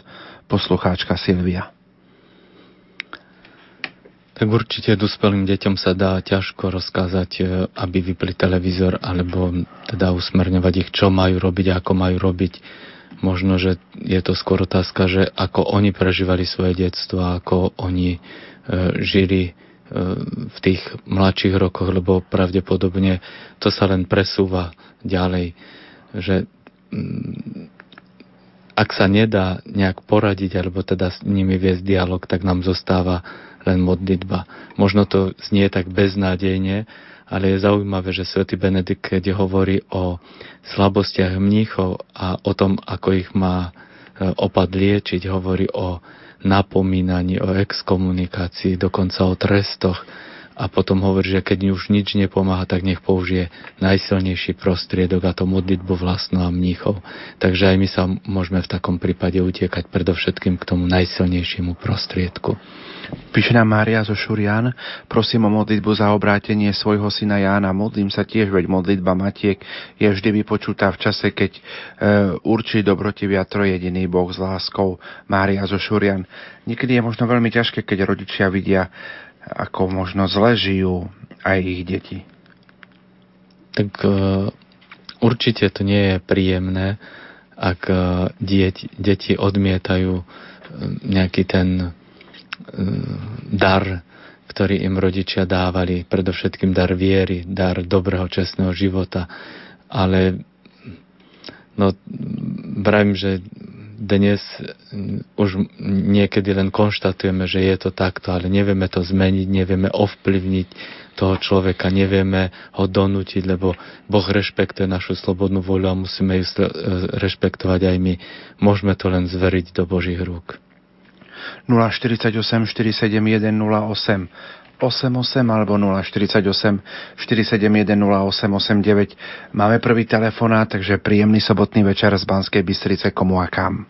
Poslucháčka Silvia. Tak určite dospelým deťom sa dá ťažko rozkázať, e, aby vypli televízor, alebo teda usmerňovať ich, čo majú robiť, ako majú robiť. Možno, že je to skôr otázka, že ako oni prežívali svoje detstvo ako oni e, žili v tých mladších rokoch, lebo pravdepodobne to sa len presúva ďalej, že mm, ak sa nedá nejak poradiť alebo teda s nimi viesť dialog, tak nám zostáva len modlitba. Možno to znie tak beznádejne, ale je zaujímavé, že svätý Benedikt, keď hovorí o slabostiach mníchov a o tom, ako ich má e, opad liečiť, hovorí o napomínaní, o exkomunikácii, dokonca o trestoch, a potom hovorí, že keď už nič nepomáha, tak nech použije najsilnejší prostriedok a to modlitbu vlastnú a mníchov. Takže aj my sa môžeme v takom prípade utiekať predovšetkým k tomu najsilnejšiemu prostriedku. Píše nám Mária zo Šurian, prosím o modlitbu za obrátenie svojho syna Jána. Modlím sa tiež, veď modlitba Matiek je vždy vypočutá v čase, keď e, určí dobrotivia trojediný Boh s láskou. Mária zo Šurian. Niekedy je možno veľmi ťažké, keď rodičia vidia ako možno zle žijú aj ich deti? Tak e, určite to nie je príjemné, ak e, deti, deti odmietajú e, nejaký ten dar, ktorý im rodičia dávali, predovšetkým dar viery, dar dobrého, čestného života. Ale no, vravím, že dnes mm, už niekedy len konštatujeme, že je to takto, ale nevieme to zmeniť, nevieme ovplyvniť toho človeka, nevieme ho donútiť, lebo Boh rešpektuje našu slobodnú voľu a musíme ju e, rešpektovať aj my. Môžeme to len zveriť do Božích rúk. 048 471 08 88 alebo 048 471 0889. Máme prvý telefonát, takže príjemný sobotný večer z Banskej Bystrice komu a kam.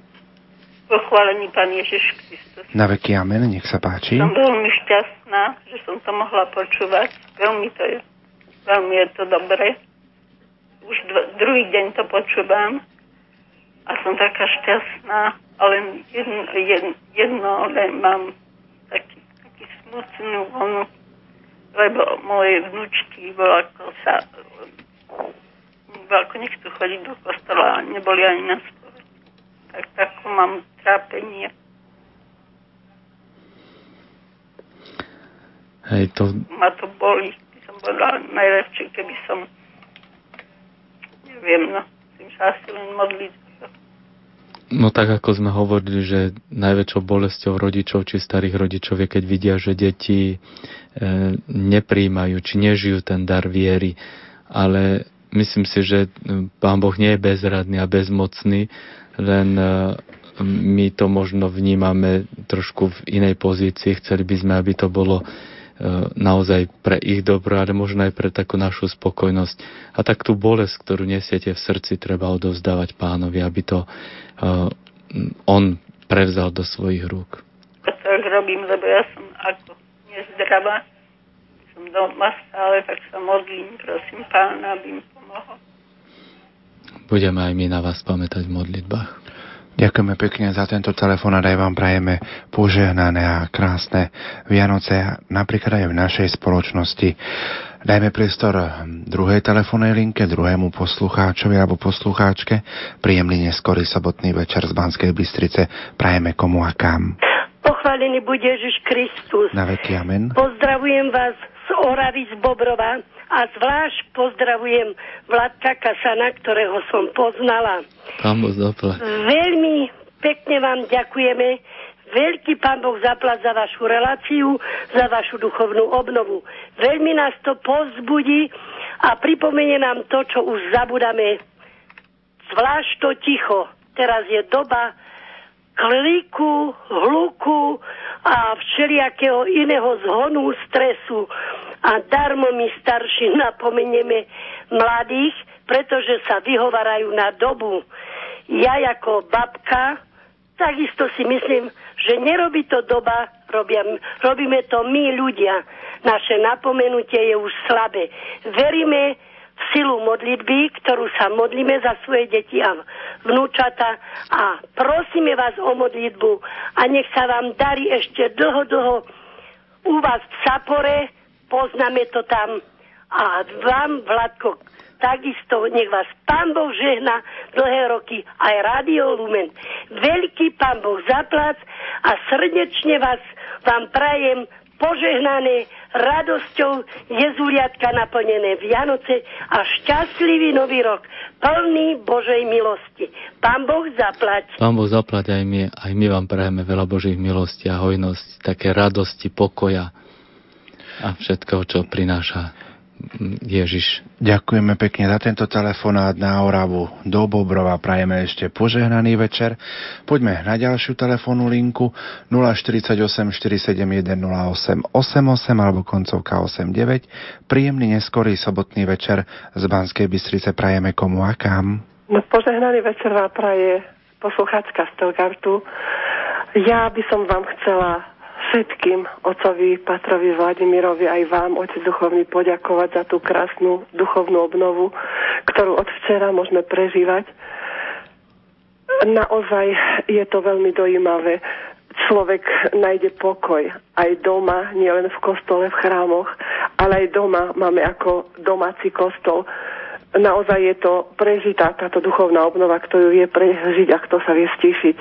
Pochválený Pán Ježiš Kristus. Na veky amen, nech sa páči. Som veľmi šťastná, že som to mohla počúvať. Veľmi to je, veľmi je to dobré. Už dv- druhý deň to počúvam a som taká šťastná, ale jedno, jedno, jedno len mám taký, taký smutnú onu, lebo moje vnúčky bolo ako sa ako nechcú chodiť do kostola a neboli ani na tak takú mám trápenie. Hej, to... Ma to boli. By som bola najlepšie, keby som neviem, no, tým sa asi len modliť. No tak ako sme hovorili, že najväčšou bolesťou rodičov či starých rodičov je, keď vidia, že deti e, nepríjmajú či nežijú ten dar viery. Ale myslím si, že Pán Boh nie je bezradný a bezmocný len e, my to možno vnímame trošku v inej pozícii. Chceli by sme, aby to bolo e, naozaj pre ich dobro, ale možno aj pre takú našu spokojnosť. A tak tú bolesť, ktorú nesiete v srdci, treba odovzdávať pánovi, aby to uh, on prevzal do svojich rúk. To tak robím, lebo ja som ako nezdravá. Som doma stále, tak sa modlím, prosím pána, aby mi pomohol. Budeme aj my na vás pamätať v modlitbách. Ďakujeme pekne za tento telefon a aj vám prajeme požehnané a krásne Vianoce, napríklad aj v našej spoločnosti. Dajme priestor druhej telefónnej linke, druhému poslucháčovi alebo poslucháčke. Príjemný neskorý sobotný večer z Banskej Bystrice. Prajeme komu a kam. Pochválený bude Ježiš Kristus. Na veky amen. Pozdravujem vás z Oravy z Bobrova a zvlášť pozdravujem Vladka Kasana, ktorého som poznala. Pán Boh zaplať. Veľmi pekne vám ďakujeme. Veľký pán Boh zaplať za vašu reláciu, za vašu duchovnú obnovu. Veľmi nás to pozbudí a pripomenie nám to, čo už zabudáme. Zvlášť to ticho. Teraz je doba kliku, hluku a všelijakého iného zhonu, stresu a darmo my starší napomenieme mladých, pretože sa vyhovarajú na dobu. Ja ako babka takisto si myslím, že nerobí to doba, robia, robíme to my ľudia. Naše napomenutie je už slabé. Veríme silu modlitby, ktorú sa modlíme za svoje deti a vnúčata a prosíme vás o modlitbu a nech sa vám darí ešte dlho, dlho u vás v Sapore, poznáme to tam. A vám, Vladko, takisto nech vás Pán Boh žehna dlhé roky, aj Radio Lumen. Veľký Pán Boh zaplac a srdečne vás vám prajem požehnané radosťou jezuliatka naplnené Vianoce a šťastlivý nový rok, plný Božej milosti. Pán Boh zaplať. Pán Boh zaplať aj my, aj my vám prajeme veľa Božích milostí a hojnosť, také radosti, pokoja a všetko, čo prináša Ježiš. Ďakujeme pekne za tento telefonát na Oravu do Bobrova. Prajeme ešte požehnaný večer. Poďme na ďalšiu telefónnu linku 048 471 08 88 alebo koncovka 89. Príjemný neskorý sobotný večer z Banskej Bystrice prajeme komu a kam. No, požehnaný večer vám praje poslucháčka Stelgartu. Ja by som vám chcela všetkým ocovi Patrovi Vladimirovi aj vám, otec duchovný, poďakovať za tú krásnu duchovnú obnovu, ktorú od včera môžeme prežívať. Naozaj je to veľmi dojímavé. Človek nájde pokoj aj doma, nielen v kostole, v chrámoch, ale aj doma máme ako domáci kostol. Naozaj je to prežitá táto duchovná obnova, ktorú vie prežiť a kto sa vie stíšiť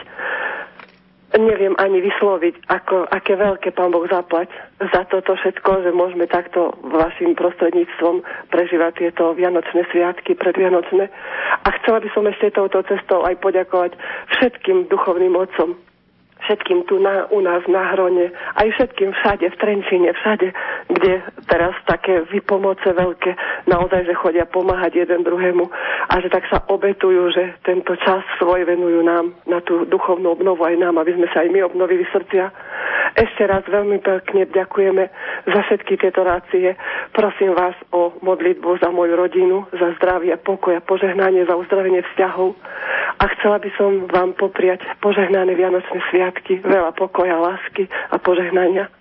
neviem ani vysloviť, ako, aké veľké pán Boh zaplať za toto všetko, že môžeme takto vašim prostredníctvom prežívať tieto Vianočné sviatky, predvianočné. A chcela by som ešte touto cestou aj poďakovať všetkým duchovným otcom, všetkým tu na, u nás na Hrone, aj všetkým všade, v Trenčine, všade, kde teraz také vypomoce veľké, naozaj, že chodia pomáhať jeden druhému a že tak sa obetujú, že tento čas svoj venujú nám na tú duchovnú obnovu aj nám, aby sme sa aj my obnovili srdcia. Ešte raz veľmi pekne ďakujeme za všetky tieto rácie. Prosím vás o modlitbu za moju rodinu, za zdravie, pokoj a požehnanie, za uzdravenie vzťahov. A chcela by som vám popriať požehnané Vianočné sviatky sviatky, veľa pokoja, lásky a požehnania.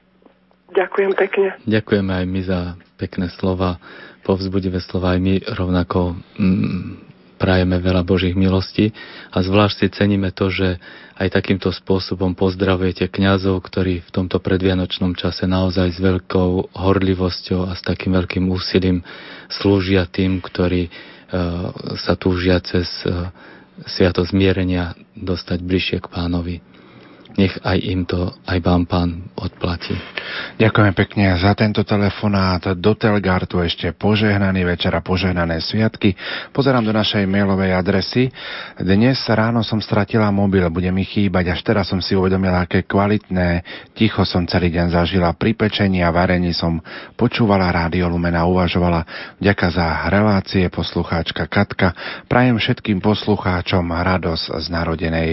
Ďakujem pekne. Ďakujeme aj my za pekné slova, povzbudivé slova. Aj my rovnako mm, prajeme veľa Božích milostí a zvlášť si ceníme to, že aj takýmto spôsobom pozdravujete kňazov, ktorí v tomto predvianočnom čase naozaj s veľkou horlivosťou a s takým veľkým úsilím slúžia tým, ktorí uh, sa túžia cez uh, sviato zmierenia dostať bližšie k pánovi nech aj im to, aj vám pán odplatí. Ďakujem pekne za tento telefonát. Do Telgartu ešte požehnaný večer a požehnané sviatky. Pozerám do našej mailovej adresy. Dnes ráno som stratila mobil, bude mi chýbať. Až teraz som si uvedomila, aké kvalitné ticho som celý deň zažila. Pri pečení a varení som počúvala Rádio Lumen a uvažovala. Ďaká za relácie poslucháčka Katka. Prajem všetkým poslucháčom radosť z narodenej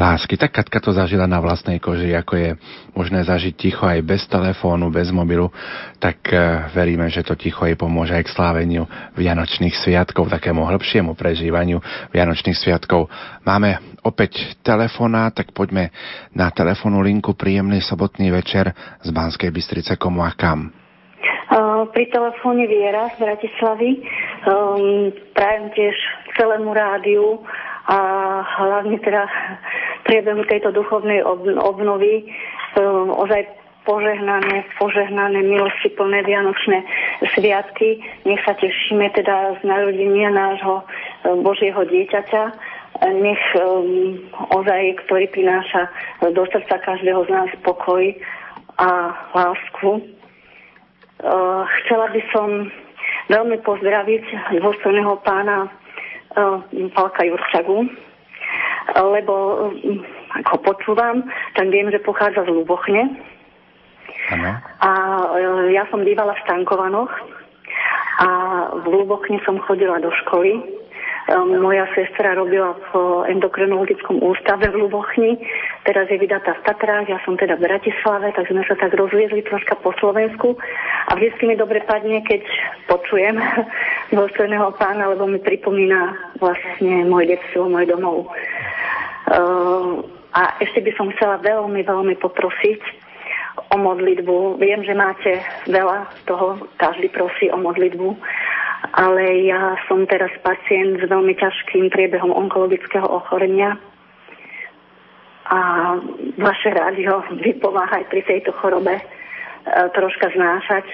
lásky. Tak Katka to zažila na vlastnej koži, ako je možné zažiť ticho aj bez telefónu, bez mobilu, tak e, veríme, že to ticho jej pomôže aj k sláveniu Vianočných sviatkov, takému hĺbšiemu prežívaniu Vianočných sviatkov. Máme opäť telefóna, tak poďme na telefónu linku príjemný sobotný večer z Banskej Bystrice komu a kam. Pri telefóne Viera z Bratislavy um, prajem tiež celému rádiu a hlavne teda priebehu tejto duchovnej obnovy um, ozaj požehnané, požehnané milosti plné Vianočné sviatky. Nech sa tešíme teda z narodenia nášho um, Božieho dieťaťa. Nech um, ozaj, ktorý prináša do srdca každého z nás pokoj a lásku. Uh, chcela by som veľmi pozdraviť dôstojného pána Palka Jurčagu, lebo ak ho počúvam, tak viem, že pochádza z Lubochne. Ano. A e, ja som bývala v Stankovanoch a v Lubochne som chodila do školy moja sestra robila v endokrinologickom ústave v Lubochni, teraz je vydatá v Tatrách, ja som teda v Bratislave, takže sme sa tak rozviezli troška po Slovensku a vždy mi dobre padne, keď počujem dôstojného pána, lebo mi pripomína vlastne môj detstvo, môj domov. Uh, a ešte by som chcela veľmi, veľmi poprosiť o modlitbu. Viem, že máte veľa toho, každý prosí o modlitbu ale ja som teraz pacient s veľmi ťažkým priebehom onkologického ochorenia a vaše rádio vypomáha aj pri tejto chorobe e, troška znášať.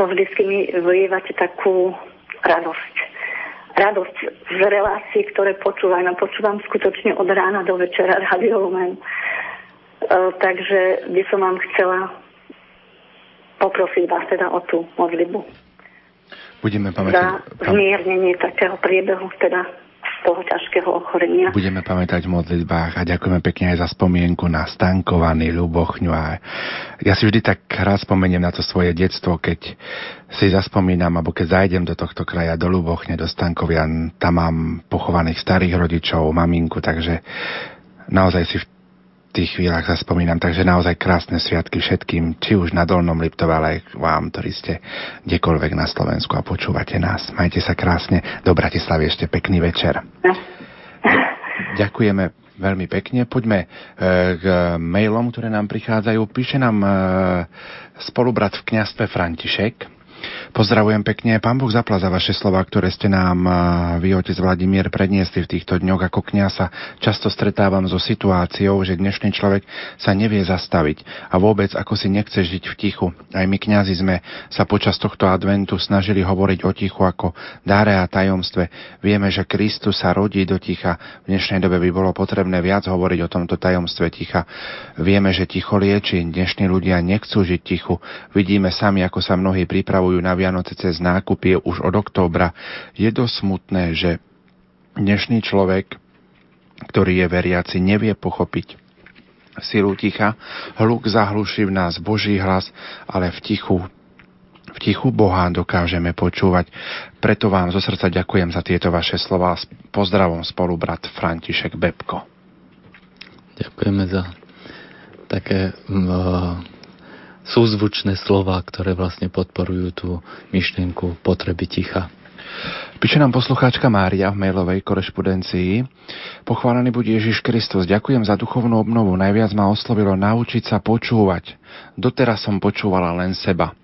To vždycky mi vyjevate takú radosť. Radosť z relácií, ktoré počúvam. A počúvam skutočne od rána do večera Lumen. E, takže by som vám chcela poprosiť vás teda o tú modlitbu. Budeme pamätať... Za zmiernenie takého priebehu, teda toho ťažkého ochorenia. Budeme pamätať v modlitbách a ďakujeme pekne aj za spomienku na stankovaný Ľubochňu. A ja si vždy tak rád spomeniem na to svoje detstvo, keď si zaspomínam, alebo keď zajdem do tohto kraja, do Ľubochne, do Stankovian, tam mám pochovaných starých rodičov, maminku, takže naozaj si v tých chvíľach sa spomínam. Takže naozaj krásne sviatky všetkým, či už na Dolnom Liptove, ale aj vám, ktorí ste kdekoľvek na Slovensku a počúvate nás. Majte sa krásne. Do Bratislavy ešte pekný večer. Ďakujeme veľmi pekne. Poďme e, k mailom, ktoré nám prichádzajú. Píše nám e, spolubrat v kniazstve František. Pozdravujem pekne. Pán Boh zapla za vaše slova, ktoré ste nám vy, otec Vladimír, predniesli v týchto dňoch. Ako kniasa často stretávam so situáciou, že dnešný človek sa nevie zastaviť a vôbec ako si nechce žiť v tichu. Aj my kňazi sme sa počas tohto adventu snažili hovoriť o tichu ako dáre a tajomstve. Vieme, že Kristus sa rodí do ticha. V dnešnej dobe by bolo potrebné viac hovoriť o tomto tajomstve ticha. Vieme, že ticho lieči. Dnešní ľudia nechcú žiť tichu. Vidíme sami, ako sa mnohí pripravujú na Vianoce cez nákupy už od októbra, je dosť smutné, že dnešný človek, ktorý je veriaci, nevie pochopiť silu ticha, hluk zahluší v nás Boží hlas, ale v tichu v tichu Boha dokážeme počúvať. Preto vám zo srdca ďakujem za tieto vaše slova. Pozdravom spolubrat František Bebko. Ďakujeme za také súzvučné slova, ktoré vlastne podporujú tú myšlienku potreby ticha. Píše nám poslucháčka Mária v mailovej korešpondencii. Pochválený buď Ježiš Kristus. Ďakujem za duchovnú obnovu. Najviac ma oslovilo naučiť sa počúvať. Doteraz som počúvala len seba.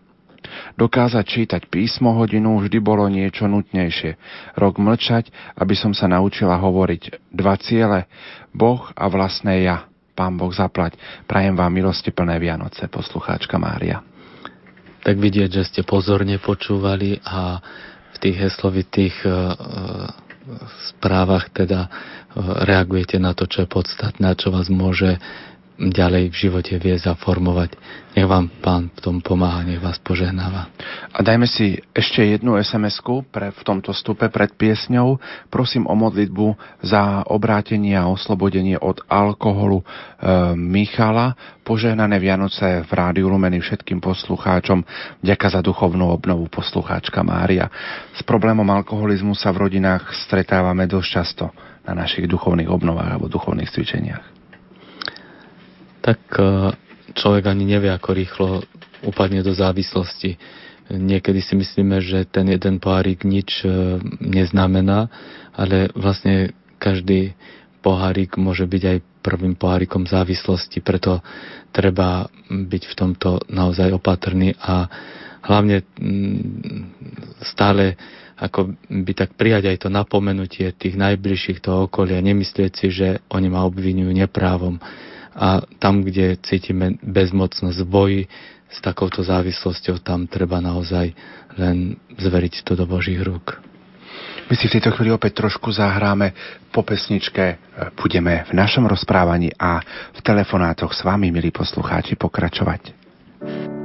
Dokázať čítať písmo hodinu vždy bolo niečo nutnejšie. Rok mlčať, aby som sa naučila hovoriť. Dva ciele, Boh a vlastné ja. Pán Boh zaplať. Prajem vám milosti plné Vianoce, poslucháčka Mária. Tak vidieť, že ste pozorne počúvali a v tých heslovitých uh, správach teda uh, reagujete na to, čo je podstatné, čo vás môže ďalej v živote vie zaformovať. Nech vám Pán v tom pomáha, nech vás požehnáva. A dajme si ešte jednu sms pre, v tomto stupe pred piesňou. Prosím o modlitbu za obrátenie a oslobodenie od alkoholu e, Michala. Požehnané Vianoce v Rádiu Lumeny všetkým poslucháčom. Ďaká za duchovnú obnovu poslucháčka Mária. S problémom alkoholizmu sa v rodinách stretávame dosť často na našich duchovných obnovách alebo duchovných cvičeniach tak e, človek ani nevie, ako rýchlo upadne do závislosti. Niekedy si myslíme, že ten jeden pohárik nič e, neznamená, ale vlastne každý pohárik môže byť aj prvým pohárikom závislosti, preto treba byť v tomto naozaj opatrný a hlavne stále ako by tak prijať aj to napomenutie tých najbližších toho okolia, nemyslieť si, že oni ma obvinujú neprávom a tam, kde cítime bezmocnosť v boji s takouto závislosťou, tam treba naozaj len zveriť to do Božích rúk. My si v tejto chvíli opäť trošku zahráme po pesničke. Budeme v našom rozprávaní a v telefonátoch s vami, milí poslucháči, pokračovať.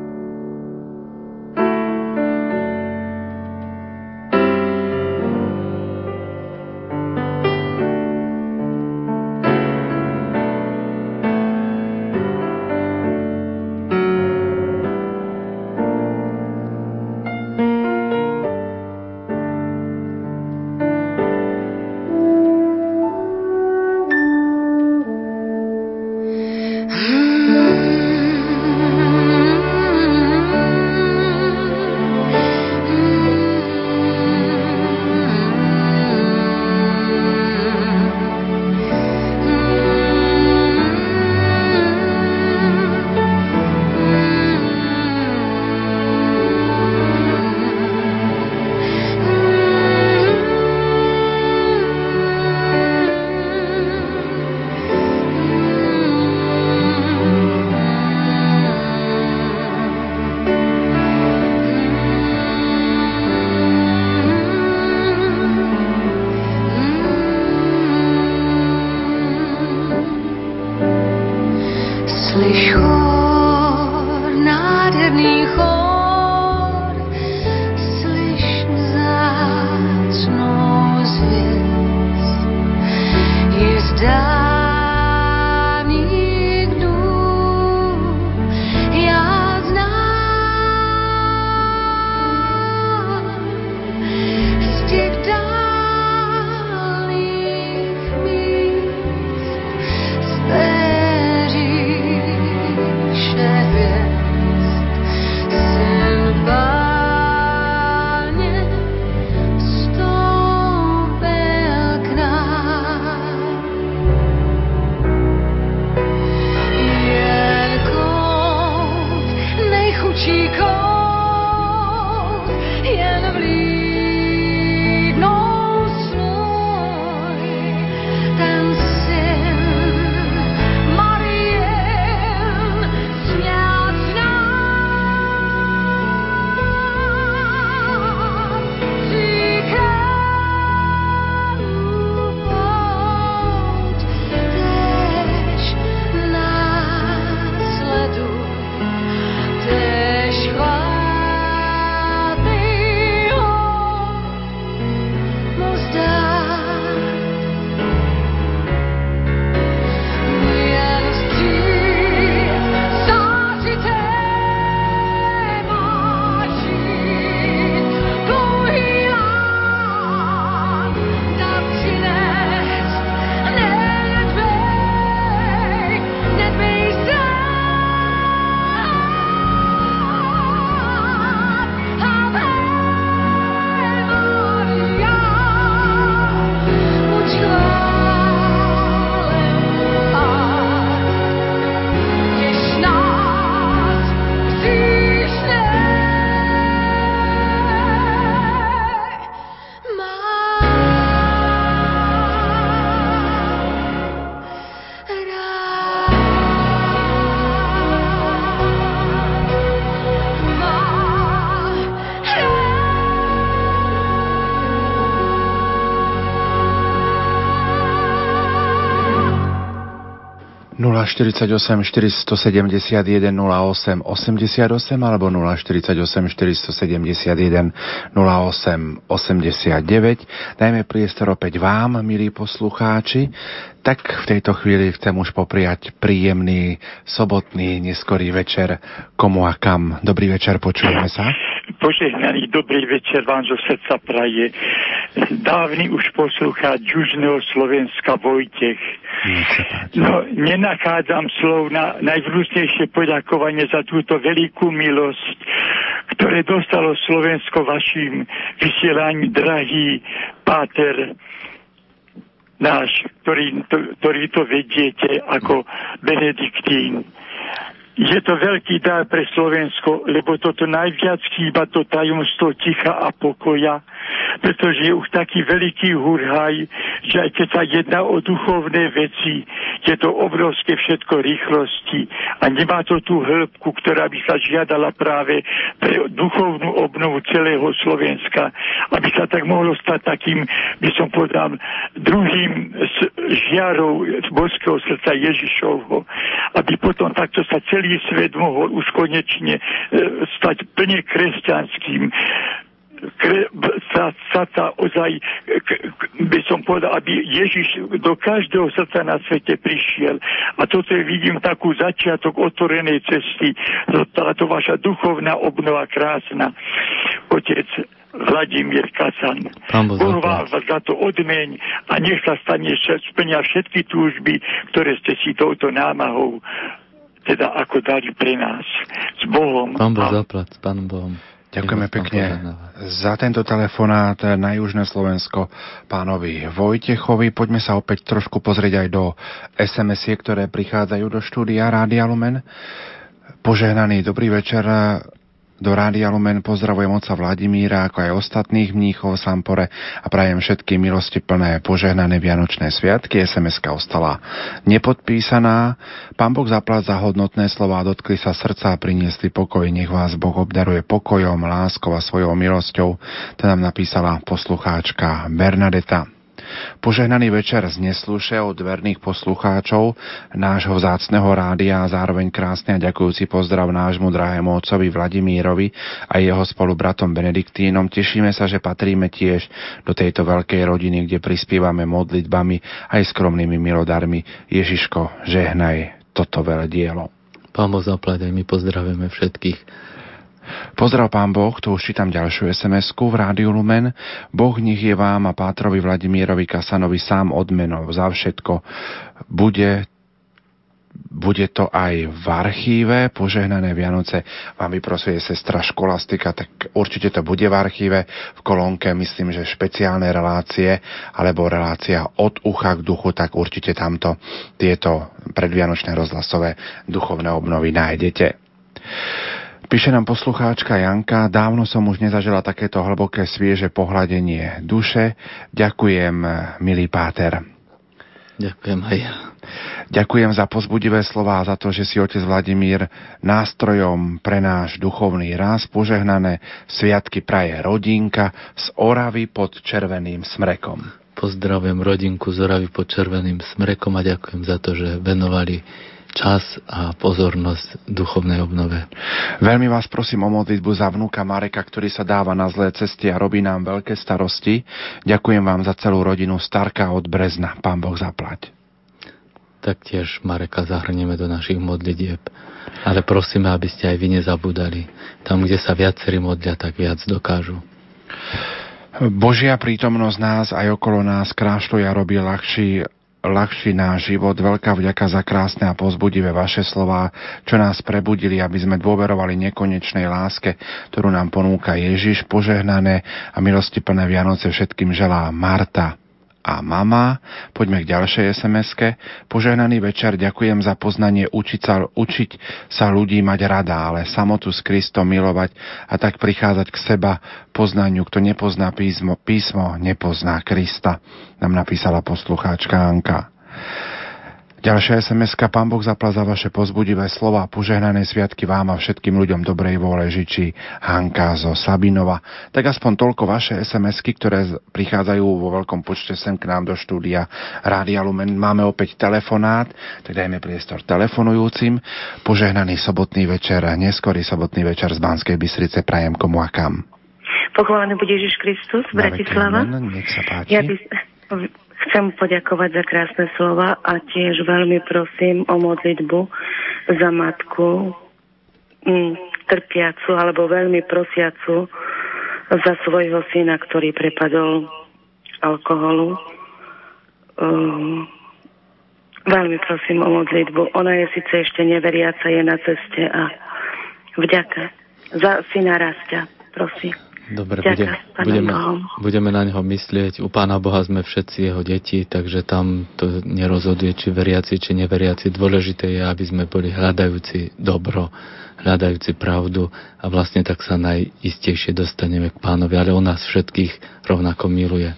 048 471 08 88 alebo 048 471 08 89. Dajme priestor opäť vám, milí poslucháči. Tak v tejto chvíli chcem už popriať príjemný sobotný neskorý večer komu a kam. Dobrý večer, počujeme sa. Požehnaný dobrý večer vám zo srdca praje. Dávny už poslúchať Južného Slovenska Vojtech. No, nenachádzam slov na najvrúcnejšie poďakovanie za túto veľkú milosť, ktoré dostalo Slovensko vašim vysielaním, drahý Páter náš, ktorý to, ktorý to vediete ako Benediktín je to veľký dar pre Slovensko, lebo toto najviac chýba to tajomstvo ticha a pokoja, pretože je už taký veľký hurhaj, že aj keď sa jedná o duchovné veci, je to obrovské všetko rýchlosti a nemá to tú hĺbku, ktorá by sa žiadala práve pre duchovnú obnovu celého Slovenska, aby sa tak mohlo stať takým, by som povedal, druhým žiarou božského srdca Ježišovho, aby potom takto sa celý celý svet mohol už konečne e, stať plne kresťanským kre, sa, sa, sa ozaj, k, by som povedal, aby Ježiš do každého srdca na svete prišiel. A toto je, vidím, takú začiatok otvorenej cesty, táto vaša duchovná obnova krásna. Otec, Vladimír Kasan. Boh vám za to odmeň a nech sa stane, splňa všetky túžby, ktoré ste si touto námahou teda ako dali pre nás s Bohom. Pán Boh zaplať s Pánom Bohom. Ďakujeme pekne za tento telefonát na Južné Slovensko pánovi Vojtechovi. Poďme sa opäť trošku pozrieť aj do sms ktoré prichádzajú do štúdia Rádia Lumen. Požehnaný dobrý večer do Rádia Lumen pozdravujem oca Vladimíra, ako aj ostatných mníchov Sampore a prajem všetky milosti plné požehnané Vianočné sviatky. sms ostala nepodpísaná. Pán Boh zaplať za hodnotné slova, dotkli sa srdca a priniesli pokoj. Nech vás Boh obdaruje pokojom, láskou a svojou milosťou. To nám napísala poslucháčka Bernadeta. Požehnaný večer z Nesluše od verných poslucháčov nášho vzácneho rádia a zároveň krásne a ďakujúci pozdrav nášmu drahému otcovi Vladimírovi a jeho spolubratom Benediktínom. Tešíme sa, že patríme tiež do tejto veľkej rodiny, kde prispievame modlitbami aj skromnými milodarmi. Ježiško, žehnaj toto veľa dielo. Pán Boh zaplať, aj my pozdravujeme všetkých Pozdrav pán Boh, tu už čítam ďalšiu sms v Rádiu Lumen. Boh nech je vám a Pátrovi Vladimírovi Kasanovi sám odmenov za všetko. Bude bude to aj v archíve, požehnané Vianoce vám vyprosuje sestra školastika, tak určite to bude v archíve, v kolónke, myslím, že špeciálne relácie, alebo relácia od ucha k duchu, tak určite tamto tieto predvianočné rozhlasové duchovné obnovy nájdete. Píše nám poslucháčka Janka, dávno som už nezažila takéto hlboké svieže pohľadenie duše. Ďakujem, milý páter. Ďakujem aj ja. Ďakujem za pozbudivé slova a za to, že si otec Vladimír nástrojom pre náš duchovný raz požehnané sviatky praje rodinka z Oravy pod Červeným smrekom. Pozdravujem rodinku z Oravy pod Červeným smrekom a ďakujem za to, že venovali čas a pozornosť duchovnej obnove. Veľmi vás prosím o modlitbu za vnúka Mareka, ktorý sa dáva na zlé cesty a robí nám veľké starosti. Ďakujem vám za celú rodinu Starka od Brezna. Pán Boh zaplať. Taktiež Mareka zahrnieme do našich modlitieb. Ale prosíme, aby ste aj vy nezabudali. Tam, kde sa viacerí modlia, tak viac dokážu. Božia prítomnosť nás aj okolo nás krášľuje a robí ľahší ľahší náš život. Veľká vďaka za krásne a pozbudivé vaše slova, čo nás prebudili, aby sme dôverovali nekonečnej láske, ktorú nám ponúka Ježiš. Požehnané a milosti plné Vianoce všetkým želá Marta a mama. Poďme k ďalšej SMS-ke. Požehnaný večer, ďakujem za poznanie učiť sa, učiť sa ľudí mať rada, ale samotu s Kristom milovať a tak prichádzať k seba poznaniu. Kto nepozná písmo, písmo nepozná Krista, nám napísala poslucháčka Anka. Ďalšia sms Pán Boh zapla za vaše pozbudivé slova. Požehnané sviatky vám a všetkým ľuďom dobrej vôle žičí Hanka zo Sabinova. Tak aspoň toľko vaše sms ktoré prichádzajú vo veľkom počte sem k nám do štúdia Rádia Lumen. Máme opäť telefonát, tak dajme priestor telefonujúcim. Požehnaný sobotný večer, neskorý sobotný večer z Banskej Bystrice prajem komu a kam. Pochválený bude Ježiš Kristus, Bratislava. Nech sa páči. Ja by, Chcem poďakovať za krásne slova a tiež veľmi prosím o modlitbu za matku mm, trpiacu alebo veľmi prosiacu za svojho syna, ktorý prepadol alkoholu. Um, veľmi prosím o modlitbu. Ona je síce ešte neveriaca, je na ceste a vďaka za syna rastia, prosím. Dobre, bude, budeme, budeme na neho myslieť. U Pána Boha sme všetci jeho deti, takže tam to nerozhoduje, či veriaci, či neveriaci. Dôležité je, aby sme boli hľadajúci dobro, hľadajúci pravdu a vlastne tak sa najistejšie dostaneme k Pánovi. Ale on nás všetkých rovnako miluje.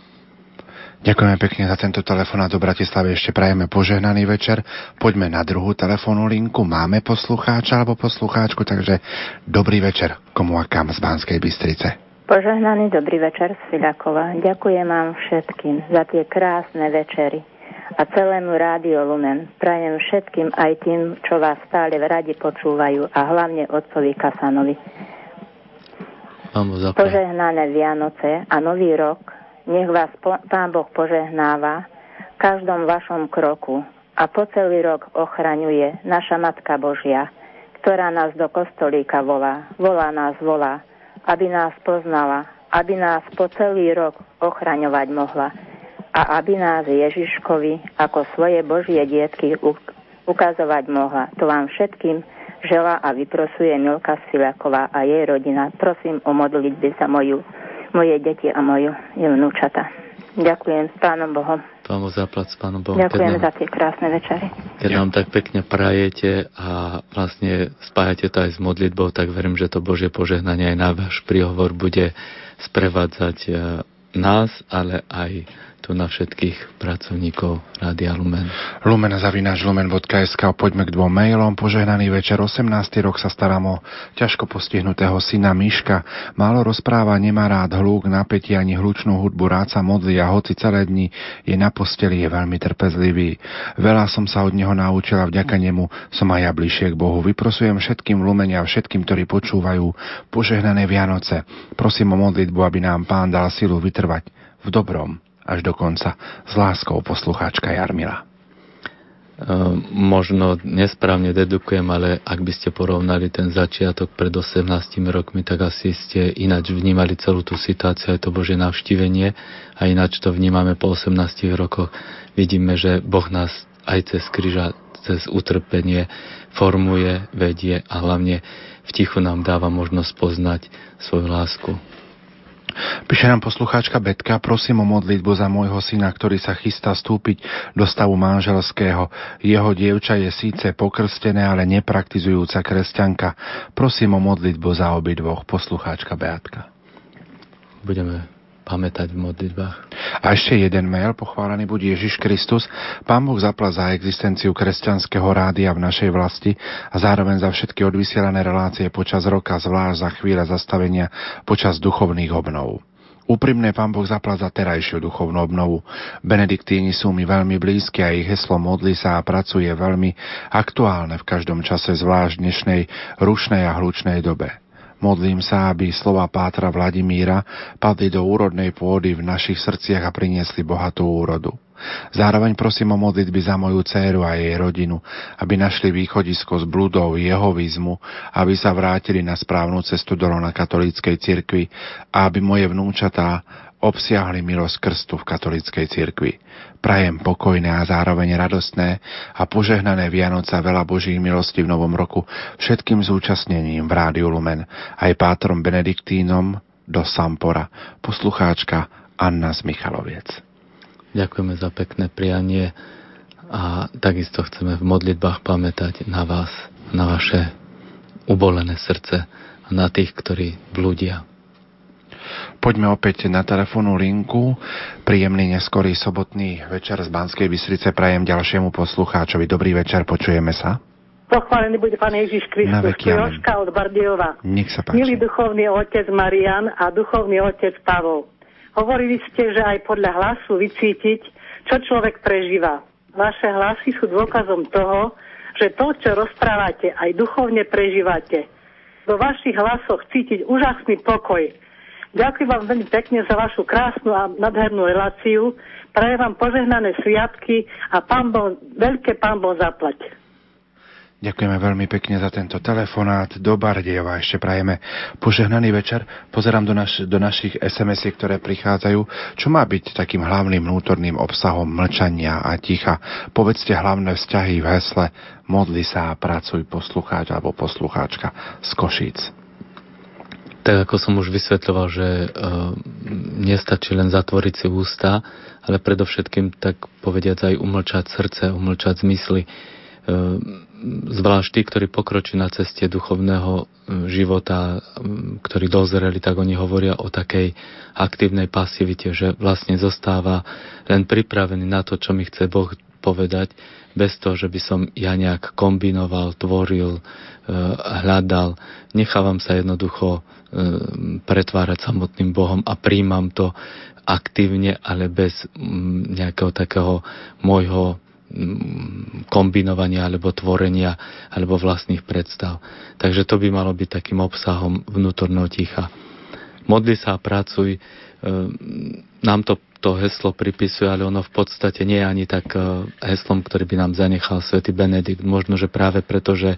Ďakujeme pekne za tento telefonát do Bratislavy. Ešte prajeme požehnaný večer. Poďme na druhú telefónnu linku. Máme poslucháča alebo poslucháčku, takže dobrý večer komu a kam z Banskej Bystrice. Požehnaný dobrý večer z Filakova. Ďakujem vám všetkým za tie krásne večery a celému Rádio Lumen. Prajem všetkým aj tým, čo vás stále radi počúvajú a hlavne otcovi Kasanovi. Požehnané Vianoce a Nový rok. Nech vás Pán Boh požehnáva v každom vašom kroku a po celý rok ochraňuje naša Matka Božia, ktorá nás do kostolíka volá. Volá nás, volá aby nás poznala, aby nás po celý rok ochraňovať mohla a aby nás Ježiškovi ako svoje Božie dietky ukazovať mohla. To vám všetkým žela a vyprosuje Milka Silaková a jej rodina. Prosím o modlitby za moju, moje deti a moju vnúčata. Ďakujem s Pánom Bohom. Boh zaplať s Pánom Bohom. Ďakujem nám, za tie krásne večery. Keď nám tak pekne prajete a vlastne spájate to aj s modlitbou, tak verím, že to Božie požehnanie aj na váš príhovor bude sprevádzať eh, nás, ale aj tu na všetkých pracovníkov Rádia Lumen. Lumen zavináč lumen.sk poďme k dvom mailom. Požehnaný večer 18. rok sa starám o ťažko postihnutého syna Miška. Málo rozpráva, nemá rád hlúk, napätie ani hlučnú hudbu, rád sa modlí a hoci celé dni je na posteli, je veľmi trpezlivý. Veľa som sa od neho naučila, vďaka nemu som aj ja bližšie k Bohu. Vyprosujem všetkým Lumenia a všetkým, ktorí počúvajú požehnané Vianoce. Prosím o modlitbu, aby nám Pán dal silu vytrvať v dobrom až do konca s láskou poslucháčka Jarmila. Ehm, možno nesprávne dedukujem, ale ak by ste porovnali ten začiatok pred 18 rokmi, tak asi ste ináč vnímali celú tú situáciu, aj to Bože navštívenie a ináč to vnímame po 18 rokoch. Vidíme, že Boh nás aj cez kríža, cez utrpenie formuje, vedie a hlavne v tichu nám dáva možnosť poznať svoju lásku. Píše nám poslucháčka Betka, prosím o modlitbu za môjho syna, ktorý sa chystá vstúpiť do stavu manželského. Jeho dievča je síce pokrstené, ale nepraktizujúca kresťanka. Prosím o modlitbu za obidvoch. Poslucháčka Beatka. Budeme pamätať v modlitbách. A ešte jeden mail, pochválený buď Ježiš Kristus. Pán Boh zapla za existenciu kresťanského rádia v našej vlasti a zároveň za všetky odvysielané relácie počas roka, zvlášť za chvíľa zastavenia počas duchovných obnov. Úprimné pán Boh zapla za terajšiu duchovnú obnovu. Benediktíni sú mi veľmi blízki a ich heslo modli sa a pracuje veľmi aktuálne v každom čase, zvlášť dnešnej rušnej a hlučnej dobe. Modlím sa, aby slova Pátra Vladimíra padli do úrodnej pôdy v našich srdciach a priniesli bohatú úrodu. Zároveň prosím o modlitby za moju dceru a jej rodinu, aby našli východisko z bludov jehovizmu, aby sa vrátili na správnu cestu do lona katolíckej cirkvi a aby moje vnúčatá obsiahli milosť krstu v katolíckej cirkvi. Prajem pokojné a zároveň radostné a požehnané Vianoce a veľa Božích milostí v novom roku všetkým zúčastnením v Rádiu Lumen, aj pátrom Benediktínom do Sampora, poslucháčka Anna z Michaloviec. Ďakujeme za pekné prianie a takisto chceme v modlitbách pamätať na vás, na vaše ubolené srdce a na tých, ktorí blúdia. Poďme opäť na telefónnu linku. Príjemný neskorý sobotný večer z Banskej Bystrice prajem ďalšiemu poslucháčovi. Dobrý večer, počujeme sa. Pochválený bude Pán Ježiš Kristus. Joška od Bardiova. Nech sa páči. Milý duchovný otec Marian a duchovný otec Pavol. Hovorili ste, že aj podľa hlasu vycítiť, čo človek prežíva. Vaše hlasy sú dôkazom toho, že to, čo rozprávate, aj duchovne prežívate. Vo vašich hlasoch cítiť úžasný pokoj, Ďakujem vám veľmi pekne za vašu krásnu a nadhernú reláciu. Prajem vám požehnané sviatky a pán Boh, veľké pán Boh zaplať. Ďakujeme veľmi pekne za tento telefonát. Do Bardejova ešte prajeme požehnaný večer. Pozerám do, naš, do našich sms ktoré prichádzajú. Čo má byť takým hlavným vnútorným obsahom mlčania a ticha? Povedzte hlavné vzťahy v hesle Modli sa a pracuj poslucháč alebo poslucháčka z Košíc tak ako som už vysvetľoval, že uh, nestačí len zatvoriť si ústa, ale predovšetkým tak povediať aj umlčať srdce, umlčať zmysly. Uh, zvlášť tí, ktorí pokročí na ceste duchovného uh, života, ktorí dozreli, tak oni hovoria o takej aktívnej pasivite, že vlastne zostáva len pripravený na to, čo mi chce Boh povedať, bez toho, že by som ja nejak kombinoval, tvoril, hľadal. Nechávam sa jednoducho E, pretvárať samotným Bohom a príjmam to aktívne, ale bez mm, nejakého takého môjho mm, kombinovania alebo tvorenia alebo vlastných predstav. Takže to by malo byť takým obsahom vnútorného ticha. Modli sa a pracuj. E, nám to, to heslo pripisuje, ale ono v podstate nie je ani tak heslom, ktorý by nám zanechal svätý Benedikt. Možno, že práve preto, že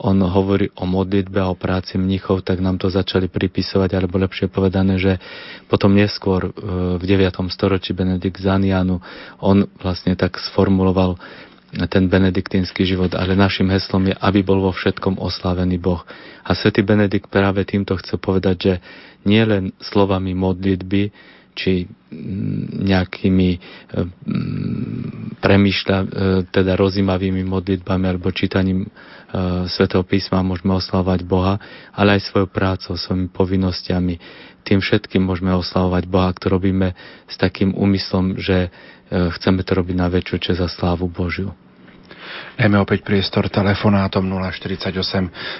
on hovorí o modlitbe a o práci mnichov, tak nám to začali pripisovať, alebo lepšie povedané, že potom neskôr e, v 9. storočí Benedikt Zanianu, on vlastne tak sformuloval ten benediktínsky život, ale našim heslom je, aby bol vo všetkom oslávený Boh. A svätý Benedikt práve týmto chce povedať, že nie len slovami modlitby, či mm, nejakými e, mm, premýšľa, e, teda rozímavými modlitbami alebo čítaním E, Svetého písma môžeme oslávať Boha, ale aj svojou prácou, svojimi povinnosťami. Tým všetkým môžeme oslavovať Boha, ak to robíme s takým úmyslom, že chceme to robiť na väčšiu čest a slávu Božiu. Dajme opäť priestor telefonátom 048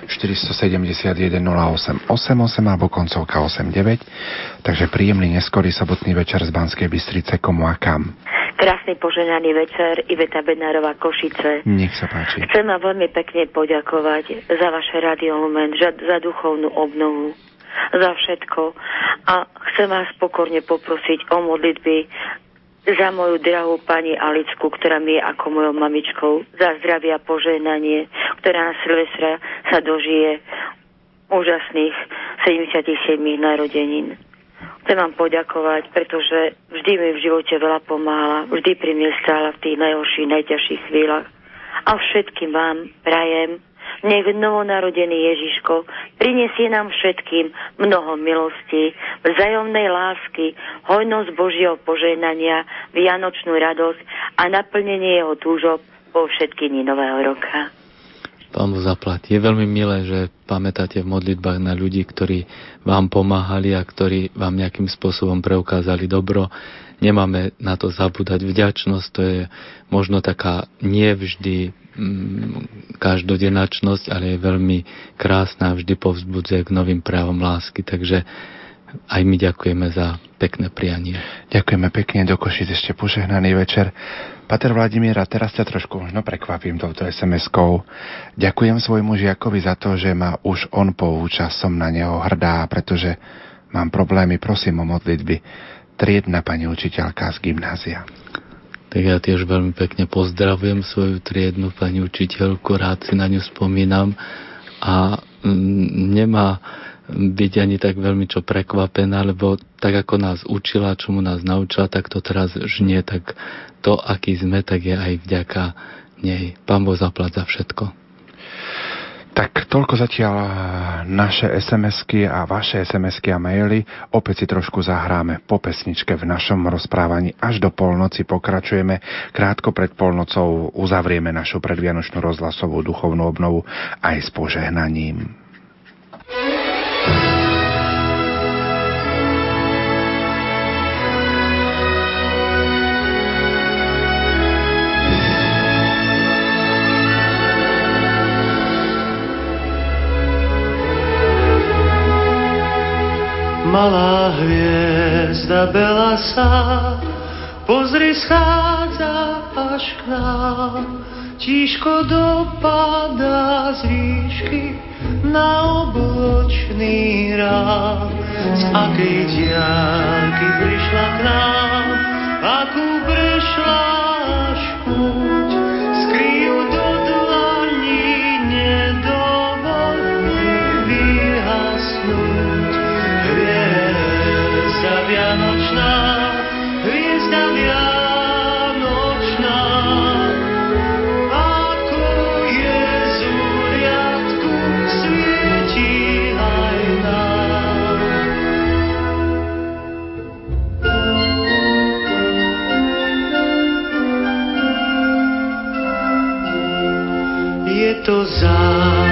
471 08 88 alebo koncovka 89. Takže príjemný neskorý sobotný večer z Banskej Bystrice komu a kam. Krásny poženaný večer, Iveta Bednárová Košice. Nech sa páči. Chcem vám veľmi pekne poďakovať za vaše Radio Lumen, za, duchovnú obnovu, za všetko. A chcem vás pokorne poprosiť o modlitby za moju drahú pani Alicku, ktorá mi je ako mojou mamičkou, za zdravie a požehnanie, ktorá na Silvestra sa dožije úžasných 77 narodenín. Chcem vám poďakovať, pretože vždy mi v živote veľa pomáhala, vždy pri mne stála v tých najhorších, najťažších chvíľach. A všetkým vám prajem, nech novonarodený Ježiško prinesie nám všetkým mnoho milostí, vzájomnej lásky, hojnosť Božieho požehnania, vianočnú radosť a naplnenie jeho túžob po všetky dní Nového roka. Pán zaplatí. Je veľmi milé, že pamätáte v modlitbách na ľudí, ktorí vám pomáhali a ktorí vám nejakým spôsobom preukázali dobro. Nemáme na to zabúdať. Vďačnosť to je možno taká nevždy mm, každodennačnosť, ale je veľmi krásna a vždy povzbudzuje k novým právom lásky. Takže aj my ďakujeme za pekné prianie. Ďakujeme pekne, do Košic ešte požehnaný večer. Pater Vladimír, a teraz ťa trošku možno prekvapím touto SMS-kou. Ďakujem svojmu žiakovi za to, že ma už on pouča, som na neho hrdá, pretože mám problémy, prosím o modlitby. Triedna pani učiteľka z gymnázia. Tak ja tiež veľmi pekne pozdravujem svoju triednu pani učiteľku, rád si na ňu spomínam a mm, nemá byť ani tak veľmi čo prekvapená, lebo tak ako nás učila, čo mu nás naučila, tak to teraz žnie, tak to, aký sme, tak je aj vďaka nej. Pán Boh zaplať za všetko. Tak toľko zatiaľ naše SMS-ky a vaše SMS-ky a maily. Opäť si trošku zahráme po pesničke v našom rozprávaní. Až do polnoci pokračujeme. Krátko pred polnocou uzavrieme našu predvianočnú rozhlasovú duchovnú obnovu aj s požehnaním. thank you Malá hviezda belasa, pozri schádza až k nám. Tížko dopadá z výšky na obločný rám. Z akej diálky prišla k nám, akú to zázrak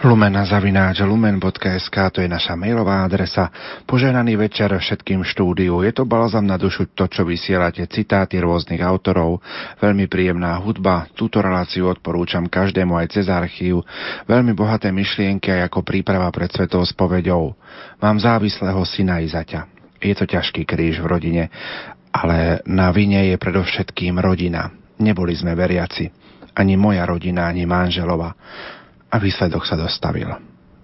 Lumena zavináč lumen.sk, to je naša mailová adresa. Poženaný večer všetkým štúdiu. Je to balzam na dušu to, čo vysielate, citáty rôznych autorov, veľmi príjemná hudba. Túto reláciu odporúčam každému aj cez archív. Veľmi bohaté myšlienky aj ako príprava pred svetou spoveďou. Mám závislého syna Izaťa. Je to ťažký kríž v rodine, ale na vine je predovšetkým rodina. Neboli sme veriaci. Ani moja rodina, ani manželova a výsledok sa dostavil.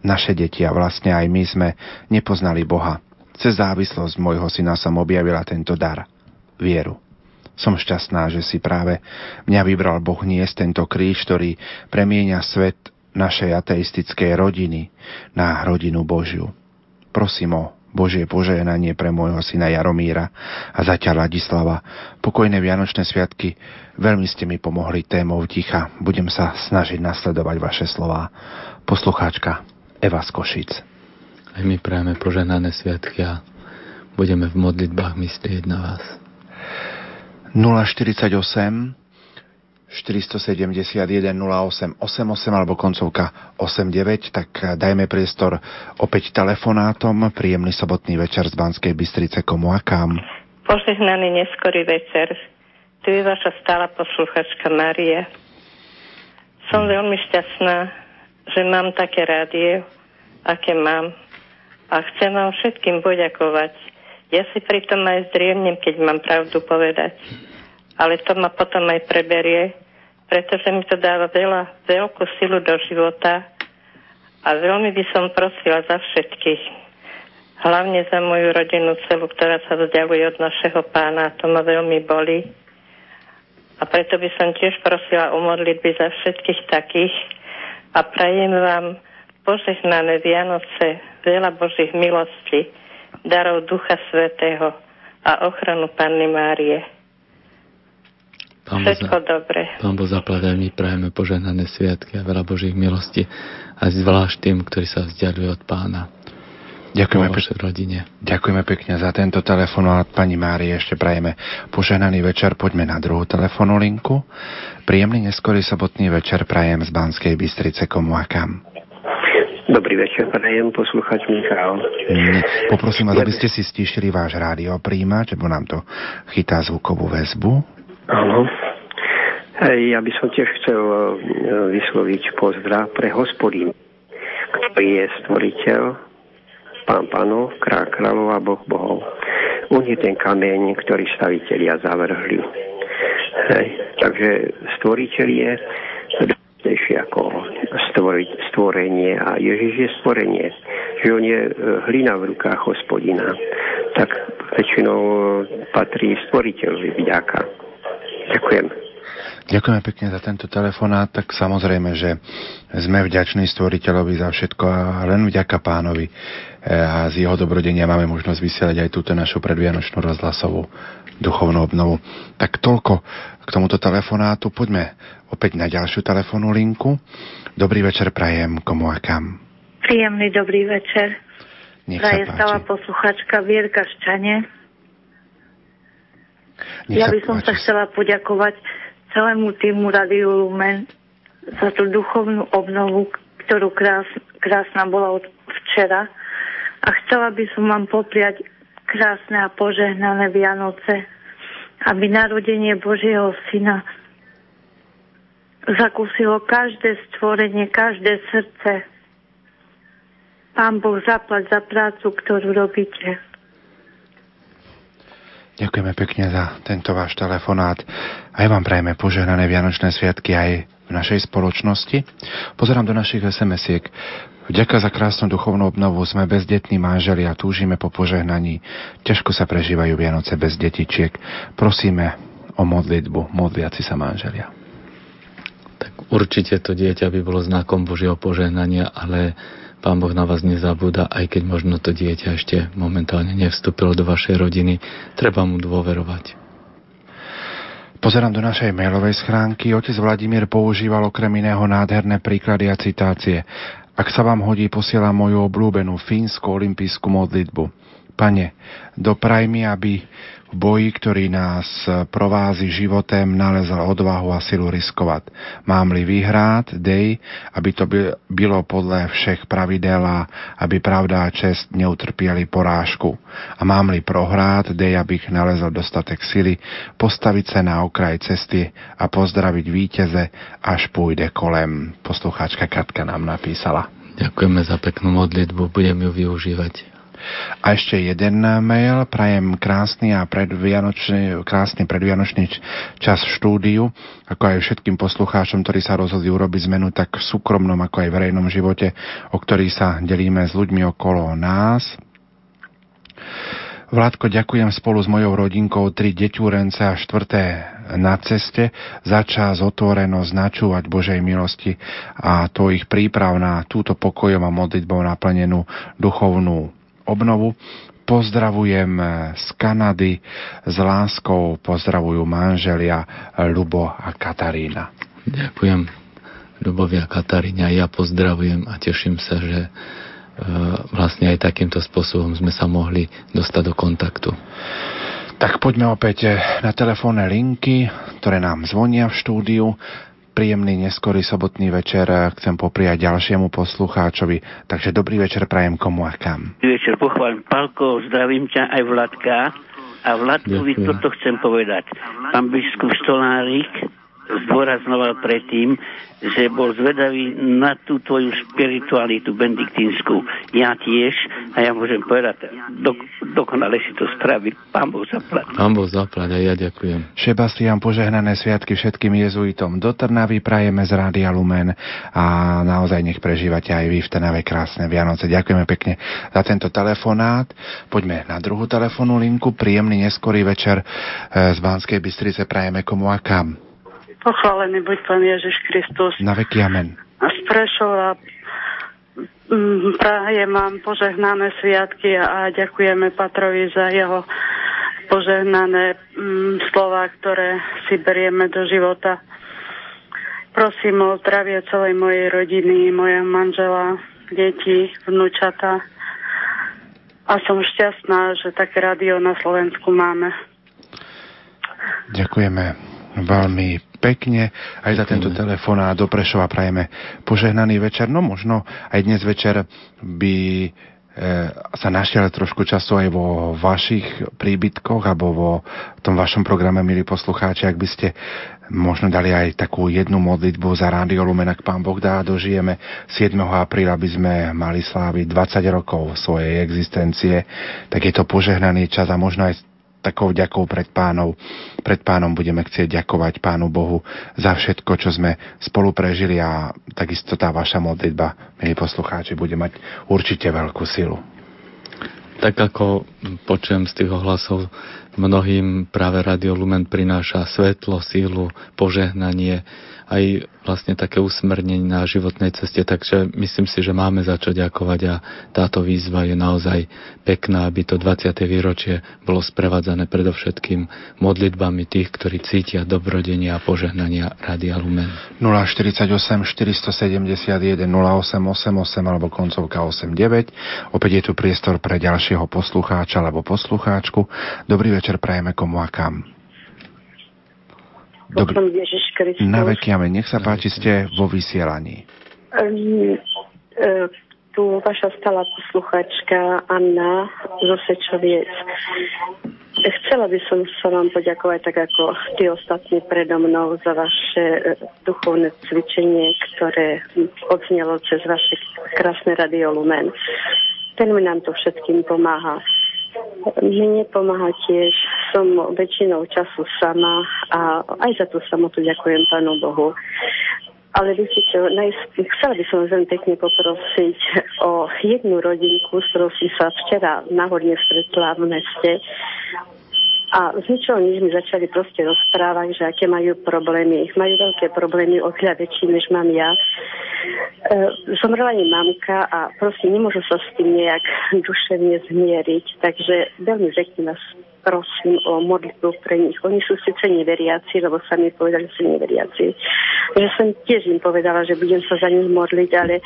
Naše deti a vlastne aj my sme nepoznali Boha. Cez závislosť môjho syna som objavila tento dar. Vieru. Som šťastná, že si práve mňa vybral Boh niesť tento kríž, ktorý premieňa svet našej ateistickej rodiny na rodinu Božiu. Prosím o Božie požehnanie pre môjho syna Jaromíra a zatiaľ Ladislava. Pokojné Vianočné sviatky. Veľmi ste mi pomohli témou ticha. Budem sa snažiť nasledovať vaše slová. Poslucháčka Eva z Košic. Aj my prajeme požehnané sviatky a budeme v modlitbách myslieť na vás. 048 471 08 88 alebo koncovka 89, tak dajme priestor opäť telefonátom. Príjemný sobotný večer z Banskej Bystrice komu a kam. Požehnaný neskorý večer. Tu je vaša stála posluchačka Maria. Som veľmi šťastná, že mám také rádie, aké mám. A chcem vám všetkým poďakovať. Ja si pritom aj zdriemnem, keď mám pravdu povedať. Ale to ma potom aj preberie, pretože mi to dáva veľa, veľkú silu do života a veľmi by som prosila za všetkých, hlavne za moju rodinu celú, ktorá sa vzdialuje od našeho pána, to ma veľmi boli. A preto by som tiež prosila o modlitby za všetkých takých a prajem vám požehnané Vianoce, veľa Božích milostí, darov Ducha Svetého a ochranu Panny Márie. Pán Všetko Boh, dobre. Pán Boh zaplať my prajeme požehnané sviatky a veľa Božích milostí a zvlášť tým, ktorí sa vzdialujú od pána. Ďakujeme, vašej rodine. Ďakujeme pekne za tento telefonát. Pani Mári, ešte prajeme požehnaný večer. Poďme na druhú telefónnu linku. Príjemný neskorý sobotný večer prajem z Banskej Bystrice komu a kam. Dobrý večer, prajem posluchač Michal. Nie, Poprosím vás, aby ste si stíšili váš rádio príjimač, lebo nám to chytá zvukovú väzbu. Áno. Ja by som tiež chcel e, vysloviť pozdrav pre hospodín, ktorý je stvoriteľ, pán pánov, král kráľov a boh bohov. On je ten kameň, ktorý stavitelia zavrhli. Hej. Takže stvoriteľ je dôležitejší ako stvorenie a Ježiš je stvorenie. Že on je e, hlina v rukách hospodina. Tak väčšinou patrí stvoriteľovi vďaka. Ďakujem. Ďakujeme pekne za tento telefonát, tak samozrejme, že sme vďační stvoriteľovi za všetko a len vďaka pánovi e, a z jeho dobrodenia máme možnosť vysielať aj túto našu predvianočnú rozhlasovú duchovnú obnovu. Tak toľko k tomuto telefonátu. Poďme opäť na ďalšiu telefónnu linku. Dobrý večer prajem komu a kam. Príjemný dobrý večer. Nech Praje sa páči. stála posluchačka Vierka Ščane. Nech ja sa by som sa páči. chcela poďakovať celému týmu Radio Lumen za tú duchovnú obnovu, ktorú krás, krásna bola od včera. A chcela by som vám popriať krásne a požehnané Vianoce, aby narodenie Božieho Syna zakúsilo každé stvorenie, každé srdce. Pán Boh zaplať za prácu, ktorú robíte. Ďakujeme pekne za tento váš telefonát. Aj vám prajeme požehnané Vianočné sviatky aj v našej spoločnosti. Pozerám do našich SMS-iek. Vďaka za krásnu duchovnú obnovu sme bezdetní manželi a túžime po požehnaní. Ťažko sa prežívajú Vianoce bez detičiek. Prosíme o modlitbu, modliaci sa manželia. Určite to dieťa by bolo znakom Božieho požehnania, ale Pán Boh na vás nezabúda, aj keď možno to dieťa ešte momentálne nevstúpilo do vašej rodiny. Treba mu dôverovať. Pozerám do našej mailovej schránky. Otec Vladimír používal okrem iného nádherné príklady a citácie. Ak sa vám hodí, posielam moju obľúbenú fínsku olimpijskú modlitbu. Pane, dopraj mi, aby v boji, ktorý nás provázi životem, nalezal odvahu a silu riskovať. Mám-li vyhrát, dej, aby to by- bylo podľa všech pravidel a aby pravda a čest neutrpieli porážku. A mám-li prohrát, dej, abych nalezol dostatek sily, postaviť sa na okraj cesty a pozdraviť víťeze, až pôjde kolem. Poslucháčka Katka nám napísala. Ďakujeme za peknú modlitbu, budem ju využívať. A ešte jeden mail. Prajem krásny a predvianočný, krásny predvianočný čas štúdiu, ako aj všetkým poslucháčom, ktorí sa rozhodli urobiť zmenu tak v súkromnom, ako aj verejnom živote, o ktorý sa delíme s ľuďmi okolo nás. Vládko, ďakujem spolu s mojou rodinkou tri deťúrence a štvrté na ceste za čas otvorenosť načúvať Božej milosti a to ich príprav na túto pokojom a modlitbou naplnenú duchovnú obnovu. Pozdravujem z Kanady, s láskou pozdravujú manželia Lubo a Katarína. Ďakujem Ľubovia Kataríne a ja pozdravujem a teším sa, že e, vlastne aj takýmto spôsobom sme sa mohli dostať do kontaktu. Tak poďme opäť na telefónne linky, ktoré nám zvonia v štúdiu. Príjemný neskorý sobotný večer chcem popriať ďalšiemu poslucháčovi. Takže dobrý večer prajem komu a kam. Dobrý večer, pochválim Palko, zdravím ťa aj Vladka. A Vladkovi Ďakujem. toto chcem povedať. Pán biskup Stolárik zdôraznoval predtým, že bol zvedavý na tú tvoju spiritualitu benediktínsku. Ja tiež, a ja môžem povedať, dok- dokonale si to spravil. Pán Boh zaplať. Pán Boh zaplať a ja ďakujem. Sebastian, požehnané sviatky všetkým jezuitom do Trnavy prajeme z Rádia Lumen a naozaj nech prežívate aj vy v Trnave krásne Vianoce. Ďakujeme pekne za tento telefonát. Poďme na druhú telefónnu linku. Príjemný neskorý večer eh, z Banskej Bystrice prajeme komu a kam. Pochválený buď Pán Ježiš Kristus. Na veky amen. Z Prešova mm, prajem vám požehnané sviatky a ďakujeme Patrovi za jeho požehnané mm, slova, ktoré si berieme do života. Prosím o zdravie celej mojej rodiny, moja manžela, deti, vnúčata. A som šťastná, že také rádio na Slovensku máme. Ďakujeme veľmi pekne aj za tento telefón a do Prešova prajeme požehnaný večer. No možno aj dnes večer by e, sa našiel trošku času aj vo vašich príbytkoch alebo vo tom vašom programe, milí poslucháči, ak by ste možno dali aj takú jednu modlitbu za Rádio Lumen, ak Pán Boh dá, dožijeme 7. apríla, by sme mali sláviť 20 rokov svojej existencie, tak je to požehnaný čas a možno aj takou vďakou pred pánov. Pred pánom budeme chcieť ďakovať pánu Bohu za všetko, čo sme spolu prežili a takisto tá vaša modlitba, milí poslucháči, bude mať určite veľkú silu. Tak ako počujem z tých ohlasov, mnohým práve Radio Lumen prináša svetlo, sílu, požehnanie, aj vlastne také usmernenie na životnej ceste, takže myslím si, že máme za čo ďakovať a táto výzva je naozaj pekná, aby to 20. výročie bolo sprevádzané predovšetkým modlitbami tých, ktorí cítia dobrodenia a požehnania Radia Lumen. 048 471 0888 alebo koncovka 89. Opäť je tu priestor pre ďalšieho poslucháča alebo poslucháčku. Dobrý večer prajeme komu a kam. Kristus. Na veky amen. Nech sa páči, ste vo vysielaní. Um, uh, tu vaša stála posluchačka Anna zo Sečoviec. Chcela by som sa vám poďakovať tak ako tí ostatní predo mnou za vaše duchovné cvičenie, ktoré odznelo cez vaše krásne Radio Lumen. Ten mi nám to všetkým pomáha. Mne pomáha tiež, som väčšinou času sama a aj za tú samotu ďakujem Pánu Bohu. Ale viete čo, najsp- chcela by som veľmi pekne poprosiť o jednu rodinku, s ktorou som sa včera náhodne stretla v meste. A z ničoho nič mi začali proste rozprávať, že aké majú problémy. Majú veľké problémy, oveľa väčšie, než mám ja. E, zomrela im mamka a proste nemôžu sa s tým nejak duševne zmieriť. Takže veľmi pekne vás prosím o modlitbu pre nich. Oni sú síce neveriaci, lebo sami povedali, že sú neveriaci. Že som tiež im povedala, že budem sa za nich modliť, ale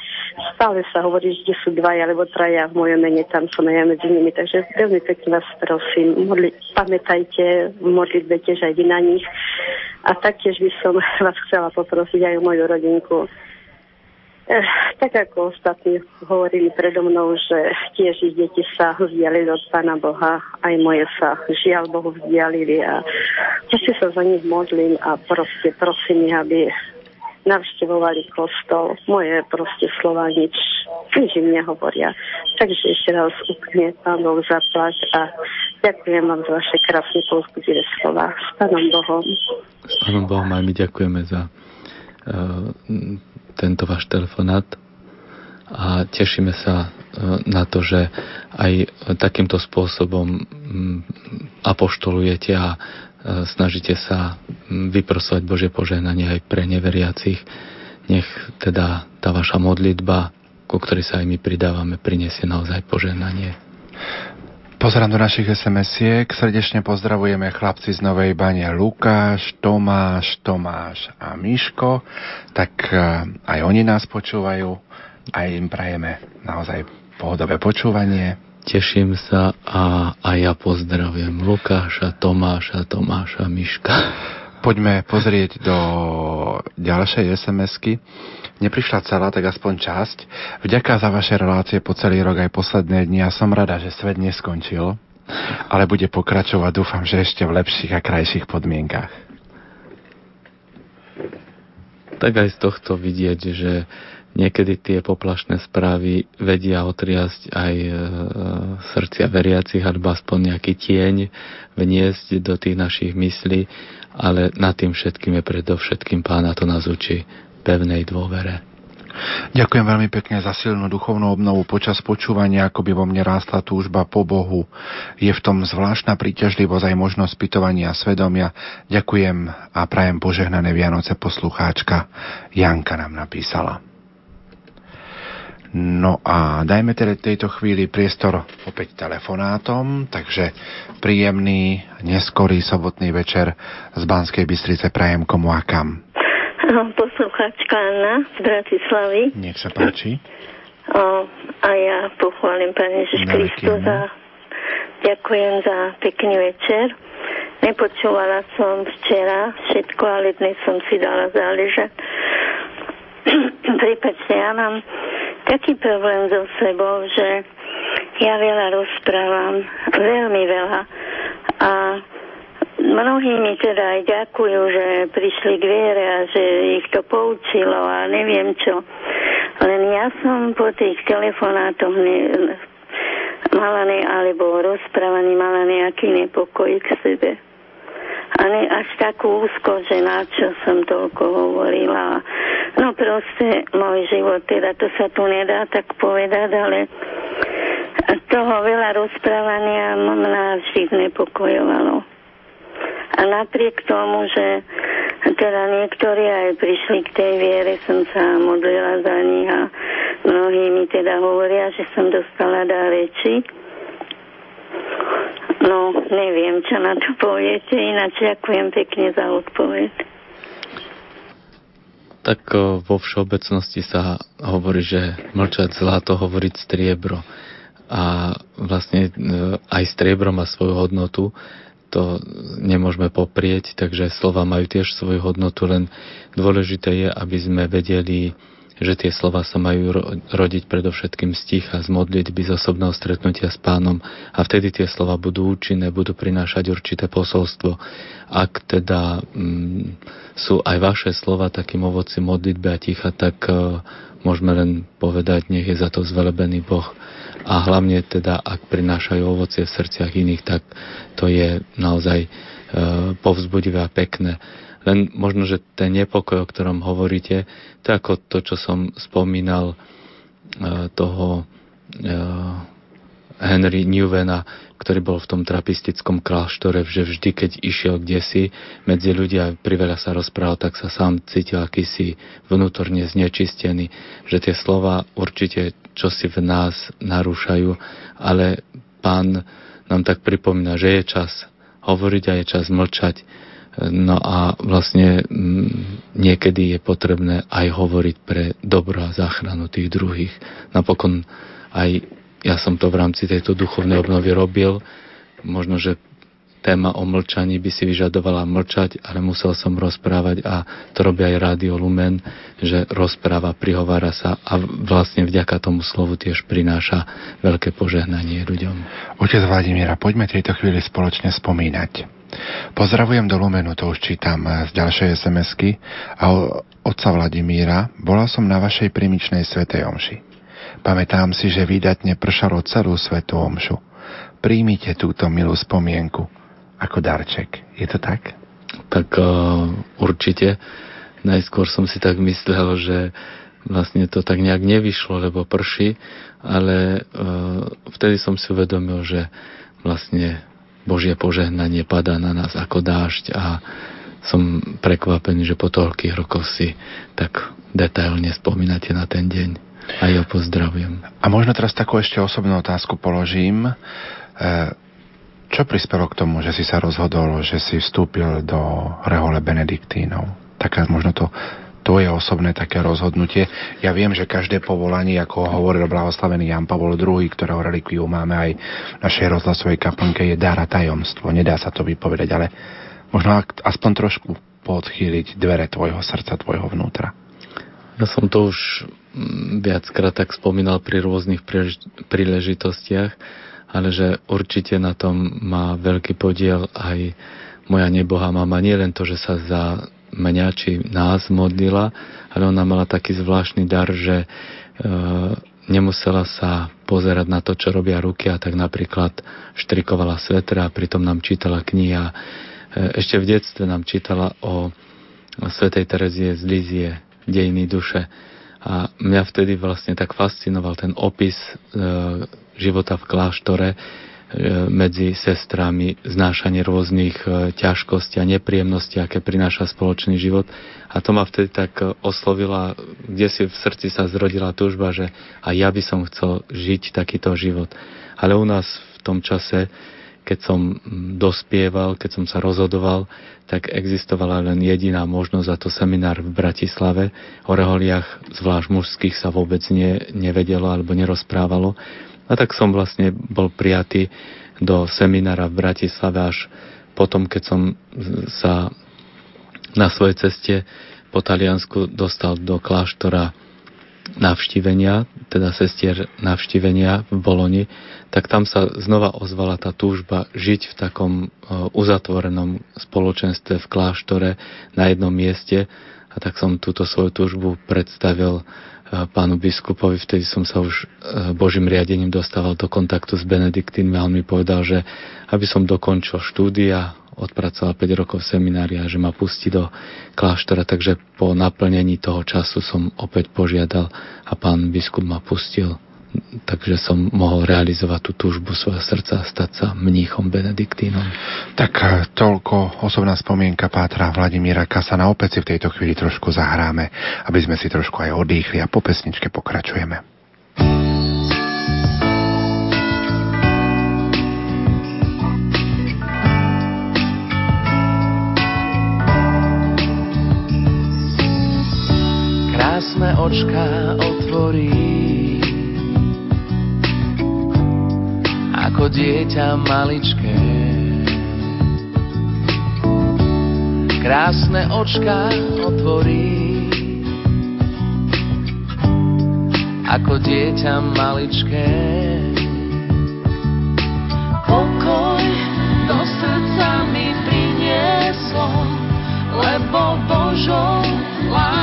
stále sa hovorí, že sú dvaja alebo traja v mojom mene, tam som ja medzi nimi. Takže veľmi pekne vás prosím, modli, pamätajte modlitbe tiež aj vy na nich. A taktiež by som vás chcela poprosiť aj o moju rodinku Eh, tak ako ostatní hovorili predo mnou, že tiež ich deti sa vzdialili od Pána Boha, aj moje sa žiaľ Bohu vzdialili a si sa za nich modlím a proste prosím ich, aby navštevovali kostol. Moje proste slova nič, nič im nehovoria. Takže ešte raz úplne Pán Boh zaplať a ďakujem vám za vaše krásne povzbudivé slova. S Pánom Bohom. S Pánom Bohom aj my ďakujeme za uh, tento váš telefonát a tešíme sa e, na to, že aj takýmto spôsobom apoštolujete a e, snažíte sa vyprosovať Bože požehnanie aj pre neveriacich. Nech teda tá vaša modlitba, ku ktorej sa aj my pridávame, prinesie naozaj požehnanie. Pozerám do našich SMS-iek. Srdečne pozdravujeme chlapci z Novej Bane Lukáš, Tomáš, Tomáš a Miško. Tak eh, aj oni nás počúvajú. Aj im prajeme naozaj pohodové počúvanie. Teším sa a, a ja pozdravujem Lukáša, Tomáša, Tomáša, Miška. Poďme pozrieť do ďalšej SMS-ky neprišla celá, tak aspoň časť. Vďaka za vaše relácie po celý rok aj posledné dni a som rada, že svet neskončil, ale bude pokračovať, dúfam, že ešte v lepších a krajších podmienkach. Tak aj z tohto vidieť, že niekedy tie poplašné správy vedia otriasť aj e, srdcia veriacich, alebo aspoň nejaký tieň vniesť do tých našich myslí, ale nad tým všetkým je predovšetkým pána to nás učí pevnej dôvere. Ďakujem veľmi pekne za silnú duchovnú obnovu počas počúvania, ako by vo mne rástla túžba po Bohu. Je v tom zvláštna príťažlivosť aj možnosť pytovania svedomia. Ďakujem a prajem požehnané Vianoce poslucháčka. Janka nám napísala. No a dajme teda tejto chvíli priestor opäť telefonátom, takže príjemný, neskorý sobotný večer z Banskej Bystrice prajem komu a kam poslucháčka Anna z Bratislavy. Nech sa páči. O, a ja pochválim Pane Ježiš Kristus a ďakujem za pekný večer. Nepočúvala som včera všetko, ale dnes som si dala záležať. Prepačte, ja mám taký problém so sebou, že ja veľa rozprávam, veľmi veľa. A Mnohí mi teda aj ďakujú, že prišli k viere a že ich to poučilo a neviem čo. Len ja som po tých telefonátoch ne, mala ne, alebo rozprávaní mala nejaký nepokoj k sebe. A ne až takú úzko, že na čo som toľko hovorila. No proste môj život, teda to sa tu nedá tak povedať, ale toho veľa rozprávania mňa vždy znepokojovalo. A napriek tomu, že teda niektorí aj prišli k tej viere, som sa modlila za nich a mnohí mi teda hovoria, že som dostala dá reči. No, neviem, čo na to poviete, ináč ďakujem pekne za odpoveď. Tak vo všeobecnosti sa hovorí, že mlčať zlato, hovoriť striebro. A vlastne e, aj striebro má svoju hodnotu, to nemôžeme poprieť, takže slova majú tiež svoju hodnotu, len dôležité je, aby sme vedeli, že tie slova sa majú rodiť predovšetkým z ticha, z modlitby, z osobného stretnutia s pánom a vtedy tie slova budú účinné, budú prinášať určité posolstvo. Ak teda mm, sú aj vaše slova takým ovocím modlitby a ticha, tak uh, môžeme len povedať, nech je za to zvelebený Boh a hlavne teda, ak prinášajú ovocie v srdciach iných, tak to je naozaj e, povzbudivé a pekné. Len možno, že ten nepokoj, o ktorom hovoríte, to je ako to, čo som spomínal e, toho e, Henry Newvena, ktorý bol v tom trapistickom kláštore, že vždy, keď išiel kde si medzi ľudia, priveľa sa rozprával, tak sa sám cítil akýsi vnútorne znečistený, že tie slova určite čo si v nás narúšajú, ale pán nám tak pripomína, že je čas hovoriť a je čas mlčať. No a vlastne mm, niekedy je potrebné aj hovoriť pre dobro a záchranu tých druhých. Napokon aj ja som to v rámci tejto duchovnej obnovy robil. Možno, že téma o mlčaní by si vyžadovala mlčať, ale musel som rozprávať a to robí aj Rádio Lumen, že rozpráva, prihovára sa a vlastne vďaka tomu slovu tiež prináša veľké požehnanie ľuďom. Otec Vladimíra, poďme tejto chvíli spoločne spomínať. Pozdravujem do Lumenu, to už čítam z ďalšej SMS-ky a otca Vladimíra, bola som na vašej primičnej svetej omši. Pamätám si, že vydatne pršalo celú svetú omšu. Príjmite túto milú spomienku ako darček. Je to tak? Tak uh, určite. Najskôr som si tak myslel, že vlastne to tak nejak nevyšlo, lebo prší, ale uh, vtedy som si uvedomil, že vlastne Božie požehnanie padá na nás ako dážď a som prekvapený, že po toľkých rokoch si tak detailne spomínate na ten deň. A ja pozdravujem. A možno teraz takú ešte osobnú otázku položím. E, čo prispelo k tomu, že si sa rozhodol, že si vstúpil do rehole Benediktínov? Taká možno to tvoje osobné také rozhodnutie. Ja viem, že každé povolanie, ako hovoril blahoslavený Jan Pavol II, ktorého relikviu máme aj v našej rozhlasovej kaplnke, je dar a tajomstvo. Nedá sa to vypovedať, ale možno aspoň trošku podchýliť dvere tvojho srdca, tvojho vnútra. Ja som to už mm, viackrát tak spomínal pri rôznych príležitostiach ale že určite na tom má veľký podiel aj moja nebohá mama. Nie len to, že sa za mňa či nás modlila, ale ona mala taký zvláštny dar, že e, nemusela sa pozerať na to, čo robia ruky a tak napríklad štrikovala svetra a pritom nám čítala knihy a e, ešte v detstve nám čítala o svetej Terezie z Lizie, dejiny duše. A mňa vtedy vlastne tak fascinoval ten opis e, života v kláštore e, medzi sestrami, znášanie rôznych e, ťažkostí a nepríjemností, aké prináša spoločný život. A to ma vtedy tak e, oslovila, kde si v srdci sa zrodila túžba, že a ja by som chcel žiť takýto život. Ale u nás v tom čase, keď som dospieval, keď som sa rozhodoval, tak existovala len jediná možnosť a to seminár v Bratislave. O reholiach, zvlášť mužských, sa vôbec ne, nevedelo alebo nerozprávalo. A tak som vlastne bol prijatý do seminára v Bratislave až potom, keď som sa na svojej ceste po Taliansku dostal do kláštora navštívenia, teda sestier navštívenia v Boloni, tak tam sa znova ozvala tá túžba žiť v takom e, uzatvorenom spoločenstve v kláštore na jednom mieste. A tak som túto svoju túžbu predstavil pánu biskupovi, vtedy som sa už e, Božím riadením dostával do kontaktu s Benediktínmi a on mi povedal, že aby som dokončil štúdia, odpracoval 5 rokov seminária, že ma pustí do kláštora, takže po naplnení toho času som opäť požiadal a pán biskup ma pustil takže som mohol realizovať tú túžbu svojho srdca a stať sa mníchom benediktínom. Tak eh, toľko osobná spomienka Pátra Vladimíra Kasana. Opäť si v tejto chvíli trošku zahráme, aby sme si trošku aj odýchli a po pesničke pokračujeme. Krásne očka otvorí ako dieťa maličké. Krásne očka otvorí, ako dieťa maličké. Pokoj do srdca mi prinieslo, lebo Božou láskou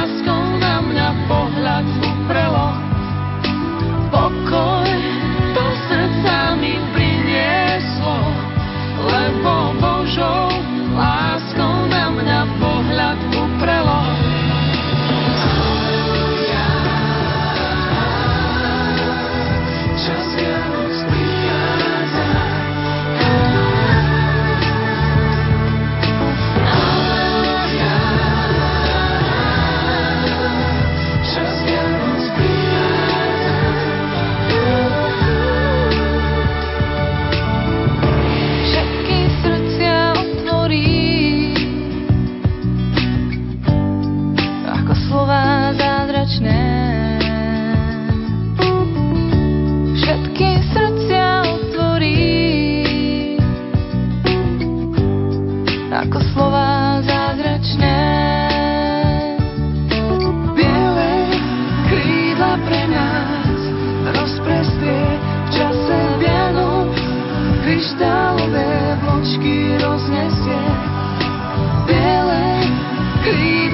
pohľad uprelo. Pokoj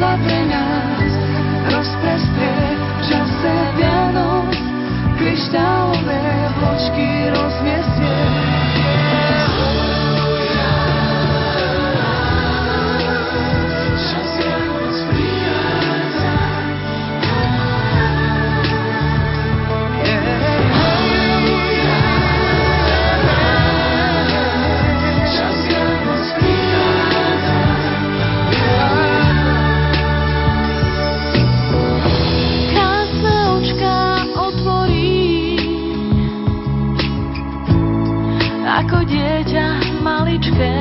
pre nás rozprestrie v čase kryštálové vločky roznesie. Ako dieťa maličké.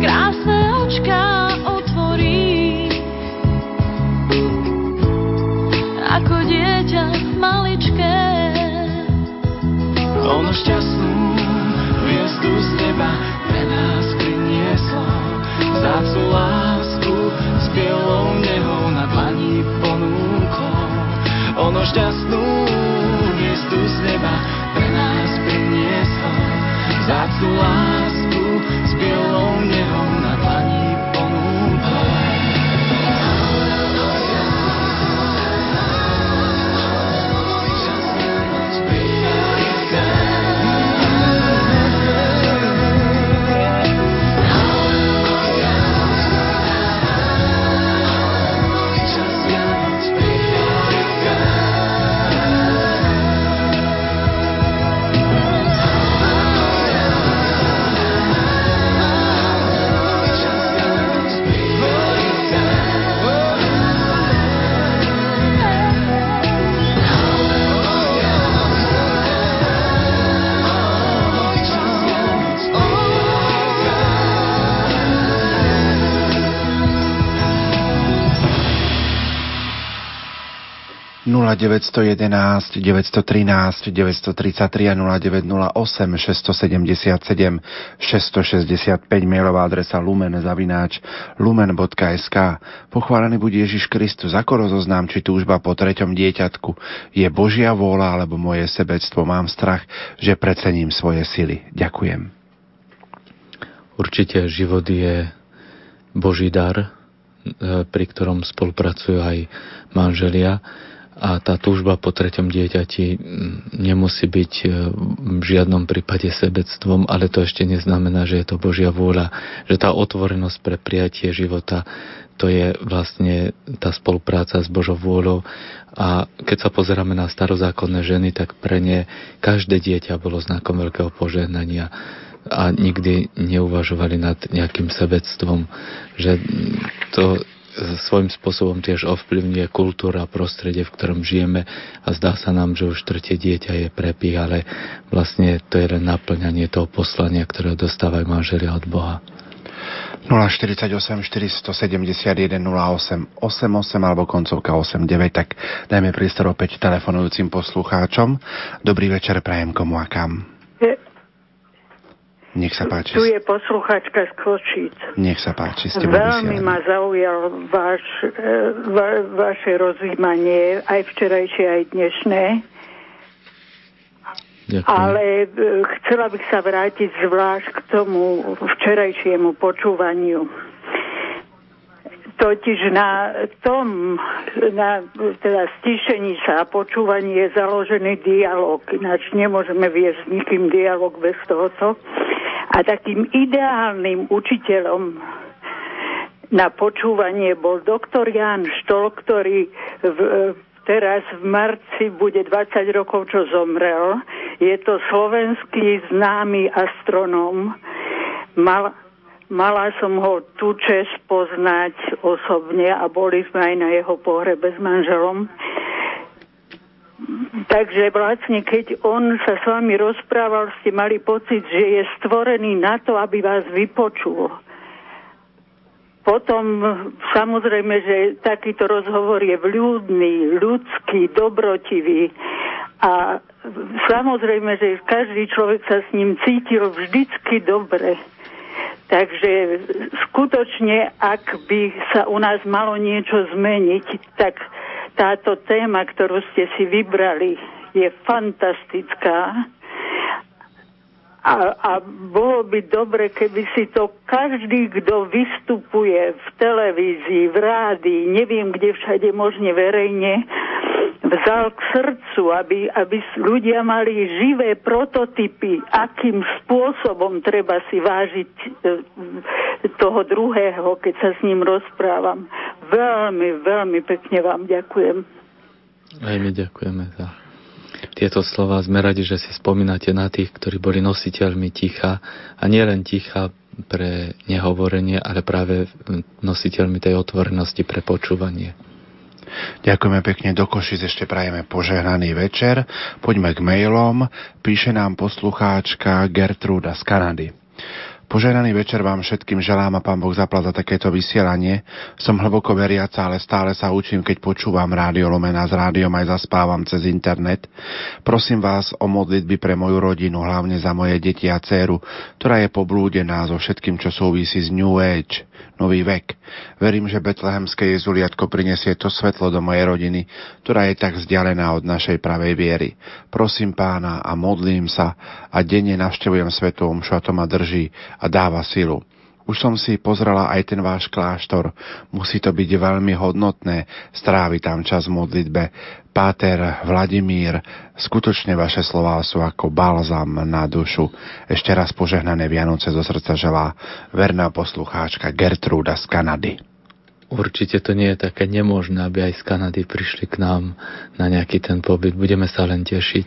Krásne očká otvorí, ako dieťa maličké. Ono šťastnú hviezdu z neba 0911 913 933 a 0908 677 665 mailová adresa lumen zavináč lumen.sk Pochválený buď Ježiš Kristus, ako rozoznám, či túžba po treťom dieťatku je Božia vôľa alebo moje sebectvo. Mám strach, že precením svoje sily. Ďakujem. Určite život je Boží dar, pri ktorom spolupracujú aj manželia a tá túžba po treťom dieťati nemusí byť e, v žiadnom prípade sebectvom, ale to ešte neznamená, že je to Božia vôľa, že tá otvorenosť pre prijatie života to je vlastne tá spolupráca s Božou vôľou. A keď sa pozeráme na starozákonné ženy, tak pre ne každé dieťa bolo znakom veľkého požehnania a nikdy neuvažovali nad nejakým sebectvom, že to svojím spôsobom tiež ovplyvňuje kultúra a prostredie, v ktorom žijeme a zdá sa nám, že už tretie dieťa je prepich, ale vlastne to je len naplňanie toho poslania, ktoré dostávajú manželia od Boha. 048 471 08 88 alebo koncovka 89, tak dajme priestor opäť telefonujúcim poslucháčom. Dobrý večer, prajem komu a kam. Nech sa páči. Tu je posluchačka z Kočíc. Nech sa páči, ste Veľmi ma zaujal vaš, e, va, vaše rozjímanie, aj včerajšie, aj dnešné. Ďakujem. Ale e, chcela bych sa vrátiť zvlášť k tomu včerajšiemu počúvaniu. Totiž na tom, na teda stišení sa a počúvaní je založený dialog, ináč nemôžeme viesť s nikým dialog bez tohoto. A takým ideálnym učiteľom na počúvanie bol doktor Jan Štol, ktorý v, teraz v marci bude 20 rokov, čo zomrel. Je to slovenský známy astronóm. Mal, mala som ho tu čest poznať osobne a boli sme aj na jeho pohrebe s manželom. Takže vlastne, keď on sa s vami rozprával, ste mali pocit, že je stvorený na to, aby vás vypočul. Potom samozrejme, že takýto rozhovor je vľúdny, ľudský, dobrotivý a samozrejme, že každý človek sa s ním cítil vždycky dobre. Takže skutočne, ak by sa u nás malo niečo zmeniť, tak táto téma, ktorú ste si vybrali, je fantastická. A, a bolo by dobre, keby si to každý, kto vystupuje v televízii, v rádii, neviem kde všade možne verejne, vzal k srdcu, aby, aby ľudia mali živé prototypy, akým spôsobom treba si vážiť e, toho druhého, keď sa s ním rozprávam. Veľmi, veľmi pekne vám ďakujem. Aj my ďakujeme za tieto slova. Sme radi, že si spomínate na tých, ktorí boli nositeľmi ticha a nielen ticha pre nehovorenie, ale práve nositeľmi tej otvorenosti pre počúvanie. Ďakujeme pekne do Košic, ešte prajeme požehnaný večer. Poďme k mailom. Píše nám poslucháčka Gertruda z Kanady. Požehnaný večer vám všetkým želám a pán Boh zapla za takéto vysielanie. Som hlboko veriaca, ale stále sa učím, keď počúvam rádio Lomena s rádiom aj zaspávam cez internet. Prosím vás o modlitby pre moju rodinu, hlavne za moje deti a dceru, ktorá je poblúdená so všetkým, čo súvisí s New Age nový vek. Verím, že betlehemské Jezuliatko prinesie to svetlo do mojej rodiny, ktorá je tak vzdialená od našej pravej viery. Prosím pána a modlím sa a denne navštevujem svetovú omšu a to ma drží a dáva silu. Už som si pozrela aj ten váš kláštor. Musí to byť veľmi hodnotné stráviť tam čas v modlitbe. Páter Vladimír, skutočne vaše slová sú ako balzam na dušu. Ešte raz požehnané Vianoce zo srdca želá verná poslucháčka Gertruda z Kanady. Určite to nie je také nemožné, aby aj z Kanady prišli k nám na nejaký ten pobyt. Budeme sa len tešiť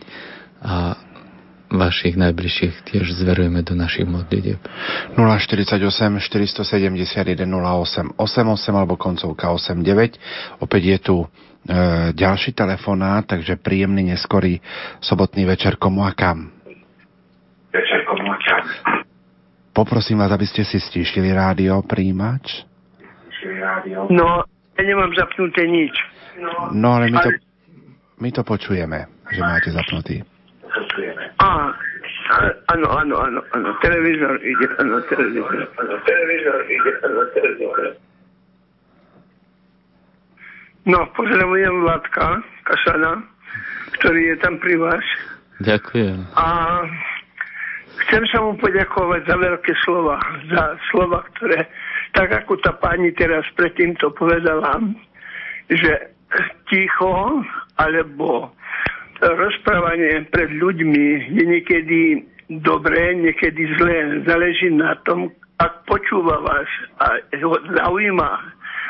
a vašich najbližších tiež zverujeme do našich modlitieb. 048 471 08 88 alebo koncovka 89. Opäť je tu e, ďalší telefonát, takže príjemný neskorý sobotný večer komu a kam. Večer komu a kam. Poprosím vás, aby ste si stíšili rádio, príjimač. No, ja nemám zapnuté nič. No, ale my to, my to počujeme, že máte zapnutý. Á, áno, áno, áno, áno, televízor ide, áno, televízor, áno, televízor ide, áno, televízor. No, pozdravujem Vládka Kasana, ktorý je tam pri vás. Ďakujem. A chcem sa mu poďakovať za veľké slova, za slova, ktoré tak ako tá pani teraz predtým to povedala, že ticho alebo rozprávanie pred ľuďmi je niekedy dobré, niekedy zlé. Záleží na tom, ak počúva vás a zaujíma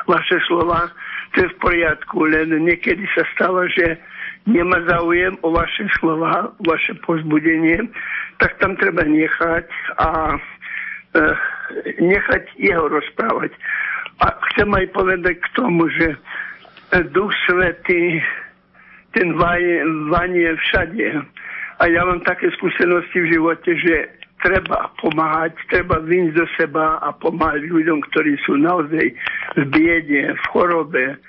vaše slova, to je v poriadku, len niekedy sa stáva, že nemá záujem o vaše slova, o vaše pozbudenie, tak tam treba nechať a e, nechať jeho rozprávať. A chcem aj povedať k tomu, že Duch Svetý ten vanie, vanie všade. A ja mám také skúsenosti v živote, že treba pomáhať, treba vyniť do seba a pomáhať ľuďom, ktorí sú naozaj v biede, v chorobe,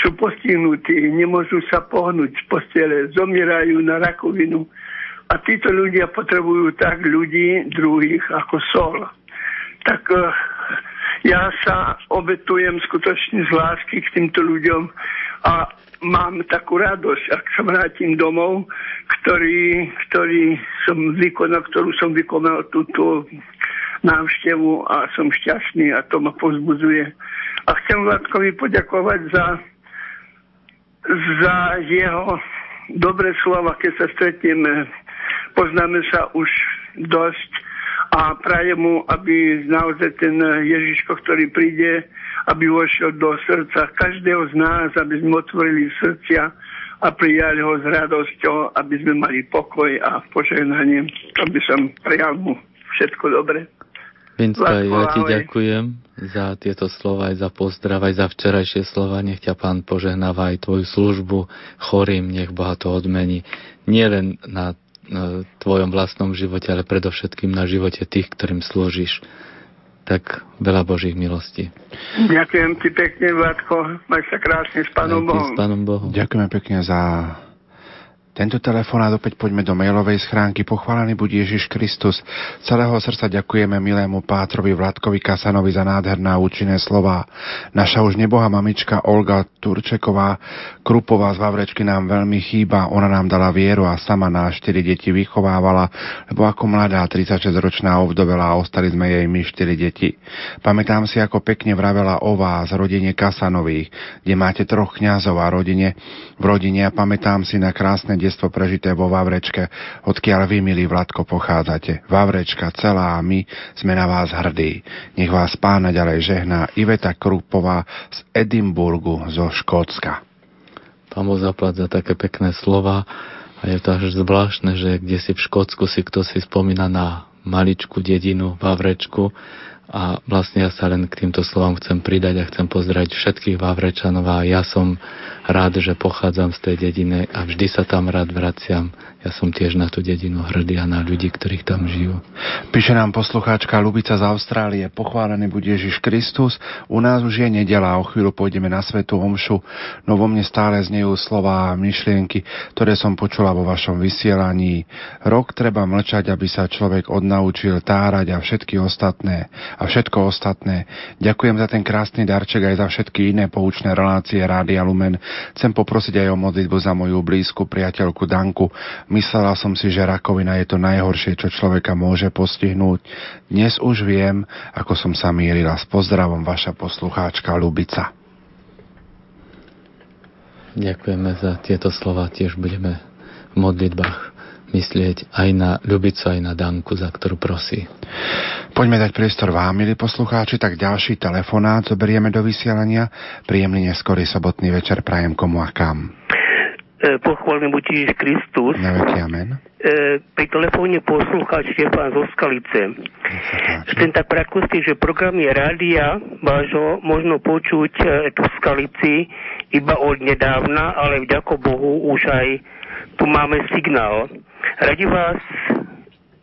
sú postihnutí, nemôžu sa pohnúť z postele, zomierajú na rakovinu. A títo ľudia potrebujú tak ľudí druhých ako sol. Tak uh, ja sa obetujem skutočne z lásky k týmto ľuďom a mám takú radosť, ak sa vrátim domov, ktorý, ktorý som vykonal, ktorú som vykonal túto návštevu a som šťastný a to ma pozbudzuje. A chcem Vládkovi poďakovať za, za jeho dobré slova, keď sa stretneme. Poznáme sa už dosť a prajem mu, aby naozaj ten Ježiško, ktorý príde, aby vošiel do srdca každého z nás, aby sme otvorili srdcia a prijali ho s radosťou, aby sme mali pokoj a požehnanie. Aby som prijal mu všetko dobre. Vinska, ja ti ďakujem za tieto slova, aj za pozdrav, aj za včerajšie slova. Nech ťa Pán požehnáva aj tvoju službu chorým, nech Boha to odmení. Nie len na tvojom vlastnom živote, ale predovšetkým na živote tých, ktorým slúžiš. Tak veľa Božích milostí. Ďakujem ti pekne, Vládko. Maj sa krásne s Pánom Bohom. S Pánom Bohom. Ďakujeme pekne za tento telefonát opäť poďme do mailovej schránky. Pochválený buď Ježiš Kristus. Celého srdca ďakujeme milému pátrovi Vládkovi Kasanovi za nádherná účinné slova. Naša už neboha mamička Olga Turčeková Krupová z Vavrečky nám veľmi chýba. Ona nám dala vieru a sama nás štyri deti vychovávala, lebo ako mladá 36-ročná ovdovela a ostali sme jej my štyri deti. Pamätám si, ako pekne vravela o vás, rodine Kasanových, kde máte troch kňazov a rodine, v rodine a pamätám si na krásne detstvo prežité vo Vavrečke, odkiaľ vy, milí Vladko, pochádzate. Vavrečka celá a my sme na vás hrdí. Nech vás pána ďalej žehná Iveta Krupová z Edimburgu zo Škótska. Pán Boh za také pekné slova a je to až zvláštne, že kde si v Škótsku si kto si spomína na maličku dedinu Vavrečku a vlastne ja sa len k týmto slovám chcem pridať a chcem pozdraviť všetkých Vavrečanov a ja som rád, že pochádzam z tej dediny a vždy sa tam rád vraciam. Ja som tiež na tú dedinu hrdý a na ľudí, ktorých tam žijú. Píše nám poslucháčka Lubica z Austrálie. Pochválený bude Ježiš Kristus. U nás už je nedela o chvíľu pôjdeme na Svetu Omšu. No vo mne stále znejú slova a myšlienky, ktoré som počula vo vašom vysielaní. Rok treba mlčať, aby sa človek odnaučil tárať a všetky ostatné a všetko ostatné. Ďakujem za ten krásny darček aj za všetky iné poučné relácie Rádia Lumen. Chcem poprosiť aj o modlitbu za moju blízku priateľku Danku. Myslela som si, že rakovina je to najhoršie, čo človeka môže postihnúť. Dnes už viem, ako som sa mýlila. S pozdravom vaša poslucháčka Lubica. Ďakujeme za tieto slova. Tiež budeme v modlitbách myslieť aj na Ľubicu, aj na Danku, za ktorú prosí. Poďme dať priestor vám, milí poslucháči, tak ďalší telefonát zoberieme do vysielania. Príjemný neskorý sobotný večer prajem komu a kam. E, pochválený buď Ježiš Kristus. amen. E, pri telefóne poslúchať Štefán zo Skalice. Chcem tak prekostiť, že programy rádia vášho možno počuť e, tu v Skalici iba od nedávna, ale vďako Bohu už aj tu máme signál. Radi vás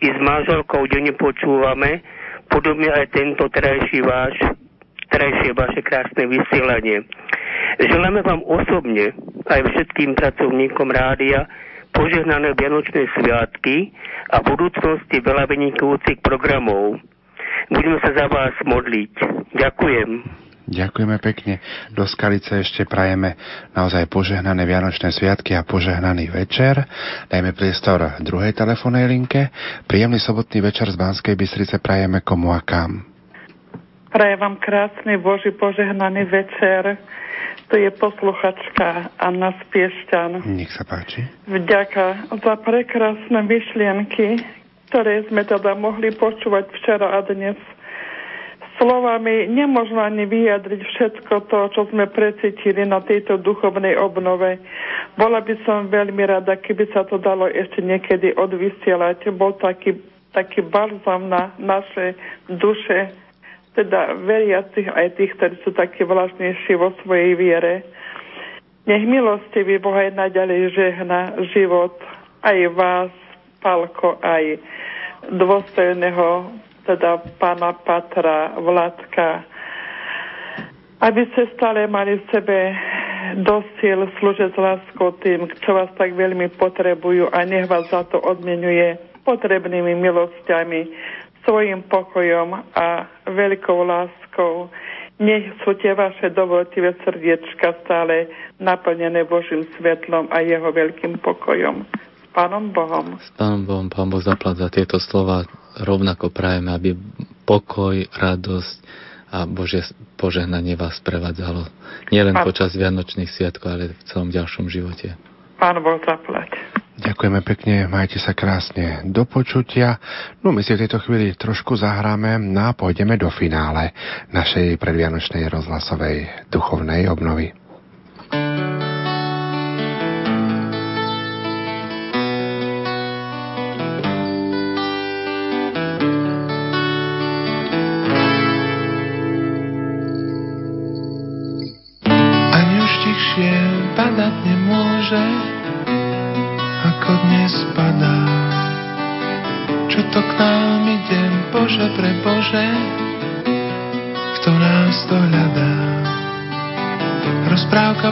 i s manželkou denne počúvame, podobne aj tento terajší váš, terajšie vaše krásne vysielanie. Želáme vám osobne aj všetkým pracovníkom rádia požehnané Vianočné sviatky a budúcnosti veľa vynikujúcich programov. Budeme sa za vás modliť. Ďakujem. Ďakujeme pekne. Do Skalice ešte prajeme naozaj požehnané Vianočné sviatky a požehnaný večer. Dajme priestor druhej telefónnej linke. Príjemný sobotný večer z Banskej Bystrice prajeme komu a kam. Prajem vám krásny Boží požehnaný večer. To je posluchačka Anna Spiešťan. Nech sa páči. Vďaka za prekrásne myšlienky, ktoré sme teda mohli počúvať včera a dnes. Slovami nemožno ani vyjadriť všetko to, čo sme precítili na tejto duchovnej obnove. Bola by som veľmi rada, keby sa to dalo ešte niekedy odvysielať. Bol taký, taký balzam na naše duše, teda veriacich aj tých, ktorí sú takí vlažnejší vo svojej viere. Nech milostivý Boh aj naďalej žehna život aj vás, Palko, aj dôstojného teda pána Patra, Vladka, aby ste stále mali v sebe dosil slúžiť s láskou tým, čo vás tak veľmi potrebujú a nech vás za to odmenuje potrebnými milosťami, svojim pokojom a veľkou láskou. Nech sú tie vaše dobrotivé srdiečka stále naplnené Božím svetlom a jeho veľkým pokojom. S Pánom Bohom. S Pánom Bohom, Pán Boh zaplať za tieto slova. Rovnako prajeme, aby pokoj, radosť a Božie požehnanie vás prevádzalo. Nielen počas Vianočných sviatkov, ale v celom ďalšom živote. Pán Boh zaplať. Ďakujeme pekne, majte sa krásne do počutia. No my si v tejto chvíli trošku zahráme no a pôjdeme do finále našej predvianočnej rozhlasovej duchovnej obnovy. Ani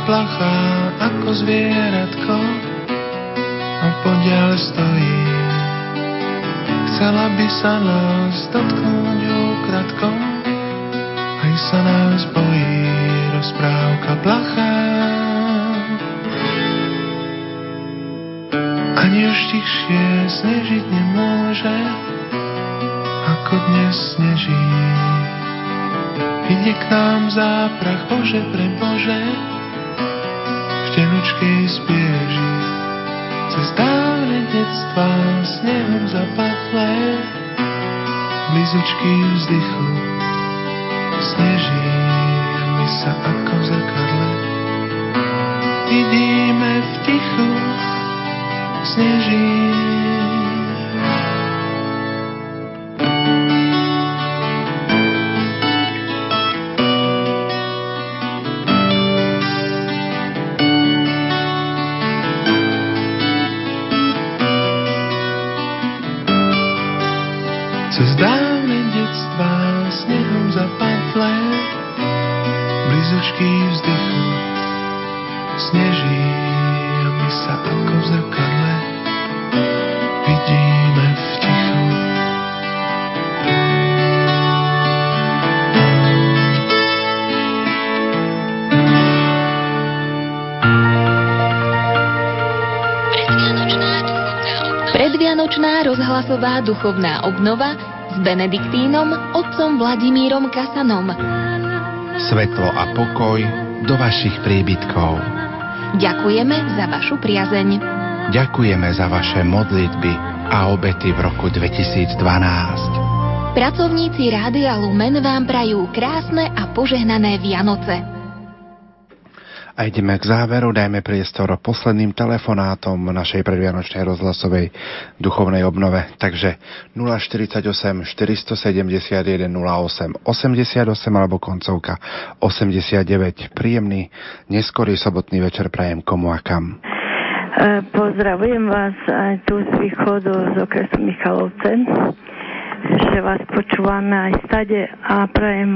plachá ako zvieratko a podiaľ stojí. Chcela by sa nás dotknúť ukradko, aj sa nás bojí. Rozprávka plachá Ani už tichšie snežiť nemôže, ako dnes sneží. Ide k nám záprach, Bože pre Bože, tenučkej spieži. Cez dávne detstva snehom zapadlé, blizučky vzdychu, sneží my sa ako v. Vidíme rozhlasová duchovná obnova s Benediktínom otcom Vladimírom Kasanom. Svetlo a pokoj do vašich príbytkov. Ďakujeme za vašu priazeň. Ďakujeme za vaše modlitby a obety v roku 2012. Pracovníci Rádia Lumen vám prajú krásne a požehnané Vianoce. A ideme k záveru, dajme priestor posledným telefonátom našej predvianočnej rozhlasovej duchovnej obnove. Takže 048 471 08 88 alebo koncovka 89. Príjemný, neskorý sobotný večer prajem komu a kam. E, Pozdravujem vás aj tu z východu z okresu Michalovce že vás počúvame aj stade a prajem,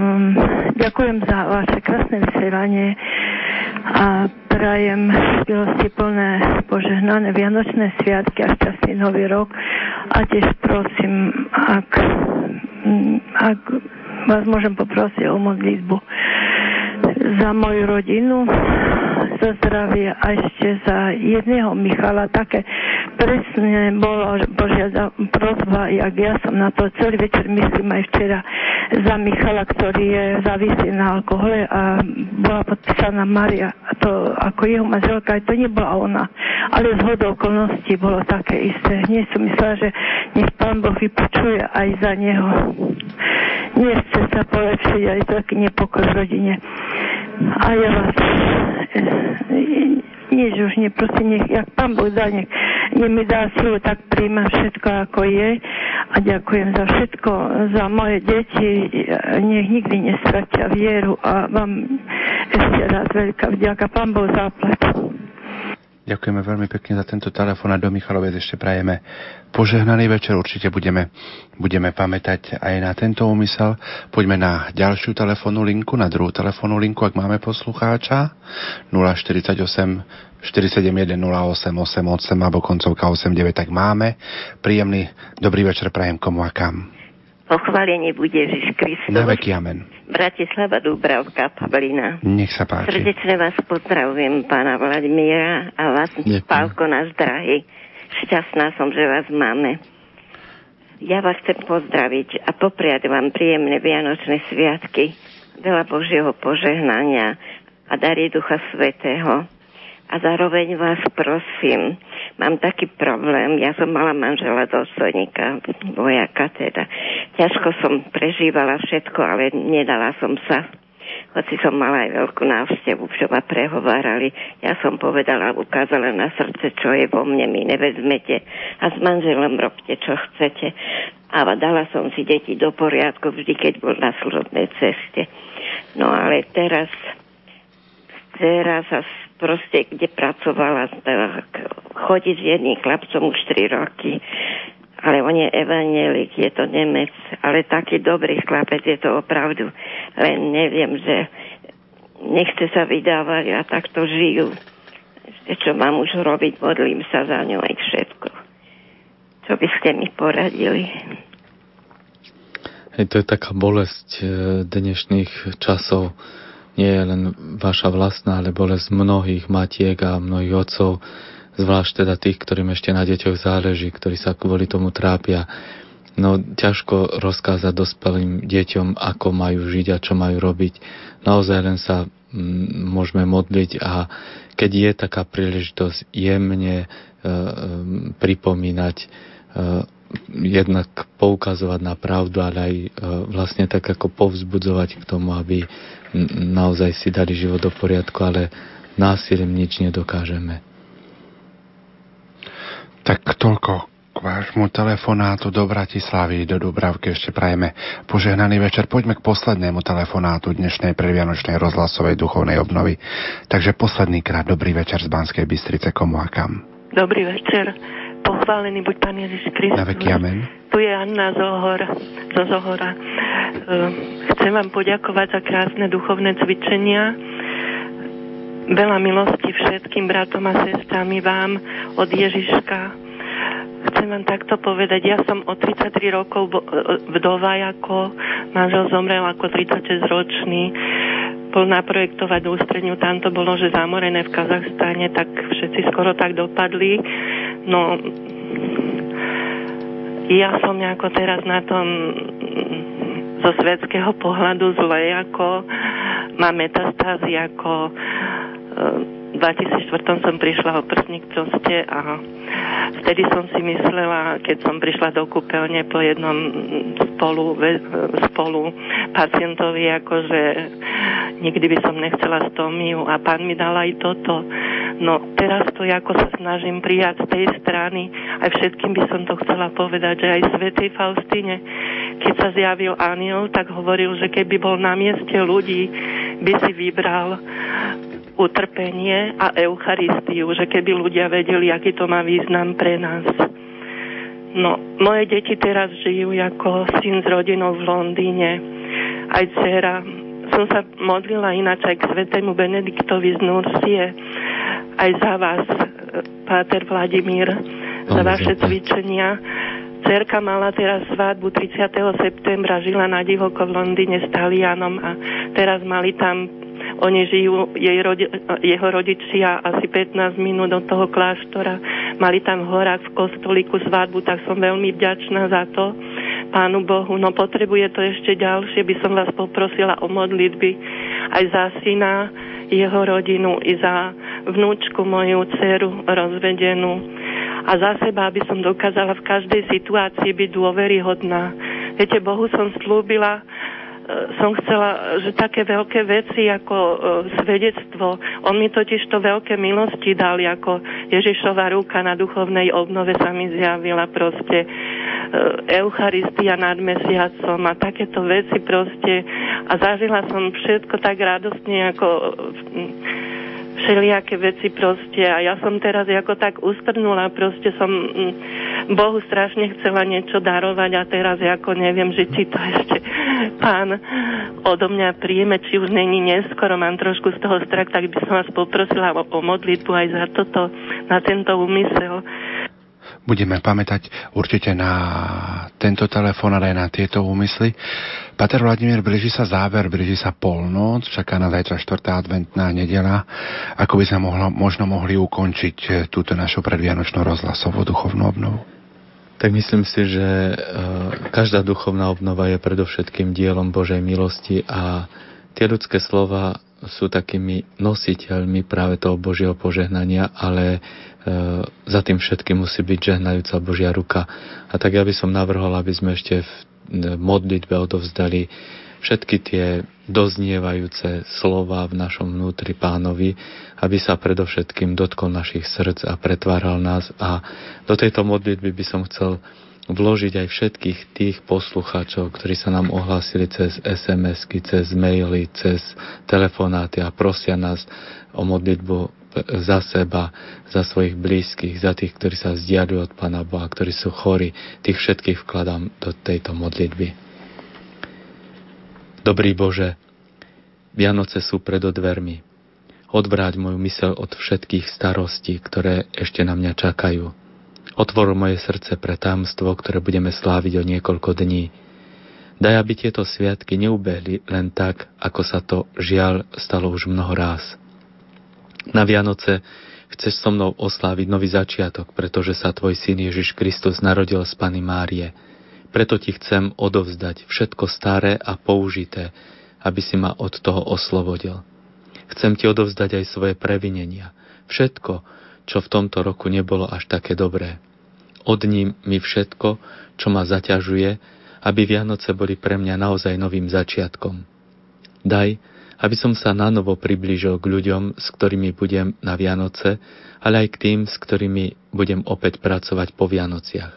ďakujem za vaše krásne vysielanie a prajem milosti plné požehnané Vianočné sviatky a šťastný Nový rok. A tiež prosím, ak, ak vás môžem poprosiť o modlitbu za moju rodinu, za zdravie a ešte za jedného Michala také presne bolo Božia prozba, jak ja som na to celý večer myslím aj včera za Michala, ktorý je závislý na alkohole a bola podpísaná Maria a to ako jeho manželka, aj to nebola ona, ale z hodou okolností bolo také isté. Nie som myslela, že nech Pán Boh vypočuje aj za neho. Nie chce sa polepšiť, aj taký nepokoj v rodine. A ja vás nič už neprosím, nech, jak pán Boh dá, nech, nech mi dá silu, tak príjmam všetko, ako je. A ďakujem za všetko, za moje deti, nech nikdy nestratia vieru a vám ešte raz veľká vďaka, pán Boh zaplať. Ďakujeme veľmi pekne za tento telefón a do Michalovec ešte prajeme požehnaný večer. Určite budeme, budeme pamätať aj na tento úmysel. Poďme na ďalšiu telefónnu linku, na druhú telefónnu linku, ak máme poslucháča. 048 471 0888 alebo koncovka 89, tak máme. Príjemný dobrý večer prajem komu a kam. Pochválenie bude Ježiš Kristus. Na veky amen. Bratislava Dúbravka, Pavlina. Nech sa páči. Srdečne vás pozdravujem, pána Vladimíra a vás, Ďakujem. Pálko, náš drahý. Šťastná som, že vás máme. Ja vás chcem pozdraviť a popriať vám príjemné Vianočné sviatky, veľa Božieho požehnania a darí Ducha Svetého. A zároveň vás prosím, mám taký problém, ja som mala manžela dôstojníka, vojaka teda. Ťažko som prežívala všetko, ale nedala som sa. Hoci som mala aj veľkú návštevu, čo ma prehovárali, ja som povedala, ukázala na srdce, čo je vo mne, mi nevezmete a s manželom robte, čo chcete. A dala som si deti do poriadku vždy, keď bol na služobnej ceste. No ale teraz, teraz sa proste, kde pracovala, chodí s jedným chlapcom už 3 roky, ale on je evanielik, je to Nemec, ale taký dobrý chlapec je to opravdu. Len neviem, že nechce sa vydávať a takto žijú. Ešte čo mám už robiť, modlím sa za ňu aj všetko. Čo by ste mi poradili? Hej, to je taká bolesť e, dnešných časov. Nie je len vaša vlastná, ale bolesť mnohých matiek a mnohých otcov, zvlášť teda tých, ktorým ešte na deťoch záleží, ktorí sa kvôli tomu trápia. No ťažko rozkázať dospelým deťom, ako majú žiť a čo majú robiť. Naozaj len sa mm, môžeme modliť a keď je taká príležitosť jemne e, e, pripomínať e, jednak poukazovať na pravdu, ale aj e, vlastne tak ako povzbudzovať k tomu, aby naozaj si dali život do poriadku, ale násilím nič nedokážeme. Tak toľko k vášmu telefonátu do Bratislavy, do Dubravky ešte prajeme požehnaný večer. Poďme k poslednému telefonátu dnešnej predvianočnej rozhlasovej duchovnej obnovy. Takže posledný krát dobrý večer z Banskej Bystrice, komu a kam. Dobrý večer. Pochválený buď Pán Ježiš Kristus. Na veky amen. Tu je Anna Zohor, zo Zohora. Chcem vám poďakovať za krásne duchovné cvičenia. Veľa milosti všetkým bratom a sestrami vám od Ježiška. Chcem vám takto povedať, ja som od 33 rokov vdova, ako manžel zomrel ako 36 ročný. Bol naprojektovať ústredňu, tam to bolo, že zamorené v Kazachstane, tak všetci skoro tak dopadli. No, ja som nejako teraz na tom zo svetského pohľadu zle, ako mám metastázy, ako v 2004 som prišla o prsník proste a vtedy som si myslela, keď som prišla do kúpeľne po jednom spolu, spolu pacientovi, akože nikdy by som nechcela stomiu a pán mi dal aj toto. No teraz to ako sa snažím prijať z tej strany, aj všetkým by som to chcela povedať, že aj svätej Faustine, keď sa zjavil aniel, tak hovoril, že keby bol na mieste ľudí, by si vybral utrpenie a Eucharistiu, že keby ľudia vedeli, aký to má význam pre nás. No, moje deti teraz žijú ako syn s rodinou v Londýne. Aj dcera. Som sa modlila ináč aj k svetému Benediktovi z Nursie. Aj za vás, Páter Vladimír, za vaše cvičenia. Cerka mala teraz svadbu 30. septembra, žila na divoko v Londýne s Talianom a teraz mali tam Oni žijú, jej rodi, jeho rodičia asi 15 minút od toho kláštora. Mali tam v v kostolíku svadbu, tak som veľmi vďačná za to Pánu Bohu. No potrebuje to ešte ďalšie, by som vás poprosila o modlitby aj za syna, jeho rodinu i za vnúčku, moju dceru rozvedenú. A za seba, aby som dokázala v každej situácii byť dôveryhodná. Viete, Bohu som slúbila, som chcela, že také veľké veci ako uh, svedectvo, on mi totiž to veľké milosti dal, ako Ježišova ruka na duchovnej obnove sa mi zjavila proste uh, Eucharistia nad mesiacom a takéto veci proste. A zažila som všetko tak radostne ako uh, všelijaké veci proste. A ja som teraz ako tak ustrnula, proste som mm, Bohu strašne chcela niečo darovať a teraz ako neviem, že či to ešte pán odo mňa príjme, či už není neskoro, mám trošku z toho strach, tak by som vás poprosila o, o modlitbu aj za toto, na tento úmysel budeme pamätať určite na tento telefón aj na tieto úmysly. Pater Vladimír, blíži sa záver, blíži sa polnoc, čaká na zajtra 4. adventná nedela. Ako by sme mohlo, možno mohli ukončiť eh, túto našu predvianočnú rozhlasovú duchovnú obnovu? Tak myslím si, že eh, každá duchovná obnova je predovšetkým dielom Božej milosti a tie ľudské slova sú takými nositeľmi práve toho Božieho požehnania, ale E, za tým všetkým musí byť žehnajúca Božia ruka. A tak ja by som navrhol, aby sme ešte v modlitbe odovzdali všetky tie doznievajúce slova v našom vnútri pánovi, aby sa predovšetkým dotkol našich srdc a pretváral nás. A do tejto modlitby by som chcel vložiť aj všetkých tých poslucháčov, ktorí sa nám ohlásili cez SMS-ky, cez maily, cez telefonáty a prosia nás o modlitbu za seba, za svojich blízkych, za tých, ktorí sa vzdialujú od Pána Boha, ktorí sú chorí, tých všetkých vkladám do tejto modlitby. Dobrý Bože, Vianoce sú pred odvermi. Odvráť moju mysel od všetkých starostí, ktoré ešte na mňa čakajú. Otvor moje srdce pre támstvo, ktoré budeme sláviť o niekoľko dní. Daj, aby tieto sviatky neubehli len tak, ako sa to žiaľ stalo už mnoho ráz. Na Vianoce chceš so mnou osláviť nový začiatok, pretože sa tvoj syn Ježiš Kristus narodil z Pany Márie. Preto ti chcem odovzdať všetko staré a použité, aby si ma od toho oslobodil. Chcem ti odovzdať aj svoje previnenia, všetko, čo v tomto roku nebolo až také dobré. Odním mi všetko, čo ma zaťažuje, aby Vianoce boli pre mňa naozaj novým začiatkom. Daj, aby som sa nanovo priblížil k ľuďom, s ktorými budem na Vianoce, ale aj k tým, s ktorými budem opäť pracovať po Vianociach.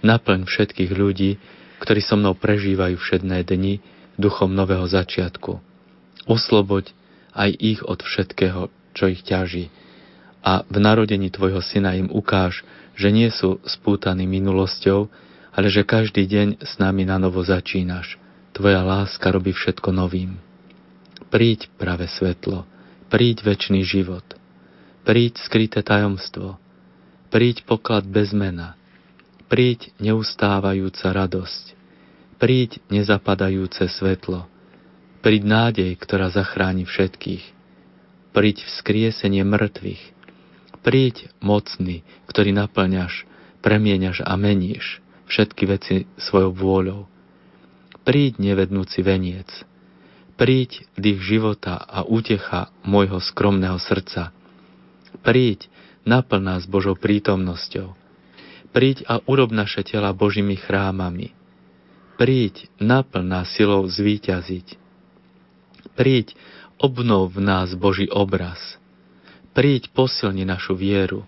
Naplň všetkých ľudí, ktorí so mnou prežívajú všedné dni duchom nového začiatku. Osloboď aj ich od všetkého, čo ich ťaží. A v narodení tvojho syna im ukáž, že nie sú spútaní minulosťou, ale že každý deň s nami na novo začínaš. Tvoja láska robí všetko novým. Príď práve svetlo, príď väčší život, príď skryté tajomstvo, príď poklad bez mena, príď neustávajúca radosť, príď nezapadajúce svetlo, príď nádej, ktorá zachráni všetkých, príď vzkriesenie mŕtvych, príď mocný, ktorý naplňaš, premieňaš a meníš všetky veci svojou vôľou. Príď nevednúci veniec, Príď dých života a útecha môjho skromného srdca. Príď, naplň nás Božou prítomnosťou. Príď a urob naše tela Božími chrámami. Príď, naplň nás silou zvíťaziť. Príď, obnov v nás Boží obraz. Príď, posilni našu vieru.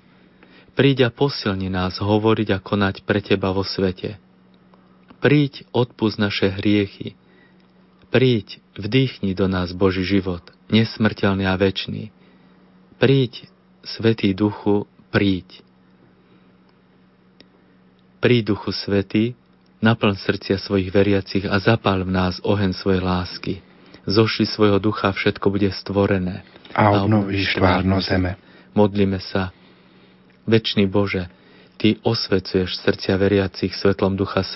Príď a posilni nás hovoriť a konať pre Teba vo svete. Príď, odpust naše hriechy Príď, vdýchni do nás Boží život, nesmrteľný a večný. Príď, Svetý Duchu, príď. Príď, Duchu Svetý, naplň srdcia svojich veriacich a zapál v nás oheň svojej lásky. Zošli svojho ducha, všetko bude stvorené. A obnovíš tvárno zeme. Modlíme sa. Večný Bože, Ty osvecuješ srdcia veriacich svetlom Ducha Svetého